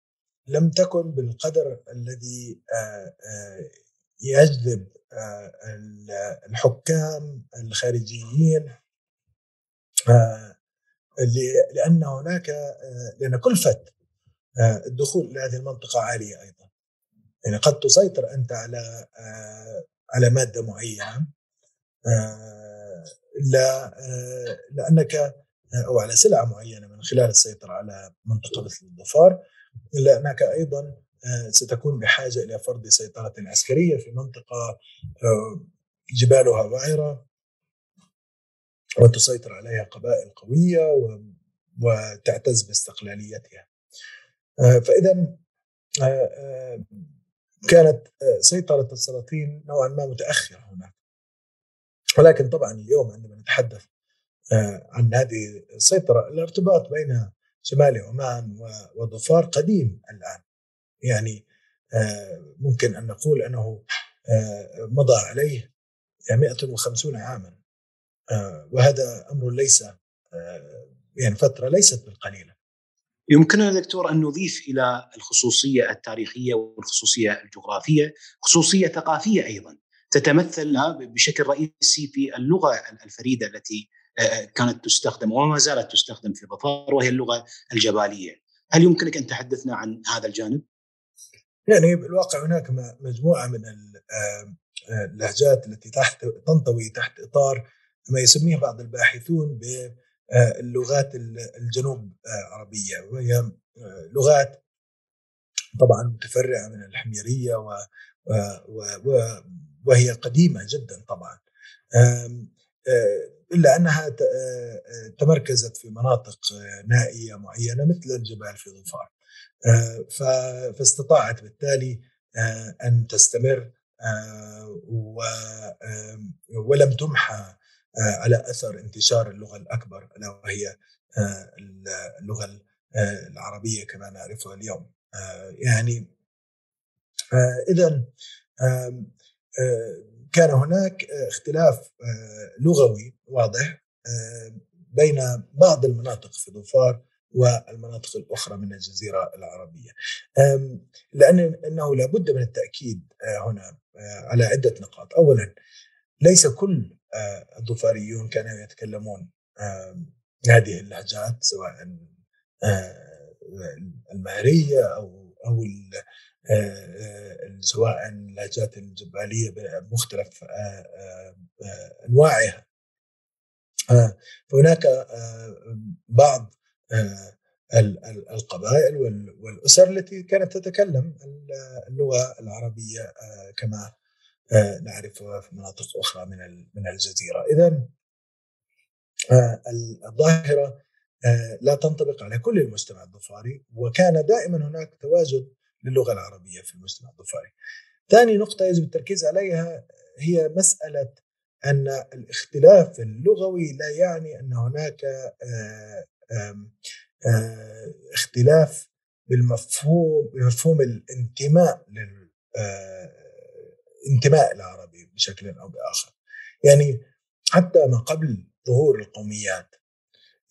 لم تكن بالقدر الذي يجذب الحكام الخارجيين لأن هناك لأن كلفة الدخول إلى هذه المنطقة عالية أيضا. يعني قد تسيطر أنت على على مادة معينة لا لأنك أو على سلعة معينة من خلال السيطرة على منطقة مثل الظفار الا انك أيضا ستكون بحاجة إلى فرض سيطرة عسكرية في منطقة جبالها وعره وتسيطر عليها قبائل قوية وتعتز باستقلاليتها. فاذا كانت سيطرة السلاطين نوعا ما متأخرة هناك. ولكن طبعا اليوم عندما نتحدث عن هذه السيطرة الارتباط بين شمال عمان وظفار قديم الآن. يعني ممكن أن نقول أنه مضى عليه 150 عاما. وهذا أمر ليس يعني فترة ليست بالقليلة. يمكننا دكتور أن نضيف إلى الخصوصية التاريخية والخصوصية الجغرافية خصوصية ثقافية أيضا تتمثل بشكل رئيسي في اللغة الفريدة التي كانت تستخدم وما زالت تستخدم في ظفار وهي اللغة الجبالية. هل يمكنك أن تحدثنا عن هذا الجانب؟ يعني بالواقع هناك مجموعة من اللهجات التي تحت تنطوي تحت إطار ما يسميه بعض الباحثون باللغات الجنوب عربية وهي لغات طبعا متفرعة من الحميرية و وهي قديمة جدا طبعا. إلا أنها تمركزت في مناطق نائية معينة مثل الجبال في ظفار. فاستطاعت بالتالي أن تستمر ولم تمحى على أثر انتشار اللغة الأكبر ألا وهي اللغة العربية كما نعرفها اليوم يعني اذا كان هناك اختلاف لغوي واضح بين بعض المناطق في ظفار والمناطق الأخرى من الجزيرة العربية. لأن إنه لابد من التأكيد هنا على عدة نقاط، اولا ليس كل الظفاريون كانوا يتكلمون هذه اللهجات سواء المهرية أو أو سواء اللهجات الجبالية بمختلف أنواعها. فهناك بعض القبائل والأسر التي كانت تتكلم اللغة العربية كما نعرفها في مناطق أخرى من من الجزيرة، اذا الظاهرة لا تنطبق على كل المجتمع الظفاري وكان دائما هناك تواجد للغة العربية في المجتمع الظفاري. ثاني نقطة يجب التركيز عليها هي مسألة أن الاختلاف اللغوي لا يعني أن هناك اختلاف بالمفهوم بمفهوم الانتماء انتماء العربي بشكل أو بآخر. يعني حتى ما قبل ظهور القوميات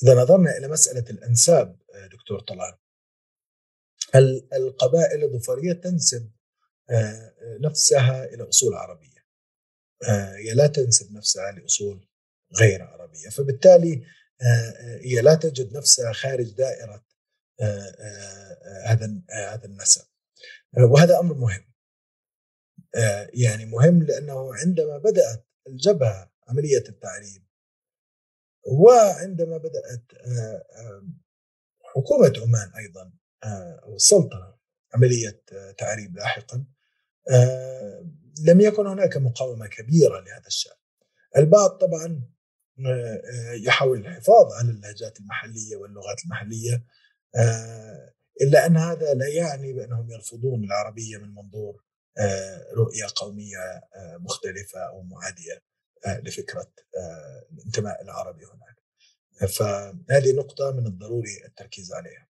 إذا نظرنا إلى مسألة الأنساب دكتور طلال القبائل الظفاريه تنسب نفسها إلى أصول عربية. هي لا تنسب نفسها لأصول غير عربية. فبالتالي هي لا تجد نفسها خارج دائرة هذا هذا النسب. وهذا أمر مهم. يعني مهم لأنه عندما بدأت الجبهة عملية التعريب وعندما بدأت حكومة عمان أيضا أو السلطنه عملية تعريب لاحقا لم يكن هناك مقاومة كبيرة لهذا الشأن. البعض طبعا يحاول الحفاظ على اللهجات المحلية واللغات المحلية إلا أن هذا لا يعني بأنهم يرفضون العربية من منظور رؤية قومية مختلفة أو معادية لفكرة الانتماء العربي هناك. فهذه نقطة من الضروري التركيز عليها.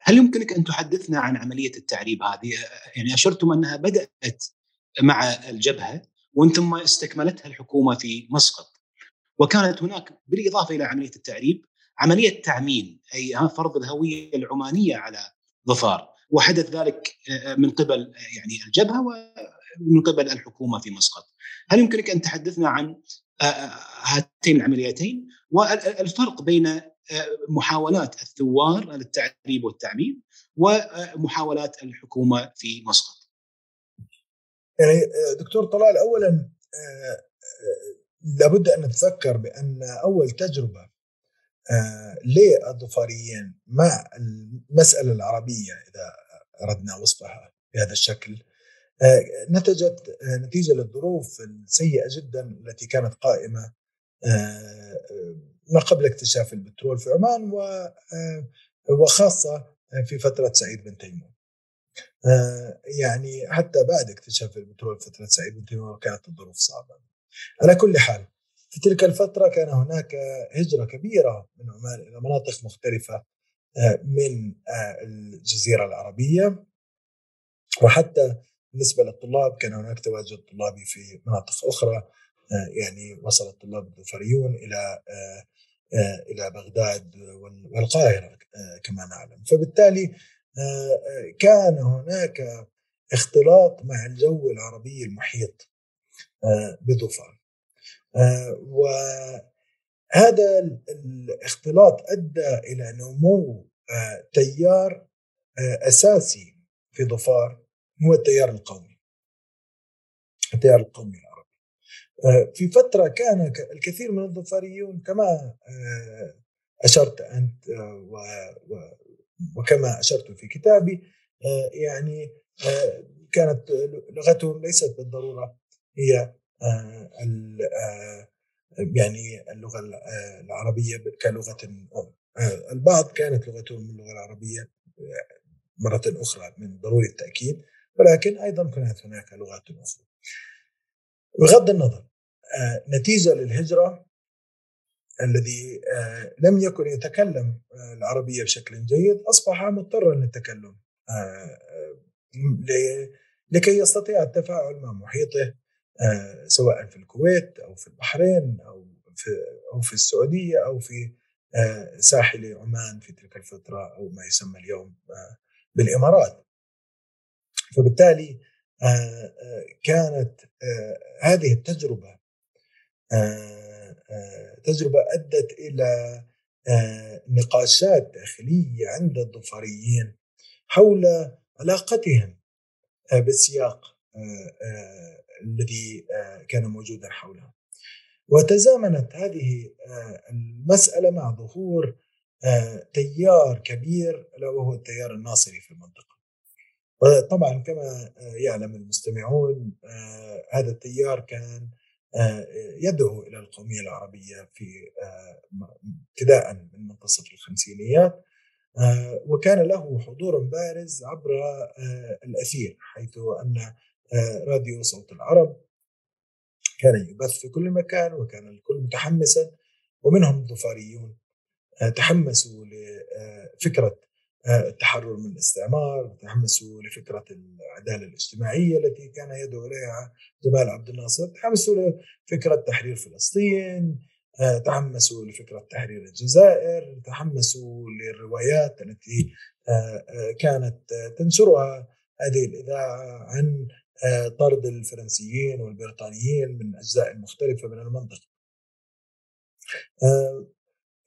هل يمكنك أن تحدثنا عن عملية التعريب هذه؟ يعني أشرتم أنها بدأت مع الجبهة ومن ثم استكملتها الحكومة في مسقط. وكانت هناك بالإضافة إلى عملية التعريب عملية تعميم أي فرض الهوية العمانية على ظفار وحدث ذلك من قبل يعني الجبهة ومن قبل الحكومة في مسقط. هل يمكنك أن تحدثنا عن هاتين العمليتين والفرق بين محاولات الثوار للتعريب والتعميم ومحاولات الحكومة في مسقط. يعني دكتور طلال اولا لابد أن نتذكر بأن أول تجربة للظفاريين مع المسألة العربية إذا أردنا وصفها بهذا الشكل نتجت نتيجة للظروف السيئة جدا التي كانت قائمة ما قبل اكتشاف البترول في عمان وخاصة في فترة سعيد بن تيمور. يعني حتى بعد اكتشاف البترول فترة سعيد بن تيمور كانت الظروف صعبة. على كل حال في تلك الفترة كان هناك هجرة كبيرة من عمان إلى مناطق مختلفة من الجزيرة العربية. وحتى بالنسبة للطلاب كان هناك تواجد طلابي في مناطق أخرى. يعني وصل الطلاب الظفريون إلى إلى بغداد والقاهرة كما نعلم. فبالتالي كان هناك اختلاط مع الجو العربي المحيط بظفار وهذا الاختلاط أدى إلى نمو تيار أساسي في ظفار هو التيار القومي. التيار القومي العربي في فترة كان الكثير من الظفاريون كما أشرت أنت وكما أشرت في كتابي يعني كانت لغتهم ليست بالضرورة هي يعني اللغة العربية كلغة البعض كانت لغتهم اللغة العربية مرة أخرى من ضروري التأكيد ولكن أيضا كانت هناك لغات أخرى. بغض النظر نتيجة للهجرة الذي لم يكن يتكلم العربية بشكل جيد أصبح مضطرا للتكلم لكي يستطيع التفاعل مع محيطه سواء في الكويت أو في البحرين أو في, أو في السعودية أو في ساحل عمان في تلك الفترة أو ما يسمى اليوم بالإمارات. فبالتالي كانت هذه التجربة تجربة أدت إلى نقاشات داخلية عند الظفاريين حول علاقتهم بالسياق الذي كان موجودا حولها وتزامنت هذه المسألة مع ظهور تيار كبير ألا وهو التيار الناصري في المنطقة. طبعا كما يعلم المستمعون هذا التيار كان يدعو إلى القومية العربية في ابتداء من منتصف الخمسينيات وكان له حضور بارز عبر الأثير حيث أن راديو صوت العرب. كان يبث في كل مكان وكان الكل متحمسا ومنهم الظفاريون تحمسوا لفكره التحرر من الاستعمار تحمسوا لفكرة العدالة الاجتماعية التي كان يدعو إليها جمال عبد الناصر تحمسوا لفكرة تحرير فلسطين تحمسوا لفكرة تحرير الجزائر تحمسوا للروايات التي كانت تنشرها هذه الإذاعة عن طرد الفرنسيين والبريطانيين من أجزاء مختلفة من المنطقة.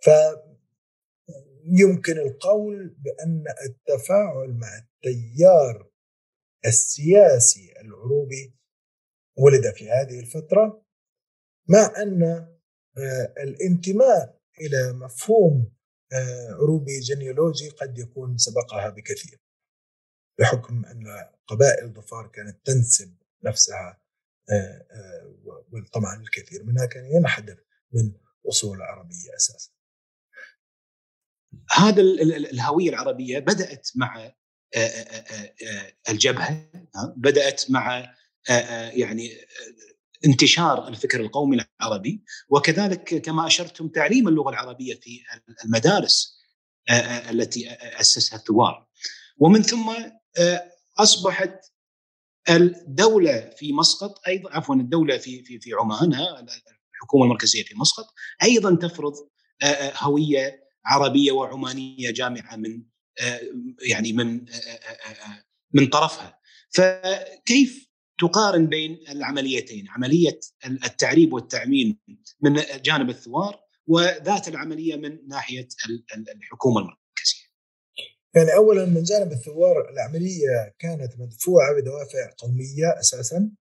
ف يمكن القول بأن التفاعل مع التيار السياسي العروبي ولد في هذه الفترة مع أن الانتماء إلى مفهوم عروبي جينيولوجي قد يكون سبقها بكثير. بحكم أن قبائل ظفار كانت تنسب نفسها وطبعا الكثير منها كان ينحدر من أصول عربية أساسا. هذا الهوية العربية بدأت مع الجبهة بدأت مع يعني انتشار الفكر القومي العربي وكذلك كما أشرتم تعليم اللغة العربية في المدارس التي أسسها الثوار. ومن ثم أصبحت الدولة في مسقط أيضا عفوا الدولة في في في عمان الحكومة المركزية في مسقط أيضا تفرض هوية عربية وعمانية جامعة من يعني من من طرفها فكيف تقارن بين العمليتين عملية التعريب والتعميم من جانب الثوار وذات العملية من ناحية الحكومة المركزية. يعني اولا من جانب الثوار العملية كانت مدفوعة بدوافع قومية أساسا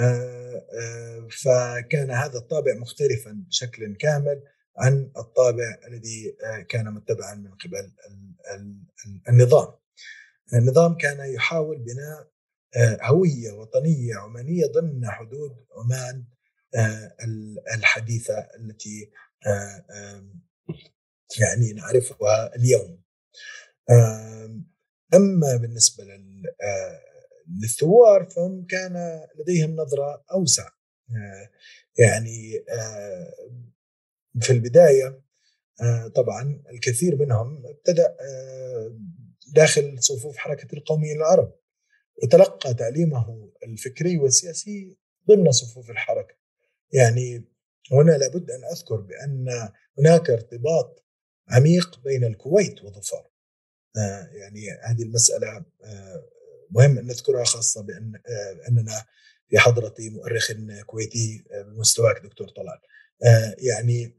آه، آه، فكان هذا الطابع مختلفا بشكل كامل عن الطابع الذي آه، كان متبعا من قبل النظام. النظام كان يحاول بناء هوية وطنية عمانية ضمن حدود عمان الحديثة التي يعني نعرفها اليوم أما بالنسبة للثوار فهم كان لديهم نظرة أوسع. يعني في البداية طبعا الكثير منهم ابتدأ داخل صفوف حركة القوميين العرب وتلقى تعليمه الفكري والسياسي ضمن صفوف الحركة. يعني هنا لابد أن أذكر بأن هناك ارتباط عميق بين الكويت وظفار. يعني هذه المسألة آه مهم أن نذكرها خاصة بأن آه أننا في حضرة مؤرخ كويتي بمستواك دكتور طلال. آه، يعني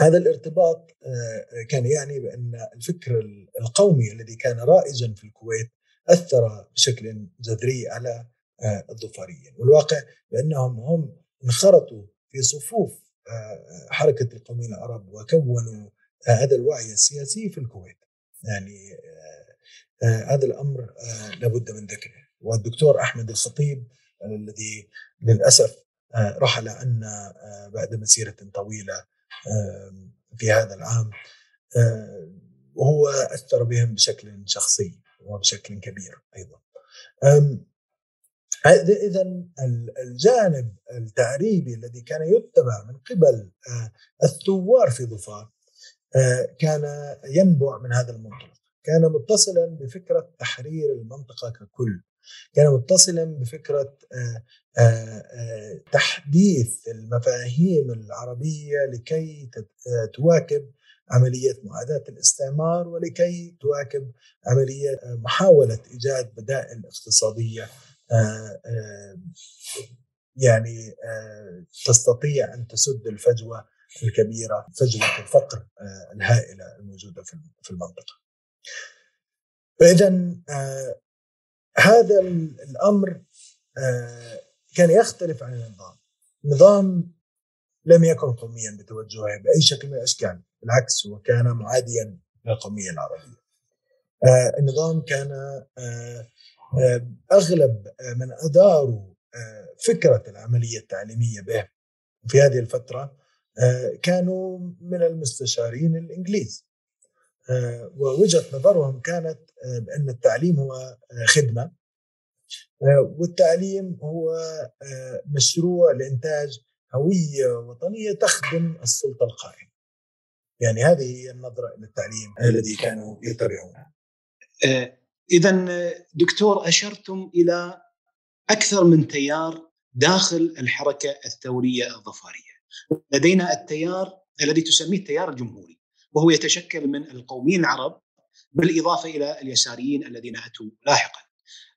هذا الارتباط آه، كان يعني بأن الفكر القومي الذي كان رائجا في الكويت أثر بشكل جذري على آه، الظفاريين والواقع بأنهم هم انخرطوا في صفوف آه، حركة القوميين العرب وكونوا آه، هذا الوعي السياسي في الكويت. يعني هذا الأمر لابد من ذكره. والدكتور أحمد الخطيب الذي للأسف رحل عنا بعد مسيرة طويلة في هذا العام وهو أثر بهم بشكل شخصي وبشكل كبير أيضا. اذا الجانب التعريبي الذي كان يتبع من قبل آه، الثوار في ظفار آه، كان ينبع من هذا المنطلق. كان متصلا بفكرة تحرير المنطقة ككل. كان متصلا بفكرة آه، تحديث المفاهيم العربية لكي تواكب عملية معاداة الاستعمار ولكي تواكب عملية محاولة إيجاد بدائل اقتصادية آه، آه، يعني آه، تستطيع أن تسد الفجوة الكبيرة فجوه الفقر الهائلة الموجودة في المنطقة. فإذا هذا الأمر كان يختلف عن النظام. النظام لم يكن قوميا بتوجهه بأي شكل من الأشكال، بالعكس هو كان معاديا للقومية العربية. النظام كان آه، أغلب آه، من أداروا آه، فكرة العملية التعليمية به في هذه الفترة كانوا من المستشارين الإنجليز ووجهة نظرهم كانت بان التعليم هو خدمة والتعليم هو مشروع لإنتاج هوية وطنية تخدم السلطة القائمة. يعني هذه هي النظرة للتعليم الذي كانوا يتبعونها. اذا دكتور أشرتم إلى أكثر من تيار داخل الحركة الثورية الظفارية. لدينا التيار الذي تسميه التيار الجمهوري وهو يتشكل من القوميين العرب بالإضافة إلى اليساريين الذين أتوا لاحقا.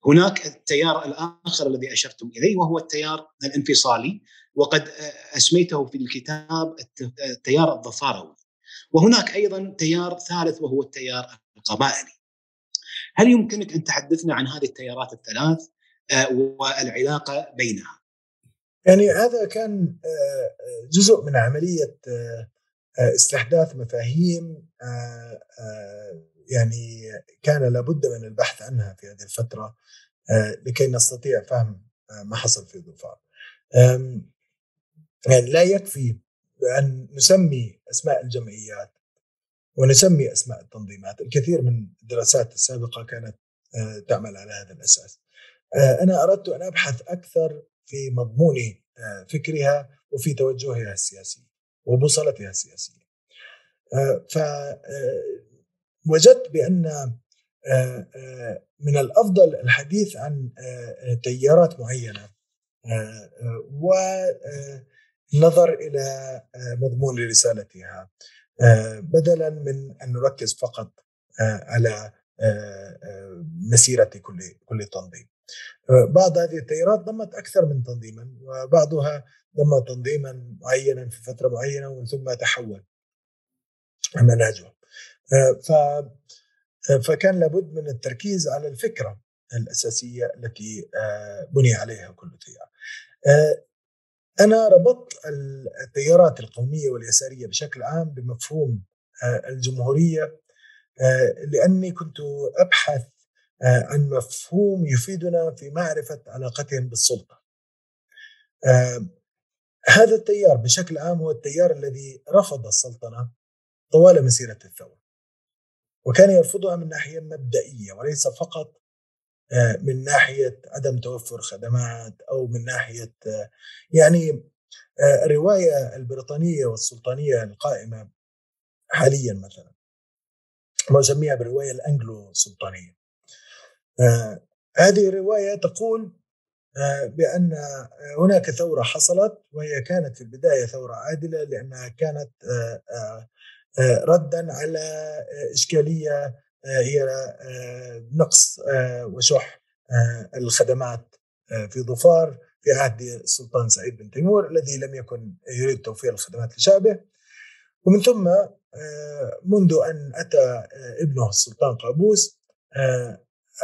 هناك التيار الآخر الذي أشرتم إليه وهو التيار الانفصالي وقد أسميته في الكتاب التيار الظفاروي. وهناك أيضا تيار ثالث وهو التيار القبائلي. هل يمكنك أن تحدثنا عن هذه التيارات الثلاث آه، والعلاقة بينها؟ يعني هذا كان آه، جزء من عملية آه، استحداث مفاهيم يعني كان لابد من البحث عنها في هذه الفترة لكي نستطيع فهم ما حصل في ظفار. يعني لا يكفي أن نسمي أسماء الجمعيات ونسمي أسماء التنظيمات، الكثير من الدراسات السابقة كانت آه، تعمل على هذا الأساس. آه، أنا أردت أن أبحث أكثر في مضمون آه، فكرها وفي توجهها السياسي وبوصلتها السياسية. ف وجدت بأن من الأفضل الحديث عن تيارات معينة والنظر إلى مضمون رسالتها بدلا من أن نركز فقط على مسيرة كل كل تنظيم. بعض هذه التيارات ضمت أكثر من تنظيما وبعضها ضم تنظيما معينا في فترة معينة ومن ثم تحول منهجه. ف فكان لابد من التركيز على الفكرة الأساسية التي بني عليها كل تيار. أنا ربطت التيارات القومية واليسارية بشكل عام بمفهوم الجمهورية لأني كنت أبحث عن مفهوم يفيدنا في معرفة علاقتهم بالسلطة. هذا التيار بشكل عام هو التيار الذي رفض السلطنة طوال مسيرة الثورة. وكان يرفضها من ناحية مبدئية وليس فقط من ناحية عدم توفر خدمات أو من ناحية يعني الرواية البريطانية والسلطانية القائمة حاليا مثلا ما يسميها بالرواية الانجلو سلطانيه هذه الرواية تقول بأن هناك ثورة حصلت وهي كانت في البداية ثورة عادلة لأنها كانت ردا على إشكالية هي نقص وشح الخدمات في ظفار في عهد السلطان سعيد بن تيمور الذي لم يكن يريد توفير الخدمات لشعبه. ومن ثم منذ أن أتى ابنه السلطان قابوس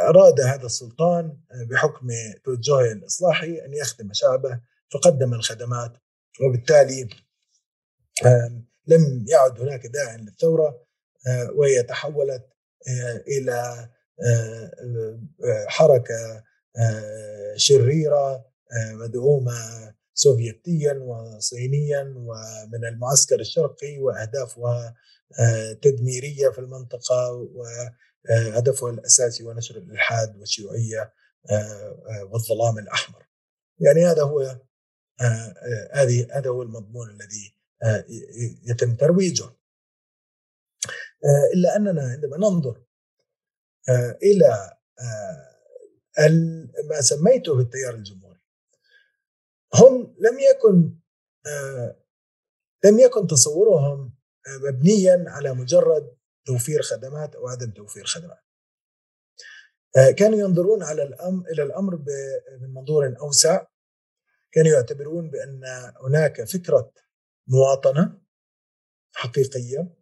أراد هذا السلطان بحكم توجهه الإصلاحي أن يخدم شعبه فقدم الخدمات وبالتالي لم يعد هناك داع للثورة وهي تحولت إلى حركة شريرة مدعومة سوفيتيا وصينيا ومن المعسكر الشرقي وأهدافها تدميرية في المنطقة وهدفها الأساسي هو نشر الإلحاد والشيوعية والظلام الأحمر. يعني هذا هو هذه هذا هو المضمون الذي يتم ترويجه. إلا أننا عندما ننظر إلى ما سميته بالتيار الجمهوري هم لم يكن لم يكن تصورهم مبنيا على مجرد توفير خدمات أو عدم توفير خدمات. كانوا ينظرون على الامر إلى الأمر من منظور أوسع كانوا يعتبرون بأن هناك فكرة مواطنة حقيقية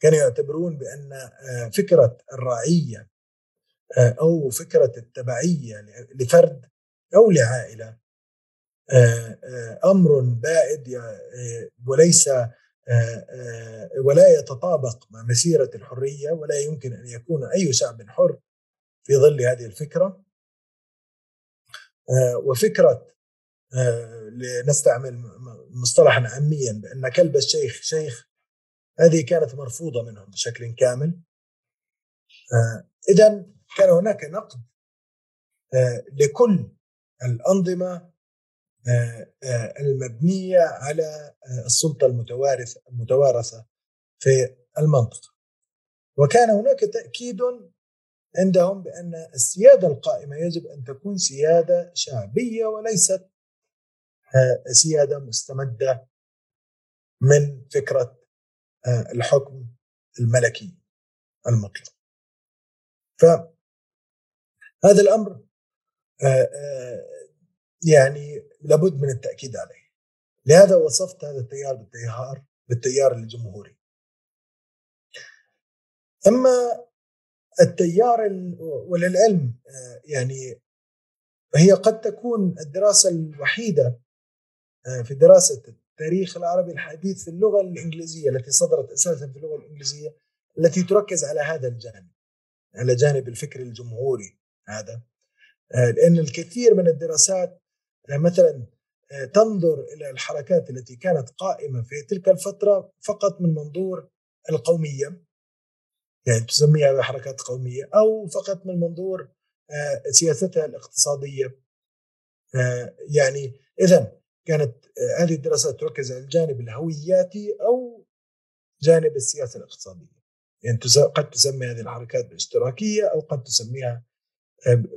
كانوا يعتبرون بأن فكرة الرعية أو فكرة التبعية لفرد أو لعائلة أمر بائد وليس ولا يتطابق مع مسيرة الحرية ولا يمكن أن يكون أي شعب حر في ظل هذه الفكرة. وفكرة لنستعمل مصطلحا عاميا بأن كلب الشيخ شيخ هذه كانت مرفوضة منهم بشكل كامل. اذا كان هناك نقد لكل الأنظمة المبنية على السلطة المتوارثه المتوارثة في المنطقة. وكان هناك تأكيد عندهم بأن السيادة القائمة يجب أن تكون سيادة شعبية وليست سيادة مستمدة من فكرة الحكم الملكي المطلق. فهذا الأمر يعني لابد من التأكيد عليه. لهذا وصفت هذا التيار بالتيار بالتيار الجمهوري أما التيار وللعلم يعني هي قد تكون الدراسة الوحيدة في دراسة التاريخ العربي الحديث في اللغة الإنجليزية التي صدرت أساسا في اللغة الإنجليزية التي تركز على هذا الجانب على جانب الفكر الجمهوري هذا لأن الكثير من الدراسات مثلا تنظر إلى الحركات التي كانت قائمة في تلك الفترة فقط من منظور القومية. يعني تسميها حركات قومية أو فقط من منظور سياستها الاقتصادية. يعني اذا كانت هذه الدراسات تركز على الجانب الهوياتي أو جانب السياسة الاقتصادية. يعني قد تسمي هذه الحركات باشتراكية أو قد تسميها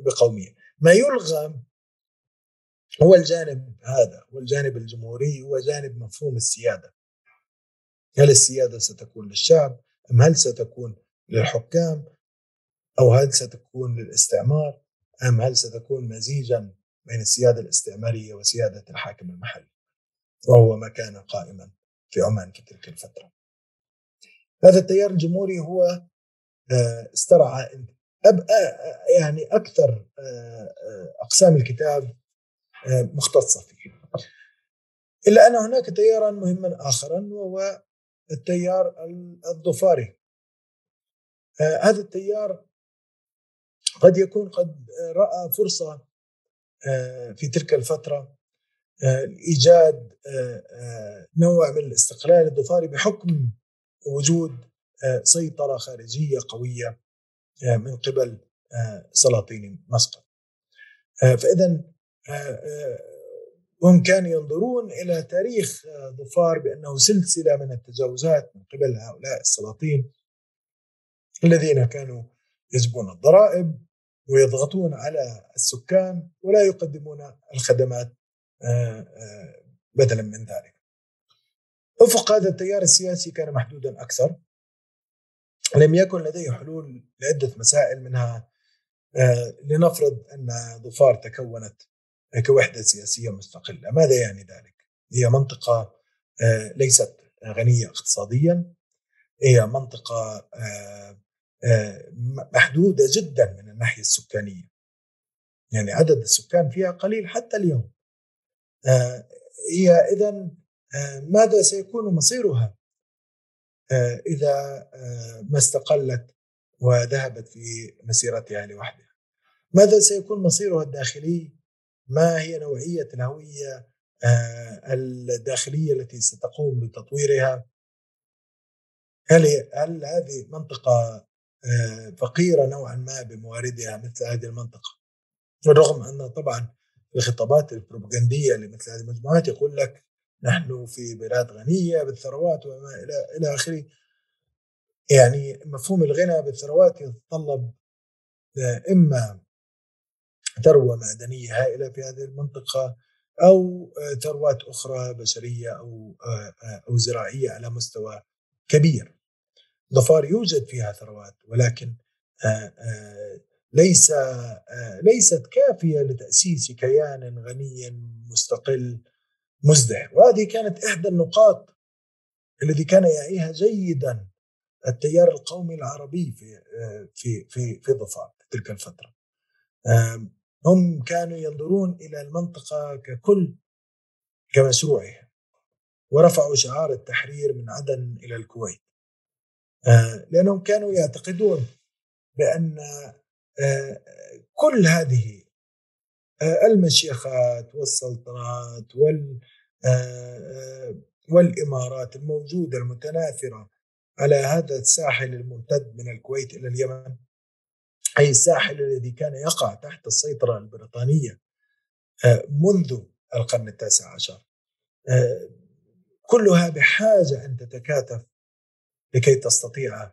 بقومية. ما يلغى هو الجانب هذا هو الجانب الجمهوري هو جانب مفهوم السيادة. هل السيادة ستكون للشعب؟ أم هل ستكون للحكام؟ أو هل ستكون للاستعمار؟ أم هل ستكون مزيجا بين السيادة الاستعمارية وسيادة الحاكم المحلي؟ وهو ما كان قائما في عمان في تلك الفترة. هذا التيار الجمهوري هو آه، استرعى يعني أكثر آه، آه، أقسام الكتاب مختصة فيه. إلا أن هناك تيارا مهما اخرا وهو التيار الظفاري. هذا التيار قد يكون قد رأى فرصة في تلك الفترة ايجاد نوع من الاستقلال الظفاري بحكم وجود سيطرة خارجية قوية من قبل سلاطين مسقط. فاذا هم كانوا ينظرون إلى تاريخ ظفار بأنه سلسلة من التجاوزات من قبل هؤلاء السلاطين الذين كانوا يجبون الضرائب ويضغطون على السكان ولا يقدمون الخدمات بدلا من ذلك. أفق هذا التيار السياسي كان محدودا أكثر لم يكن لديه حلول لعدة مسائل منها لنفرض أن ظفار تكونت كوحده سياسية مستقلة، ماذا يعني ذلك؟ هي منطقة ليست غنية اقتصاديا. هي منطقة محدودة جدا من الناحية السكانية. يعني عدد السكان فيها قليل حتى اليوم. هي اذا ماذا سيكون مصيرها؟ إذا ما استقلت وذهبت في مسيرتها لوحدها. ماذا سيكون مصيرها الداخلي؟ ما هي نوعية الهوية الداخلية التي ستقوم بتطويرها؟ هل هل هذه منطقة فقيرة نوعا ما بمواردها مثل هذه المنطقة؟ بالرغم أن طبعا الخطابات البروباغندية لمثل هذه المجموعات يقول لك نحن في بلاد غنية بالثروات وما إلى إلى آخره. يعني مفهوم الغنى بالثروات يتطلب إما ثروة معدنية هائلة في هذه المنطقة أو ثروات أخرى بشرية أو أو زراعية على مستوى كبير. ظفار يوجد فيها ثروات ولكن ليس ليست كافية لتأسيس كيان غني مستقل مزدهر وهذه كانت إحدى النقاط الذي كان يعيها جيدا التيار القومي العربي في في في في ظفار في تلك الفترة هم كانوا ينظرون إلى المنطقة ككل كمشروعها ورفعوا شعار التحرير من عدن إلى الكويت. لأنهم كانوا يعتقدون بأن كل هذه المشيخات والسلطنات وال والإمارات الموجودة المتناثرة على هذا الساحل الممتد من الكويت إلى اليمن أي الساحل الذي كان يقع تحت السيطرة البريطانية منذ القرن التاسع عشر كلها بحاجة أن تتكاتف لكي تستطيع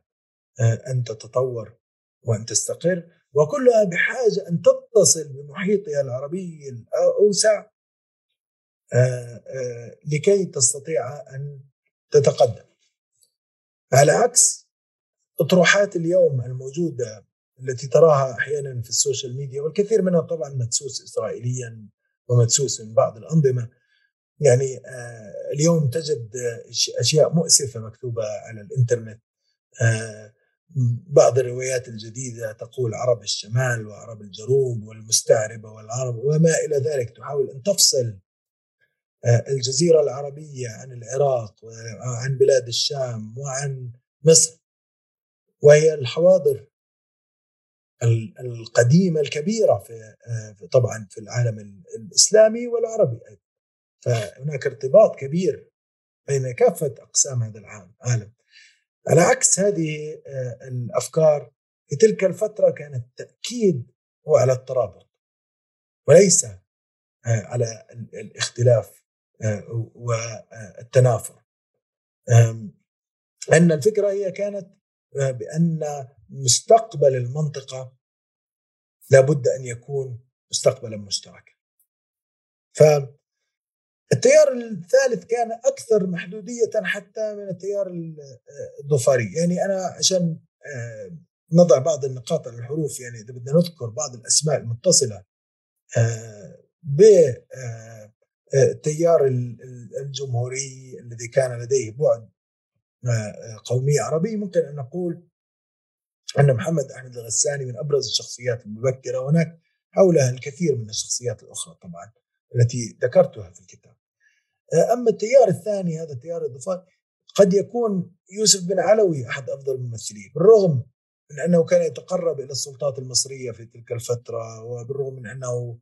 أن تتطور وأن تستقر وكلها بحاجة أن تتصل بمحيطها العربي الأوسع لكي تستطيع أن تتقدم. على عكس أطروحات اليوم الموجودة التي تراها أحيانا في السوشيال ميديا والكثير منها طبعا مدسوس اسرائيليا ومدسوس من بعض الأنظمة. يعني اليوم تجد أشياء مؤسفة مكتوبة على الإنترنت. بعض الروايات الجديدة تقول عرب الشمال وعرب الجنوب والمستعربة والعرب وما إلى ذلك. تحاول أن تفصل الجزيرة العربية عن العراق وعن بلاد الشام وعن مصر. وهي الحواضر القديمة الكبيرة في طبعا في العالم الإسلامي والعربي أيضا. فهناك ارتباط كبير بين كافة أقسام هذا العالم على عكس هذه الأفكار في تلك الفترة كان التأكيد هو على الترابط وليس على الاختلاف والتنافر أن الفكرة هي كانت بأن مستقبل المنطقة لابد أن يكون مستقبلا مشتركا. فالتيار الثالث كان أكثر محدودية حتى من التيار الظفاري، يعني أنا عشان آه، نضع بعض النقاط على الحروف يعني إذا بدنا نذكر بعض الأسماء المتصلة آه، بالتيار آه، الجمهوري الذي كان لديه بعد قومي عربي ممكن أن نقول أن محمد أحمد الغساني من أبرز الشخصيات المبكرة وهناك حولها الكثير من الشخصيات الأخرى طبعا التي ذكرتها في الكتاب. أما التيار الثاني هذا التيار الضفاف قد يكون يوسف بن علوي أحد أفضل الممثلين بالرغم من أنه كان يتقرب إلى السلطات المصرية في تلك الفترة وبالرغم من أنه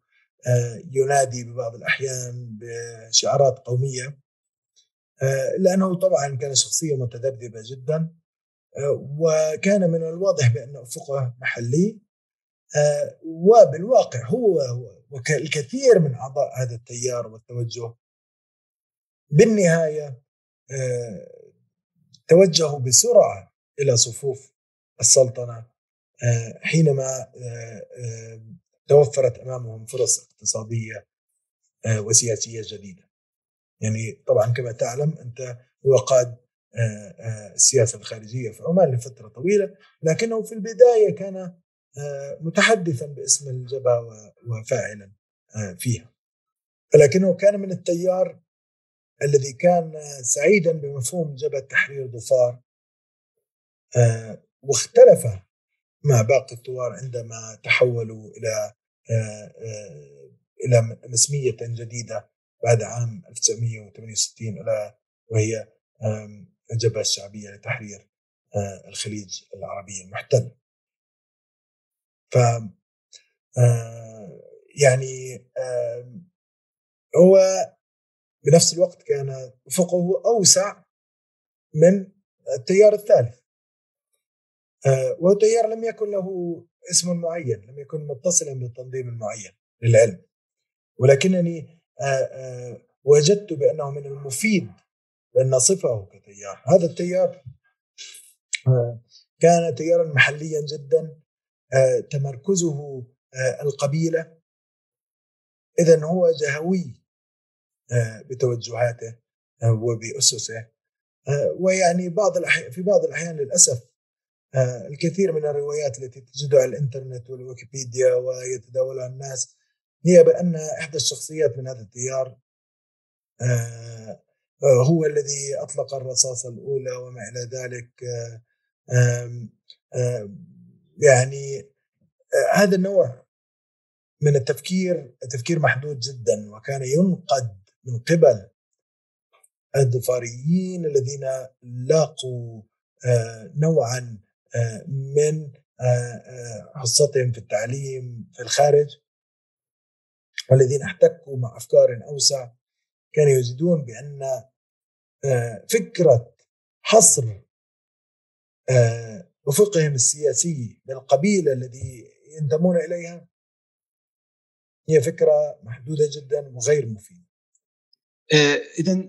آه، ينادي ببعض الأحيان بشعارات قومية آه، الا انه طبعا كان شخصية متذبذبة جدا آه، وكان من الواضح بأن افقه محلي وبالواقع هو والكثير من أعضاء هذا التيار والتوجه بالنهاية توجهوا بسرعة إلى صفوف السلطنة آه، حينما آه، آه، توفرت أمامهم فرص اقتصادية وسياسية جديدة. يعني طبعا كما تعلم أنت هو قاد السياسة الخارجية في عمان لفترة طويلة لكنه في البداية كان متحدثا باسم الجبهة وفاعلا فيها. لكنه كان من التيار الذي كان سعيدا بمفهوم جبهة تحرير ظفار واختلف مع باقي الثوار عندما تحولوا إلى آه، آه، إلى مسمية جديدة بعد عام 1968 الا وهي الجبهة الشعبية لتحرير آه، الخليج العربي المحتل. ف يعني هو بنفس الوقت كان افقه أوسع من التيار الثالث آه، وتيار لم يكن له اسم معين لم يكن متصلا بالتنظيم المعين للعلم ولكنني آه، آه، وجدت بأنه من المفيد أن نصفه كتيار. هذا التيار كان تيارا محليا جدا تمركزه القبيلة. إذا هو جهوي بتوجهاته وبأسسه ويعني بعض الأحيان في بعض الأحيان للأسف آه، الكثير من الروايات التي تجدها على الإنترنت والويكيبيديا ويتداولها الناس هي بأن إحدى الشخصيات من هذا التيار آه، آه، هو الذي أطلق الرصاصه الأولى وما إلى ذلك. يعني هذا النوع من التفكير تفكير محدود جدا وكان ينقد من قبل الظفاريين الذين لاقوا نوعا من حصتهم في التعليم في الخارج والذين احتكوا مع أفكار أوسع. كانوا يجدون بأن آه، فكرة حصر آه، افقهم السياسي بالقبيله الذي ينتمون إليها هي فكرة محدودة جدا وغير مفيدة. آه، اذا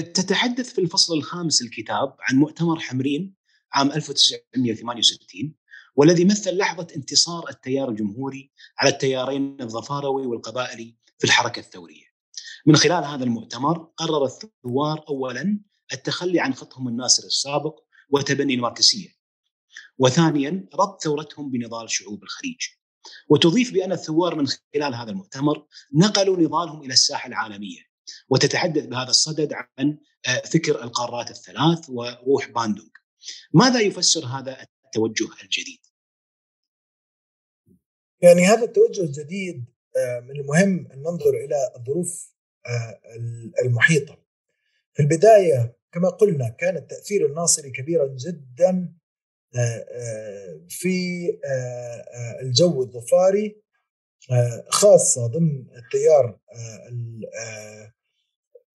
تتحدث في الفصل الخامس الكتاب عن مؤتمر حمرين عام 1968 والذي مثل لحظة انتصار التيار الجمهوري على التيارين الظفاروي والقبائلي في الحركة الثورية من خلال هذا المؤتمر قرر الثوار أولا التخلي عن خطهم الناصر السابق وتبني الماركسية. وثانيا ربط ثورتهم بنضال شعوب الخليج. وتضيف بأن الثوار من خلال هذا المؤتمر نقلوا نضالهم إلى الساحة العالمية. وتتحدث بهذا الصدد عن آه، فكر القارات الثلاث وروح باندونغ. ماذا يفسر هذا التوجه الجديد؟ يعني هذا التوجه الجديد آه، من المهم أن ننظر إلى الظروف آه، المحيطه. في البداية كما قلنا كان التأثير الناصري كبيرا جدا آه، في الجو الظفاري خاصة ضمن التيار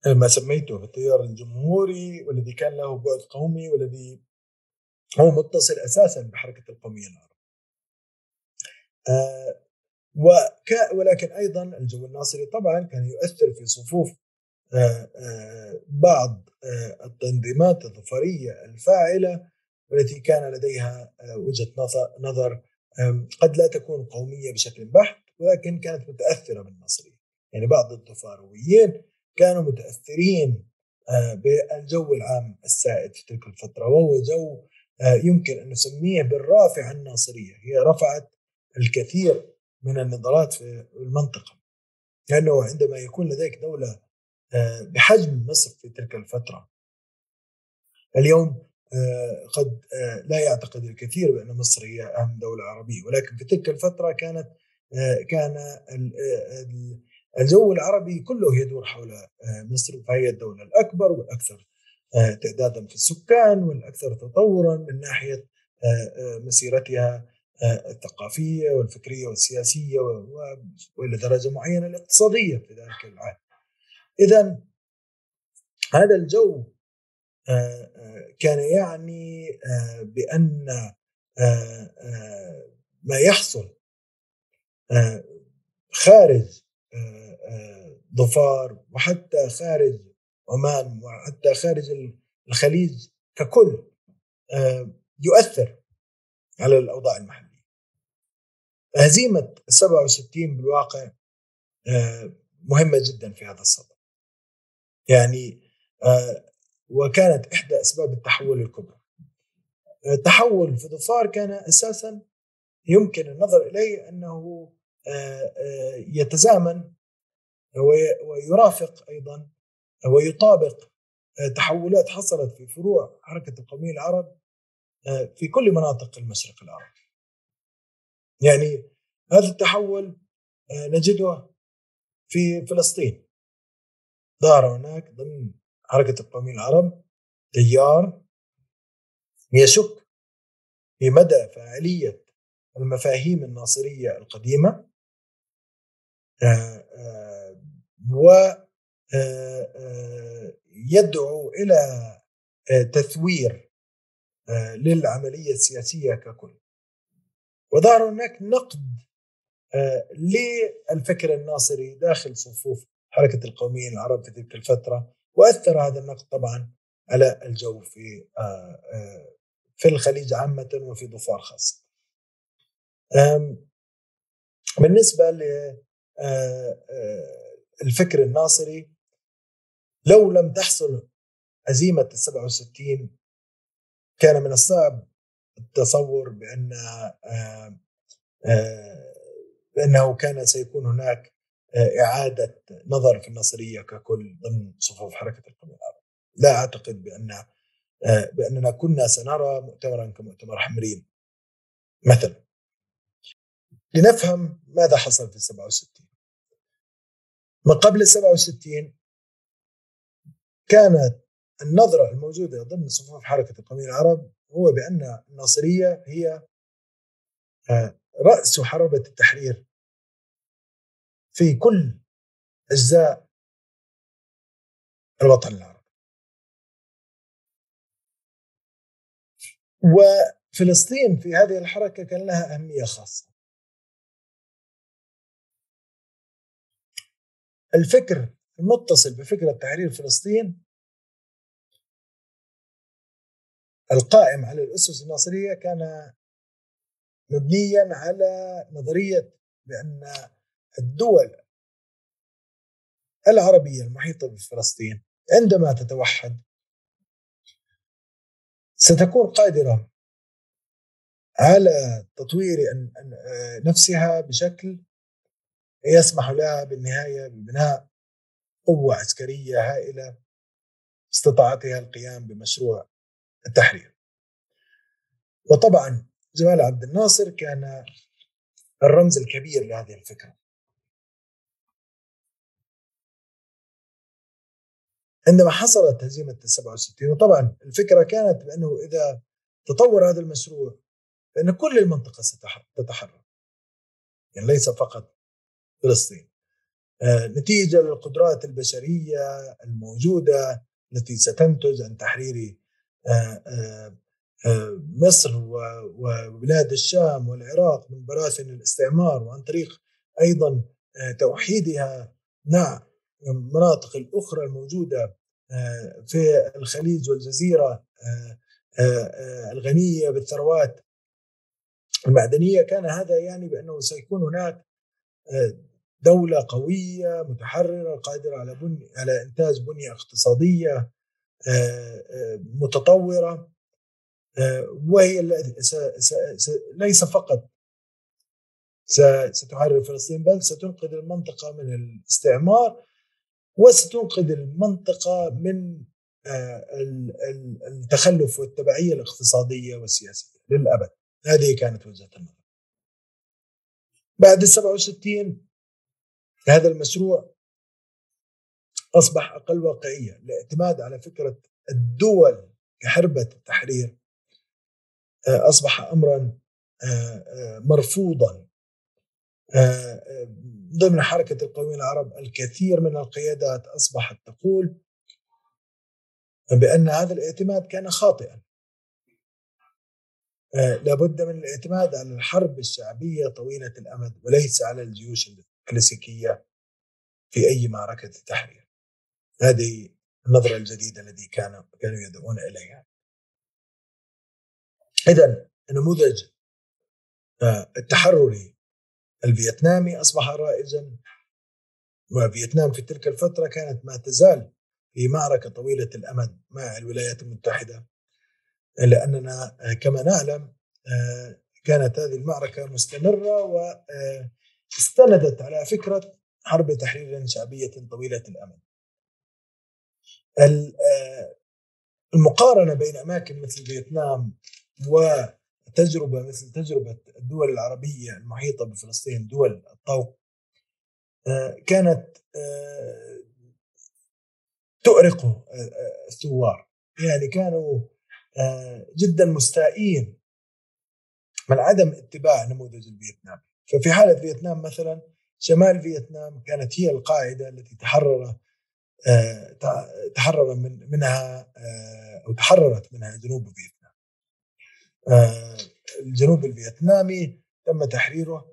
ما سميته التيار الجمهوري والذي كان له بعد قومي والذي هو متصل أساسا بحركة القومية العربيه. وك ولكن أيضا الجو الناصري طبعا كان يؤثر في صفوف آه آه بعض آه التنظيمات الظفرية الفاعلة والتي كان لديها وجهة نظر قد لا تكون قومية بشكل بحت ولكن كانت متأثرة بالنصريه يعني بعض الظفارويين كانوا متأثرين بالجو العام السائد في تلك الفترة وهو جو يمكن أن نسميه بالرافعه الناصرية. هي رفعت الكثير من النظرات في المنطقة. لأنه عندما يكون لديك دولة بحجم مصر في تلك الفترة. اليوم آه، قد آه، لا يعتقد الكثير بأن مصر هي أهم دولة عربية. ولكن في تلك الفترة كانت آه، كان الجو العربي كله يدور حول مصر. فهي الدولة الأكبر والأكثر تعدادا في السكان والأكثر تطورا من ناحية مسيرتها الثقافية والفكرية والسياسية وإلى درجة معينة الاقتصادية في ذلك العهد. اذا هذا الجو آه، آه، كان يعني آه، بأن ما يحصل خارج ظفار وحتى خارج عمان وحتى خارج الخليج ككل يؤثر على الأوضاع المحلية. هزيمه 67 بالواقع مهمة جدا في هذا الصدد. يعني وكانت إحدى أسباب التحول الكبرى التحول في ظفار كان أساسا يمكن النظر آه، آه، يتزامن ويرافق أيضا ويطابق آه، تحولات حصلت في فروع حركة القومية العرب في كل مناطق المشرق العربي يعني هذا التحول نجده في فلسطين. ظهر هناك ضمن حركة القوميين العرب تيار يشك في مدى فاعلية المفاهيم الناصرية القديمة. آه، آه، و آه، يدعو إلى تثوير للعملية السياسية ككل وظهر هناك نقد للفكر الناصري داخل صفوف حركة القوميين العرب في تلك الفترة وأثر هذا النقد طبعا على الجو في آه، آه، في الخليج عامة وفي ظفار خاصة. بالنسبة للفكر آه، الناصري لو لم تحصل هزيمه ال 67 كان من الصعب التصور بأن بانه كان سيكون هناك إعادة نظر في النصرية ككل ضمن صفوف حركة القوميه العربية. لا أعتقد بأن بأننا كنا سنرى مؤتمرا كمؤتمر حمرين مثلا. لنفهم ماذا حصل في 67 من قبل ال 67 كانت النظرة الموجودة ضمن صفوف حركة القومية العرب هو بأن الناصرية هي آه، رأس حربة التحرير في كل أجزاء الوطن العربي. وفلسطين في هذه الحركة كان لها أهمية خاصة. الفكر المتصل بفكره تحرير فلسطين القائم على الأسس الناصرية كان مبنيا على نظرية بأن الدول العربية المحيطة بفلسطين عندما تتوحد ستكون قادرة على تطوير نفسها بشكل يسمح لها بالنهاية ببناء قوة عسكرية هائلة استطاعتها القيام بمشروع التحرير. وطبعا جمال عبد الناصر كان الرمز الكبير لهذه الفكرة. عندما حصلت هزيمة 67 وطبعا الفكرة كانت بأنه إذا تطور هذا المشروع فإن كل المنطقة ستتحرك يعني ليس فقط فلسطين. آه، نتيجة للقدرات البشرية الموجودة التي ستنتج عن تحرير مصر وبلاد الشام والعراق من براثن الاستعمار وعن طريق أيضا توحيدها مع المناطق الأخرى الموجودة آه، في الخليج والجزيرة آه، الغنية بالثروات المعدنية. كان هذا يعني بأنه سيكون هناك دولة قوية متحررة قادرة على بني على إنتاج بنية اقتصادية متطورة وهي ليس فقط ستحرر فلسطين بل ستنقذ المنطقة من الاستعمار وستنقذ المنطقة من آه، التخلف والتبعية الاقتصادية والسياسية للأبد. هذه كانت وجهة النظر. بعد ال 67 هذا المشروع أصبح أقل واقعية الاعتماد على فكرة الدول كحربة التحرير آه، أصبح امرا آه، مرفوضا. ضمن حركة القوميين العرب الكثير من القيادات أصبحت تقول بأن هذا الاعتماد كان خاطئا. آه، لابد من الاعتماد على الحرب الشعبية طويلة الأمد وليس على الجيوش الكلاسيكية في أي معركة تحرير. هذه النظرة الجديدة التي كانوا كانوا يدعون إليها. إذا نموذج آه، التحرري الفيتنامي أصبح رائجا وفيتنام في تلك الفترة كانت ما تزال في معركة طويلة الأمد مع الولايات المتحدة. لأننا كما نعلم آه، كانت هذه المعركة مستمرة واستندت على فكرة حرب تحرير شعبية طويلة الأمد. آه، المقارنة بين أماكن مثل فيتنام وتجربة مثل تجربة الدول العربية المحيطة بفلسطين دول الطوق آه، كانت تؤرق آه، آه، الثوار. يعني كانوا آه، جدا مستائين من عدم اتباع نموذج الفيتنام. ففي حالة فيتنام مثلا شمال فيتنام كانت هي القاعدة التي تحرر تحرر من منها أو تحررت منها جنوب فيتنام الجنوب الفيتنامي تم تحريره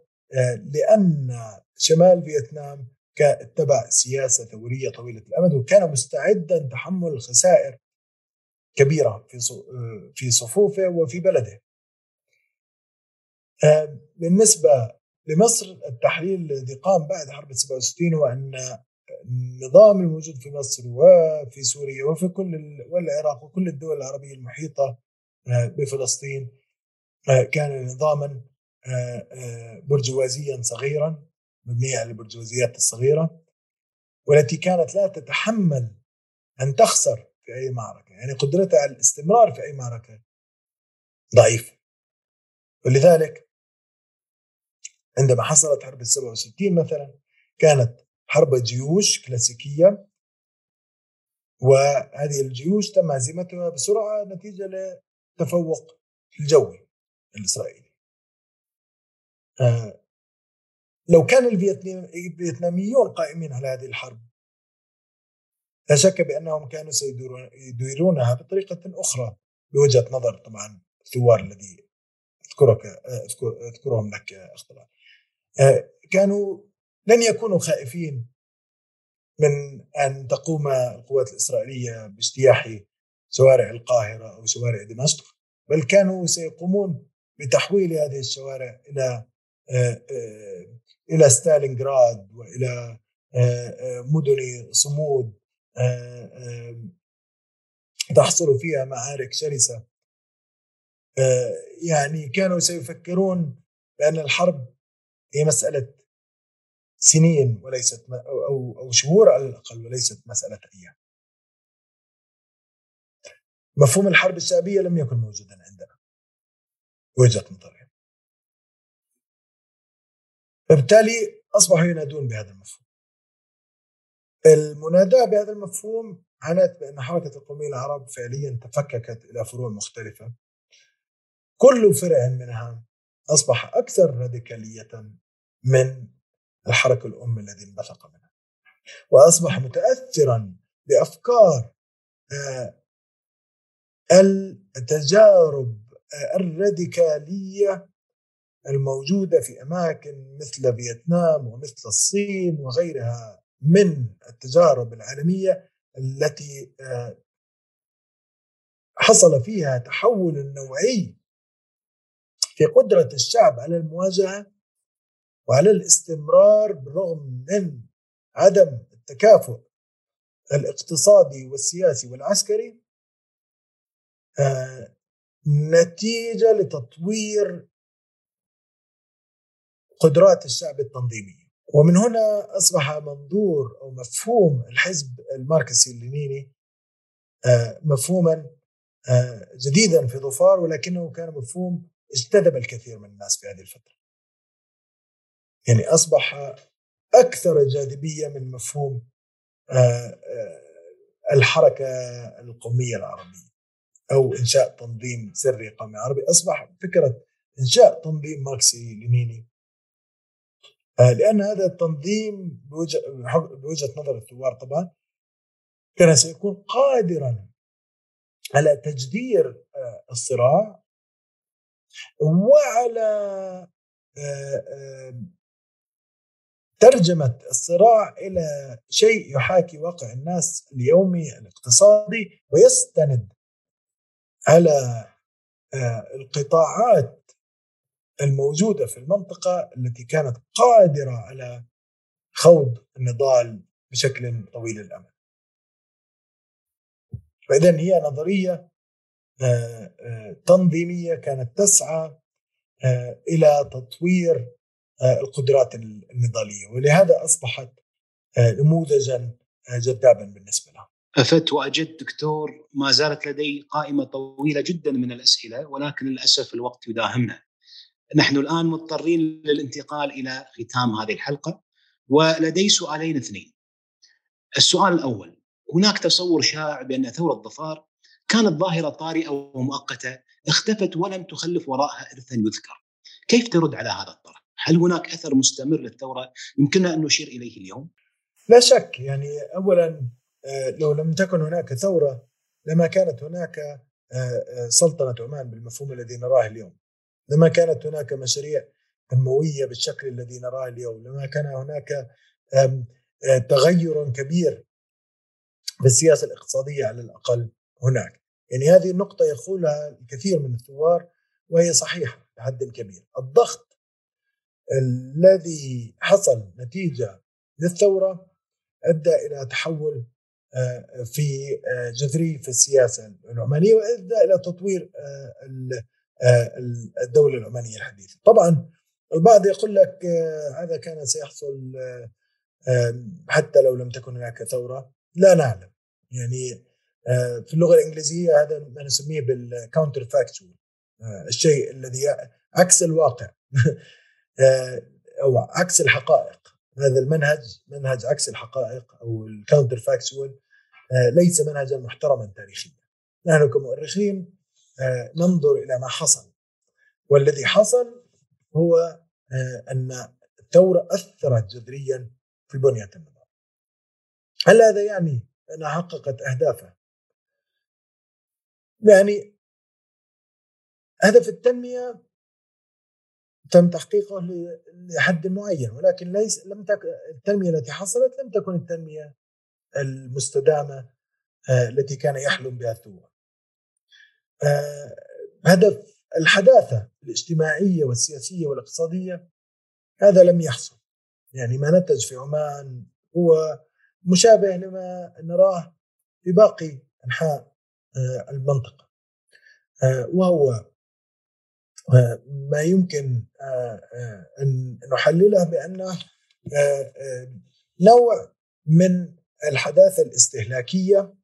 لأن شمال فيتنام اتبع سياسة ثورية طويلة الأمد وكان مستعدا تحمل الخسائر كبيرة في في صفوفه وفي بلده. آه، بالنسبة لمصر التحليل الذي قام بعد حرب 67 هو أن النظام الموجود في مصر وفي سوريا وفي كل والعراق وكل الدول العربية المحيطة آه، بفلسطين آه، كان نظاما برجوازيا صغيرا مبنية على البرجوازيات الصغيرة والتي كانت لا تتحمل أن تخسر في أي معركة. يعني قدرتها على الاستمرار في أي معركة ضعيفة. ولذلك عندما حصلت حرب ال 67 مثلا كانت حرب جيوش كلاسيكية. وهذه الجيوش تم هزيمتها بسرعة نتيجة لتفوق الجوي الإسرائيلي. آه، لو كان الفيتناميون قائمين على هذه الحرب لا شك بأنهم كانوا سيديرونها بطريقة أخرى بوجهة نظر طبعا الثوار الذي اذكرك أذكرهم لك اختلاف آه، كانوا لن يكونوا خائفين من أن تقوم القوات الإسرائيلية باجتياح شوارع القاهرة أو شوارع دمشق بل كانوا سيقومون بتحويل هذه الشوارع إلى إلى ستالينغراد وإلى مدن صمود تحصل فيها معارك شرسة. يعني كانوا سيفكرون بأن الحرب هي مسألة سنين وليست أو أو شهور على الأقل وليست مسألة أيام. مفهوم الحرب الشعبية لم يكن موجودا عندنا. وجهة نظري. فبالتالي اصبحوا ينادون بهذا المفهوم. المناداة بهذا المفهوم عنت بأن حركة القوميين العرب فعليا تفككت إلى فروع مختلفة. كل فرع منها أصبح أكثر راديكالية من الحركة الأم الذي انبثق منها. وأصبح متاثرا بأفكار آه، التجارب آه، الراديكالية الموجودة في أماكن مثل فيتنام ومثل الصين وغيرها من التجارب العالمية التي آه، حصل فيها تحول نوعي في قدرة الشعب على المواجهة وعلى الاستمرار بالرغم من عدم التكافؤ الاقتصادي والسياسي والعسكري آه، نتيجة لتطوير قدرات الشعب التنظيمية ومن هنا أصبح منظور أو مفهوم الحزب الماركسي اللينيني آه، مفهوما آه، جديدا في ظفار ولكنه كان مفهوم اجتذب الكثير من الناس في هذه الفترة. يعني أصبح أكثر جاذبية من مفهوم آه، الحركة القومية العربية أو إنشاء تنظيم سري قومي عربي. أصبح فكرة إنشاء تنظيم ماركسي لينيني لأن هذا التنظيم بوجهة نظر الثوار طبعا كان سيكون قادرا على تجدير آه، الصراع وعلى آه، آه، ترجمة الصراع إلى شيء يحاكي واقع الناس اليومي الاقتصادي ويستند على القطاعات الموجودة في المنطقة التي كانت قادرة على خوض النضال بشكل طويل الأمد. فإذا هي نظرية آه، آه، تنظيمية كانت تسعى آه، إلى تطوير القدرات النضالية ولهذا أصبحت نموذجا جذابا بالنسبة لها أفدت وأجد دكتور ما زالت لدي قائمة طويلة جدا من الأسئلة ولكن للأسف الوقت يداهمنا نحن الآن مضطرين للانتقال إلى ختام هذه الحلقة ولدي سؤالين اثنين السؤال الأول هناك تصور شائع بأن ثورة الظفار كانت ظاهرة طارئة ومؤقتة اختفت ولم تخلف وراءها ارثا يذكر. كيف ترد على هذا الطرح؟ هل هناك أثر مستمر للثورة يمكننا أن نشير إليه اليوم؟ لا شك يعني اولا آه، لو لم تكن هناك ثورة لما كانت هناك آه، آه، سلطنة عمان بالمفهوم الذي نراه اليوم. لما كانت هناك مشاريع تنمويه بالشكل الذي نراه اليوم، لما كان هناك تغير كبير بالسياسة الاقتصادية على الأقل هناك يعني هذه النقطة يقولها الكثير من الثوار وهي صحيحة لحد كبير الضغط الذي حصل نتيجة للثورة أدى إلى تحول آه، في آه، جذري في السياسة العمانية وأدى إلى تطوير آه، الدولة العمانية الحديثة. طبعا البعض يقول لك هذا كان سيحصل حتى لو لم تكن هناك ثورة. لا نعلم. يعني في اللغة الإنجليزية هذا ما نسميه بال counterfactual الشيء الذي عكس الواقع. *laughs* أو عكس الحقائق. هذا المنهج منهج عكس الحقائق أو ال counterfactual ليس منهجا محترما تاريخيا. نحن كمؤرخين ننظر إلى ما حصل. والذي حصل هو أن الثورة أثرت جذريا في بنية النظام. هل هذا يعني أنها حققت أهدافها يعني هدف التنمية تم تحقيقه لحد معين ولكن ليس لم تكن التنمية التي حصلت لم تكن التنمية المستدامة آه، التي كان يحلم بها الثوار آه، هدف الحداثة الاجتماعية والسياسية والاقتصادية هذا لم يحصل. يعني ما نتج في عمان هو مشابه لما نراه في باقي أنحاء آه، المنطقة. وهو ما يمكن أن نحلله بانه نوع من الحداثة الاستهلاكية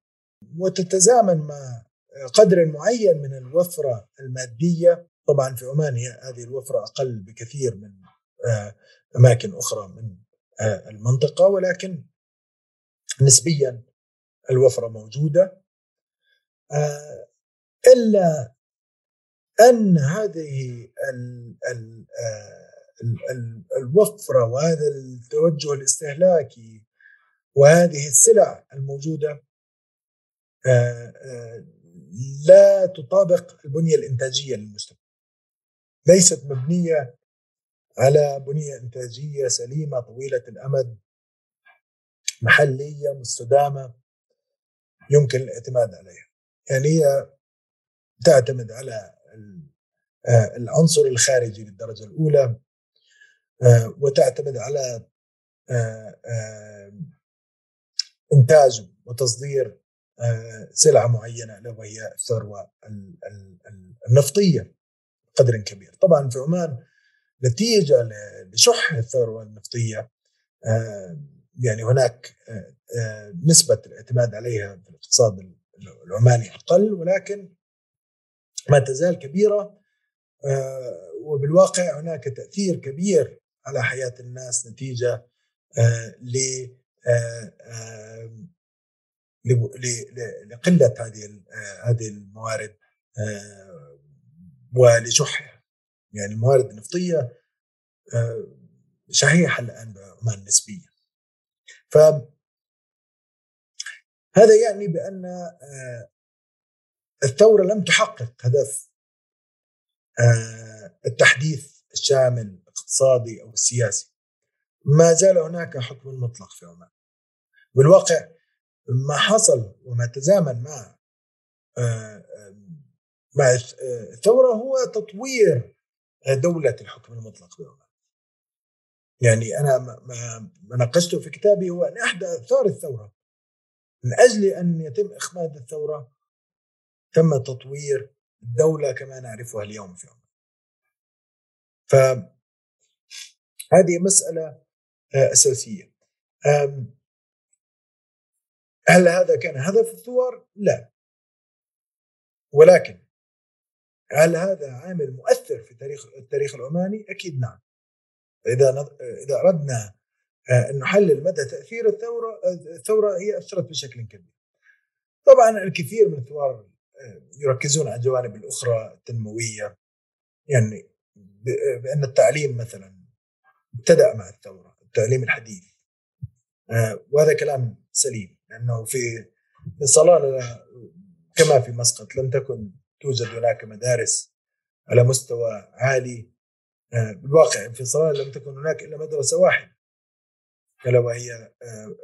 وتتزامن مع قدر معين من الوفرة المادية. طبعا في عمان هذه الوفرة أقل بكثير من أماكن أخرى من المنطقة ولكن نسبيا الوفرة موجودة. آه، أن هذه آه، الوفرة وهذا التوجه الاستهلاكي وهذه السلع الموجودة آه، لا تطابق البنية الإنتاجية للمجتمع ليست مبنية على بنية إنتاجية سليمة طويلة الأمد محلية مستدامة يمكن الاعتماد عليها. يعني هي تعتمد على العنصر الخارجي بالدرجه الأولى وتعتمد على إنتاج وتصدير سلعة معينة وهي الثروة النفطية قدر كبير. طبعا في عمان نتيجة لشح الثروة النفطية يعني هناك نسبة الاعتماد عليها في الاقتصاد العماني أقل ولكن ما تزال كبيرة وبالواقع هناك تأثير كبير على حياة الناس نتيجة ل لقلة هذه هذه الموارد ولشحها يعني الموارد النفطية شحيحة الآن بعمان نسبيا. ف هذا يعني بأن الثورة لم تحقق هدف التحديث الشامل الاقتصادي أو السياسي. ما زال هناك حكم مطلق في عمان. بالواقع ما حصل وما تزامن مع مع الثورة هو تطوير دولة الحكم المطلق في عمان. يعني أنا ما ناقشته في كتابي هو أن إحدى آثار الثورة من أجل أن يتم إخماد الثورة تم تطوير الدولة كما نعرفها اليوم في عمان فهذه مسألة أساسية هل هذا كان هدف الثوار؟ لا ولكن هل هذا عامل مؤثر في تاريخ التاريخ العماني؟ أكيد نعم. إذا إذا أردنا آه، أن نحلل مدى تأثير الثورة الثورة هي أثرت بشكل كبير. طبعا الكثير من الثوار آه، يركزون على الجوانب الأخرى التنموية. يعني بأن التعليم مثلا ابتدأ مع الثورة، التعليم الحديث. آه، وهذا كلام سليم لأنه في في صلالة كما في مسقط لم تكن توجد هناك مدارس على مستوى عالي. آه، بالواقع في صلالة لم تكن هناك إلا مدرسة واحدة. ألا وهي آه،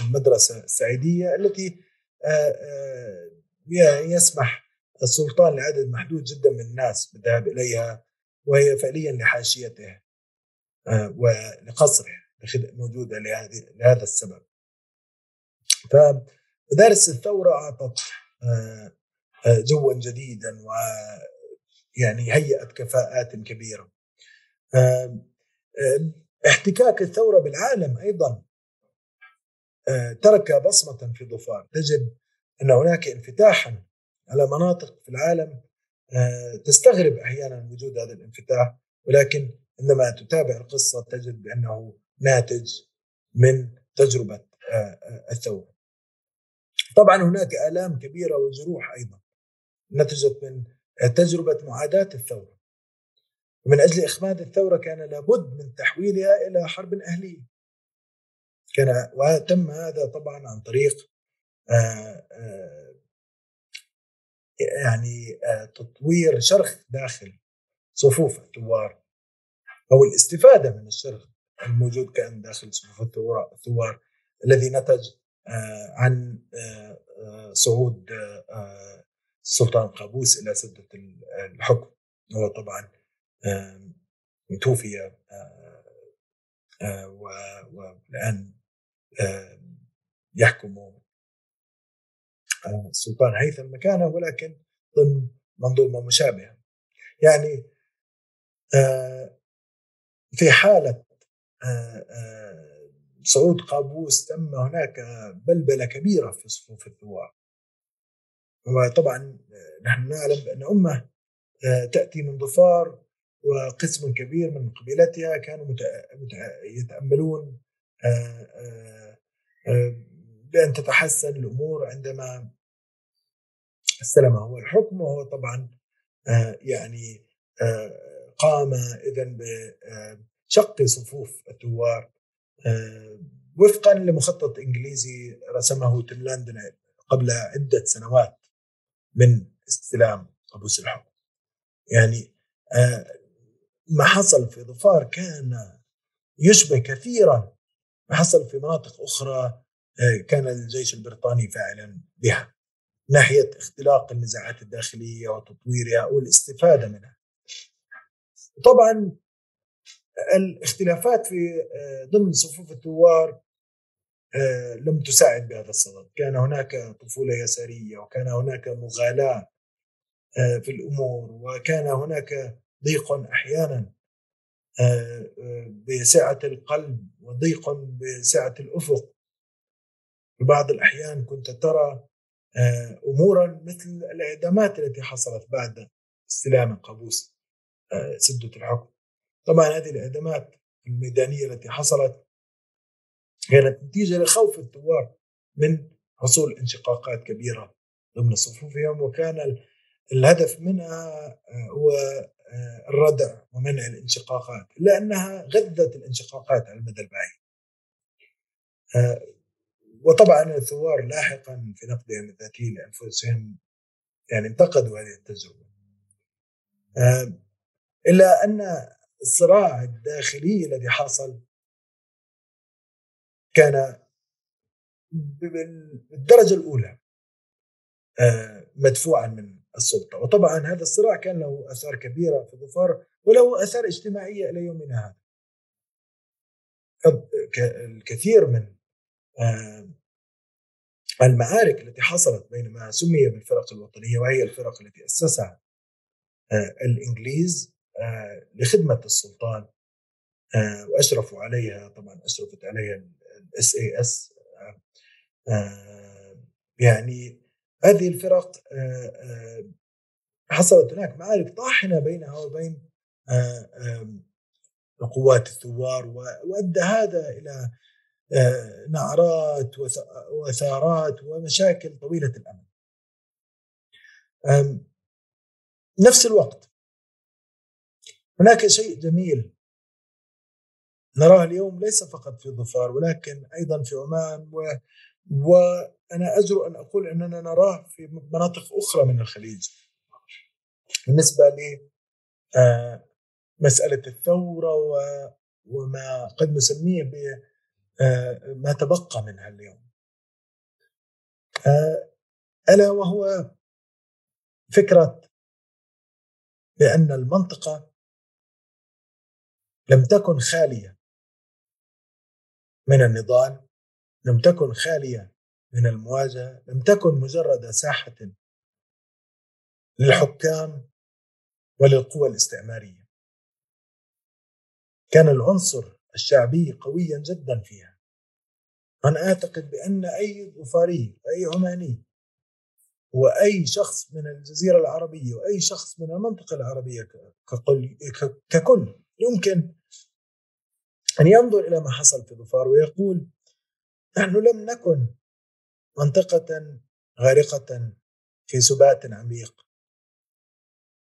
المدرسة السعيدية التي يسمح السلطان لعدد محدود جدا من الناس بالذهاب إليها وهي فعليا لحاشيته ولقصره موجودة لهذا السبب. فمدارس الثورة أعطت آه، آه، جوا جديدا و يعني هيئت كفاءات كبيرة. احتكاك الثورة بالعالم أيضا آه، ترك بصمة في ظفار. تجد أن هناك انفتاحا على مناطق في العالم تستغرب أحيانا وجود هذا الانفتاح ولكن عندما تتابع القصة تجد بأنه ناتج من تجربة الثورة. طبعا هناك آلام كبيرة وجروح أيضا نتجت من تجربة معاداة الثورة ومن أجل إخماد الثورة كان لابد من تحويلها إلى حرب أهلية كان وتم هذا طبعا عن طريق يعني آآ تطوير شرخ داخل صفوف الثوار أو الاستفادة من الشرخ الموجود كأن داخل صفوف الثوار الذي نتج آه، عن آه، آه، صعود السلطان قابوس إلى سدة الحكم. هو طبعا توفي والآن يحكم السلطان هيثم مكانه ولكن ضمن منظومة مشابهة. يعني في حالة صعود قابوس تم هناك بلبلة كبيرة في صفوف الثوار. وطبعا نحن نعلم بأن أمة آه، تأتي من ظفار وقسم كبير من قبيلتها كانوا يتأملون آه، آه، بان تتحسن الأمور عندما استلم هو الحكم وهو طبعا يعني قام اذا بشق صفوف الثوار آه، وفقا لمخطط إنجليزي رسمه تيم لاندن قبل عدة سنوات من استلام ابو سلحم يعني آه، ما حصل في ظفار كان يشبه كثيرا ما حصل في مناطق أخرى آه، كان الجيش البريطاني فاعلا بها ناحية اختلاق النزاعات الداخلية وتطويرها والاستفادة منها. طبعا الاختلافات في آه، ضمن صفوف الثوار آه، لم تساعد بهذا الصدد كان هناك طفولة يسارية وكان هناك مغالاة آه، في الأمور وكان هناك ضيق أحيانا بسعة القلب وضيق بسعة الأفق في بعض الأحيان كنت ترى أمورا مثل الإعدامات التي حصلت بعد استلام قابوس سدة الحكم. طبعا هذه الإعدامات الميدانية التي حصلت كانت نتيجة لخوف الثوار من حصول انشقاقات كبيرة ضمن صفوفهم وكان الهدف منها آه، هو آه، الردع ومنع الانشقاقات لأنها غذت الانشقاقات على المدى البعيد. آه، وطبعا الثوار لاحقا في نقدهم الذاتي لأنفسهم يعني انتقدوا هذه التجربة. إلا أن الصراع الداخلي الذي حصل كان بالدرجة الأولى آه، مدفوعا من السلطة. وطبعا هذا الصراع كان له آثار كبيرة في ظفار وله آثار اجتماعية إلى يومنا هذا. الكثير من آه، المعارك التي حصلت بين ما سمي بالفرق الوطنية وهي الفرق التي أسسها آه، الإنجليز لخدمة السلطان وأشرفوا عليها طبعا أشرفت عليها ال SAS يعني هذه الفرق آه، آه، حصلت هناك معارك طاحنة بينها وبين آه، قوات الثوار وأدى هذا إلى نعرات وثارات ومشاكل طويلة الأمد. نفس الوقت هناك شيء جميل نراه اليوم ليس فقط في ظفار ولكن أيضا في عمان و وأنا اجرؤ أن أقول أننا نراه في مناطق أخرى من الخليج بالنسبة ل آه، مسألة الثورة وما قد نسميه آه، ما تبقى منها اليوم. آه، ألا وهو فكرة بأن المنطقة لم تكن خالية من النضال لم تكن خالية من المواجهة لم تكن مجرد ساحة للحكام وللقوى الاستعمارية. كان العنصر الشعبي قويا جدا فيها. أنا أعتقد بأن أي ظفاري أي عماني وأي شخص من الجزيرة العربية وأي شخص من المنطقة العربية ككل يمكن أن ينظر إلى ما حصل في ظفار ويقول نحن لم نكن منطقة غارقة في سبات عميق.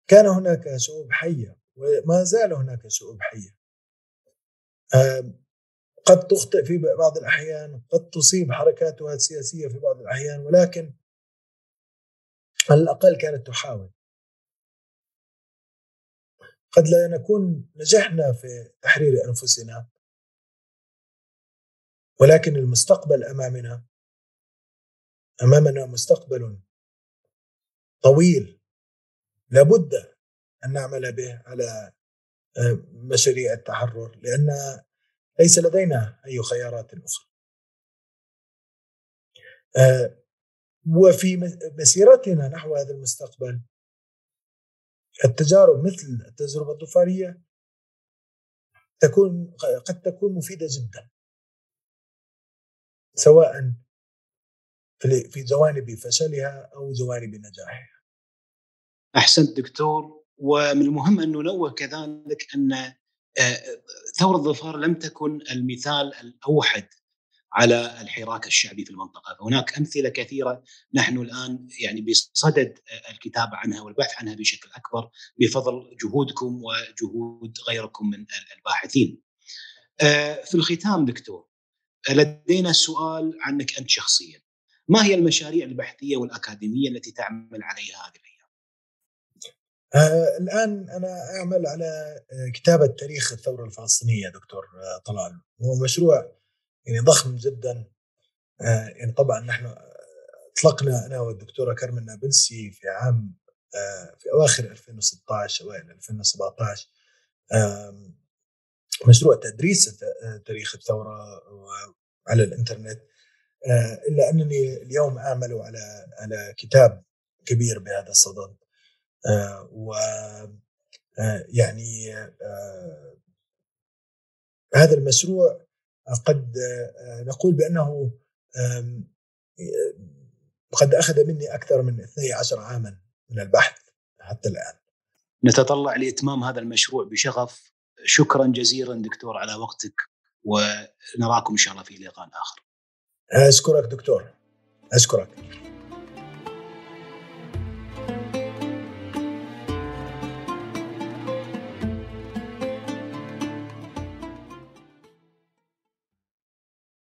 كان هناك شعوب حية وما زال هناك شعوب حية. قد تخطئ في بعض الأحيان قد تصيب حركاتها السياسية في بعض الأحيان ولكن على الأقل كانت تحاول. قد لا نكون نجحنا في تحرير أنفسنا ولكن المستقبل أمامنا أمامنا مستقبل طويل. لابد أن نعمل به على آه، مشاريع التحرر لأن ليس لدينا أي خيارات أخرى. آه، وفي مسيرتنا نحو هذا المستقبل التجارب مثل التجربة الظفاريه تكون قد تكون مفيدة جدا سواء في جوانب فشلها أو جوانب نجاحها. أحسنت دكتور ومن المهم أن ننوه كذلك أن آه، ثورة الظفار لم تكن المثال الأوحد على الحراك الشعبي في المنطقة، فهناك أمثلة كثيرة نحن الآن يعني بصدد الكتابه عنها والبحث عنها بشكل أكبر بفضل جهودكم وجهود غيركم من الباحثين. آه، في الختام دكتور لدينا سؤال عنك أنت شخصيا ما هي المشاريع البحثية والأكاديمية التي تعمل عليها هذه؟ آه الآن أنا أعمل على آه، كتابة تاريخ الثورة الفلسطينية دكتور آه، طلال. هو مشروع يعني ضخم جدا. يعني طبعا نحن اطلقنا أنا والدكتورة كرم النابلسي في عام في أواخر 2016 أوائل 2017 مشروع تدريس تاريخ الثورة على الإنترنت. إلا أنني اليوم أعمل على على كتاب كبير بهذا الصدد. و يعني هذا المشروع قد نقول بأنه قد أخذ مني أكثر من 12 عاما من البحث حتى الآن. نتطلع لإتمام هذا المشروع بشغف شكرا جزيلا دكتور على وقتك ونراكم إن شاء الله في لقاء آخر. أشكرك دكتور أشكرك.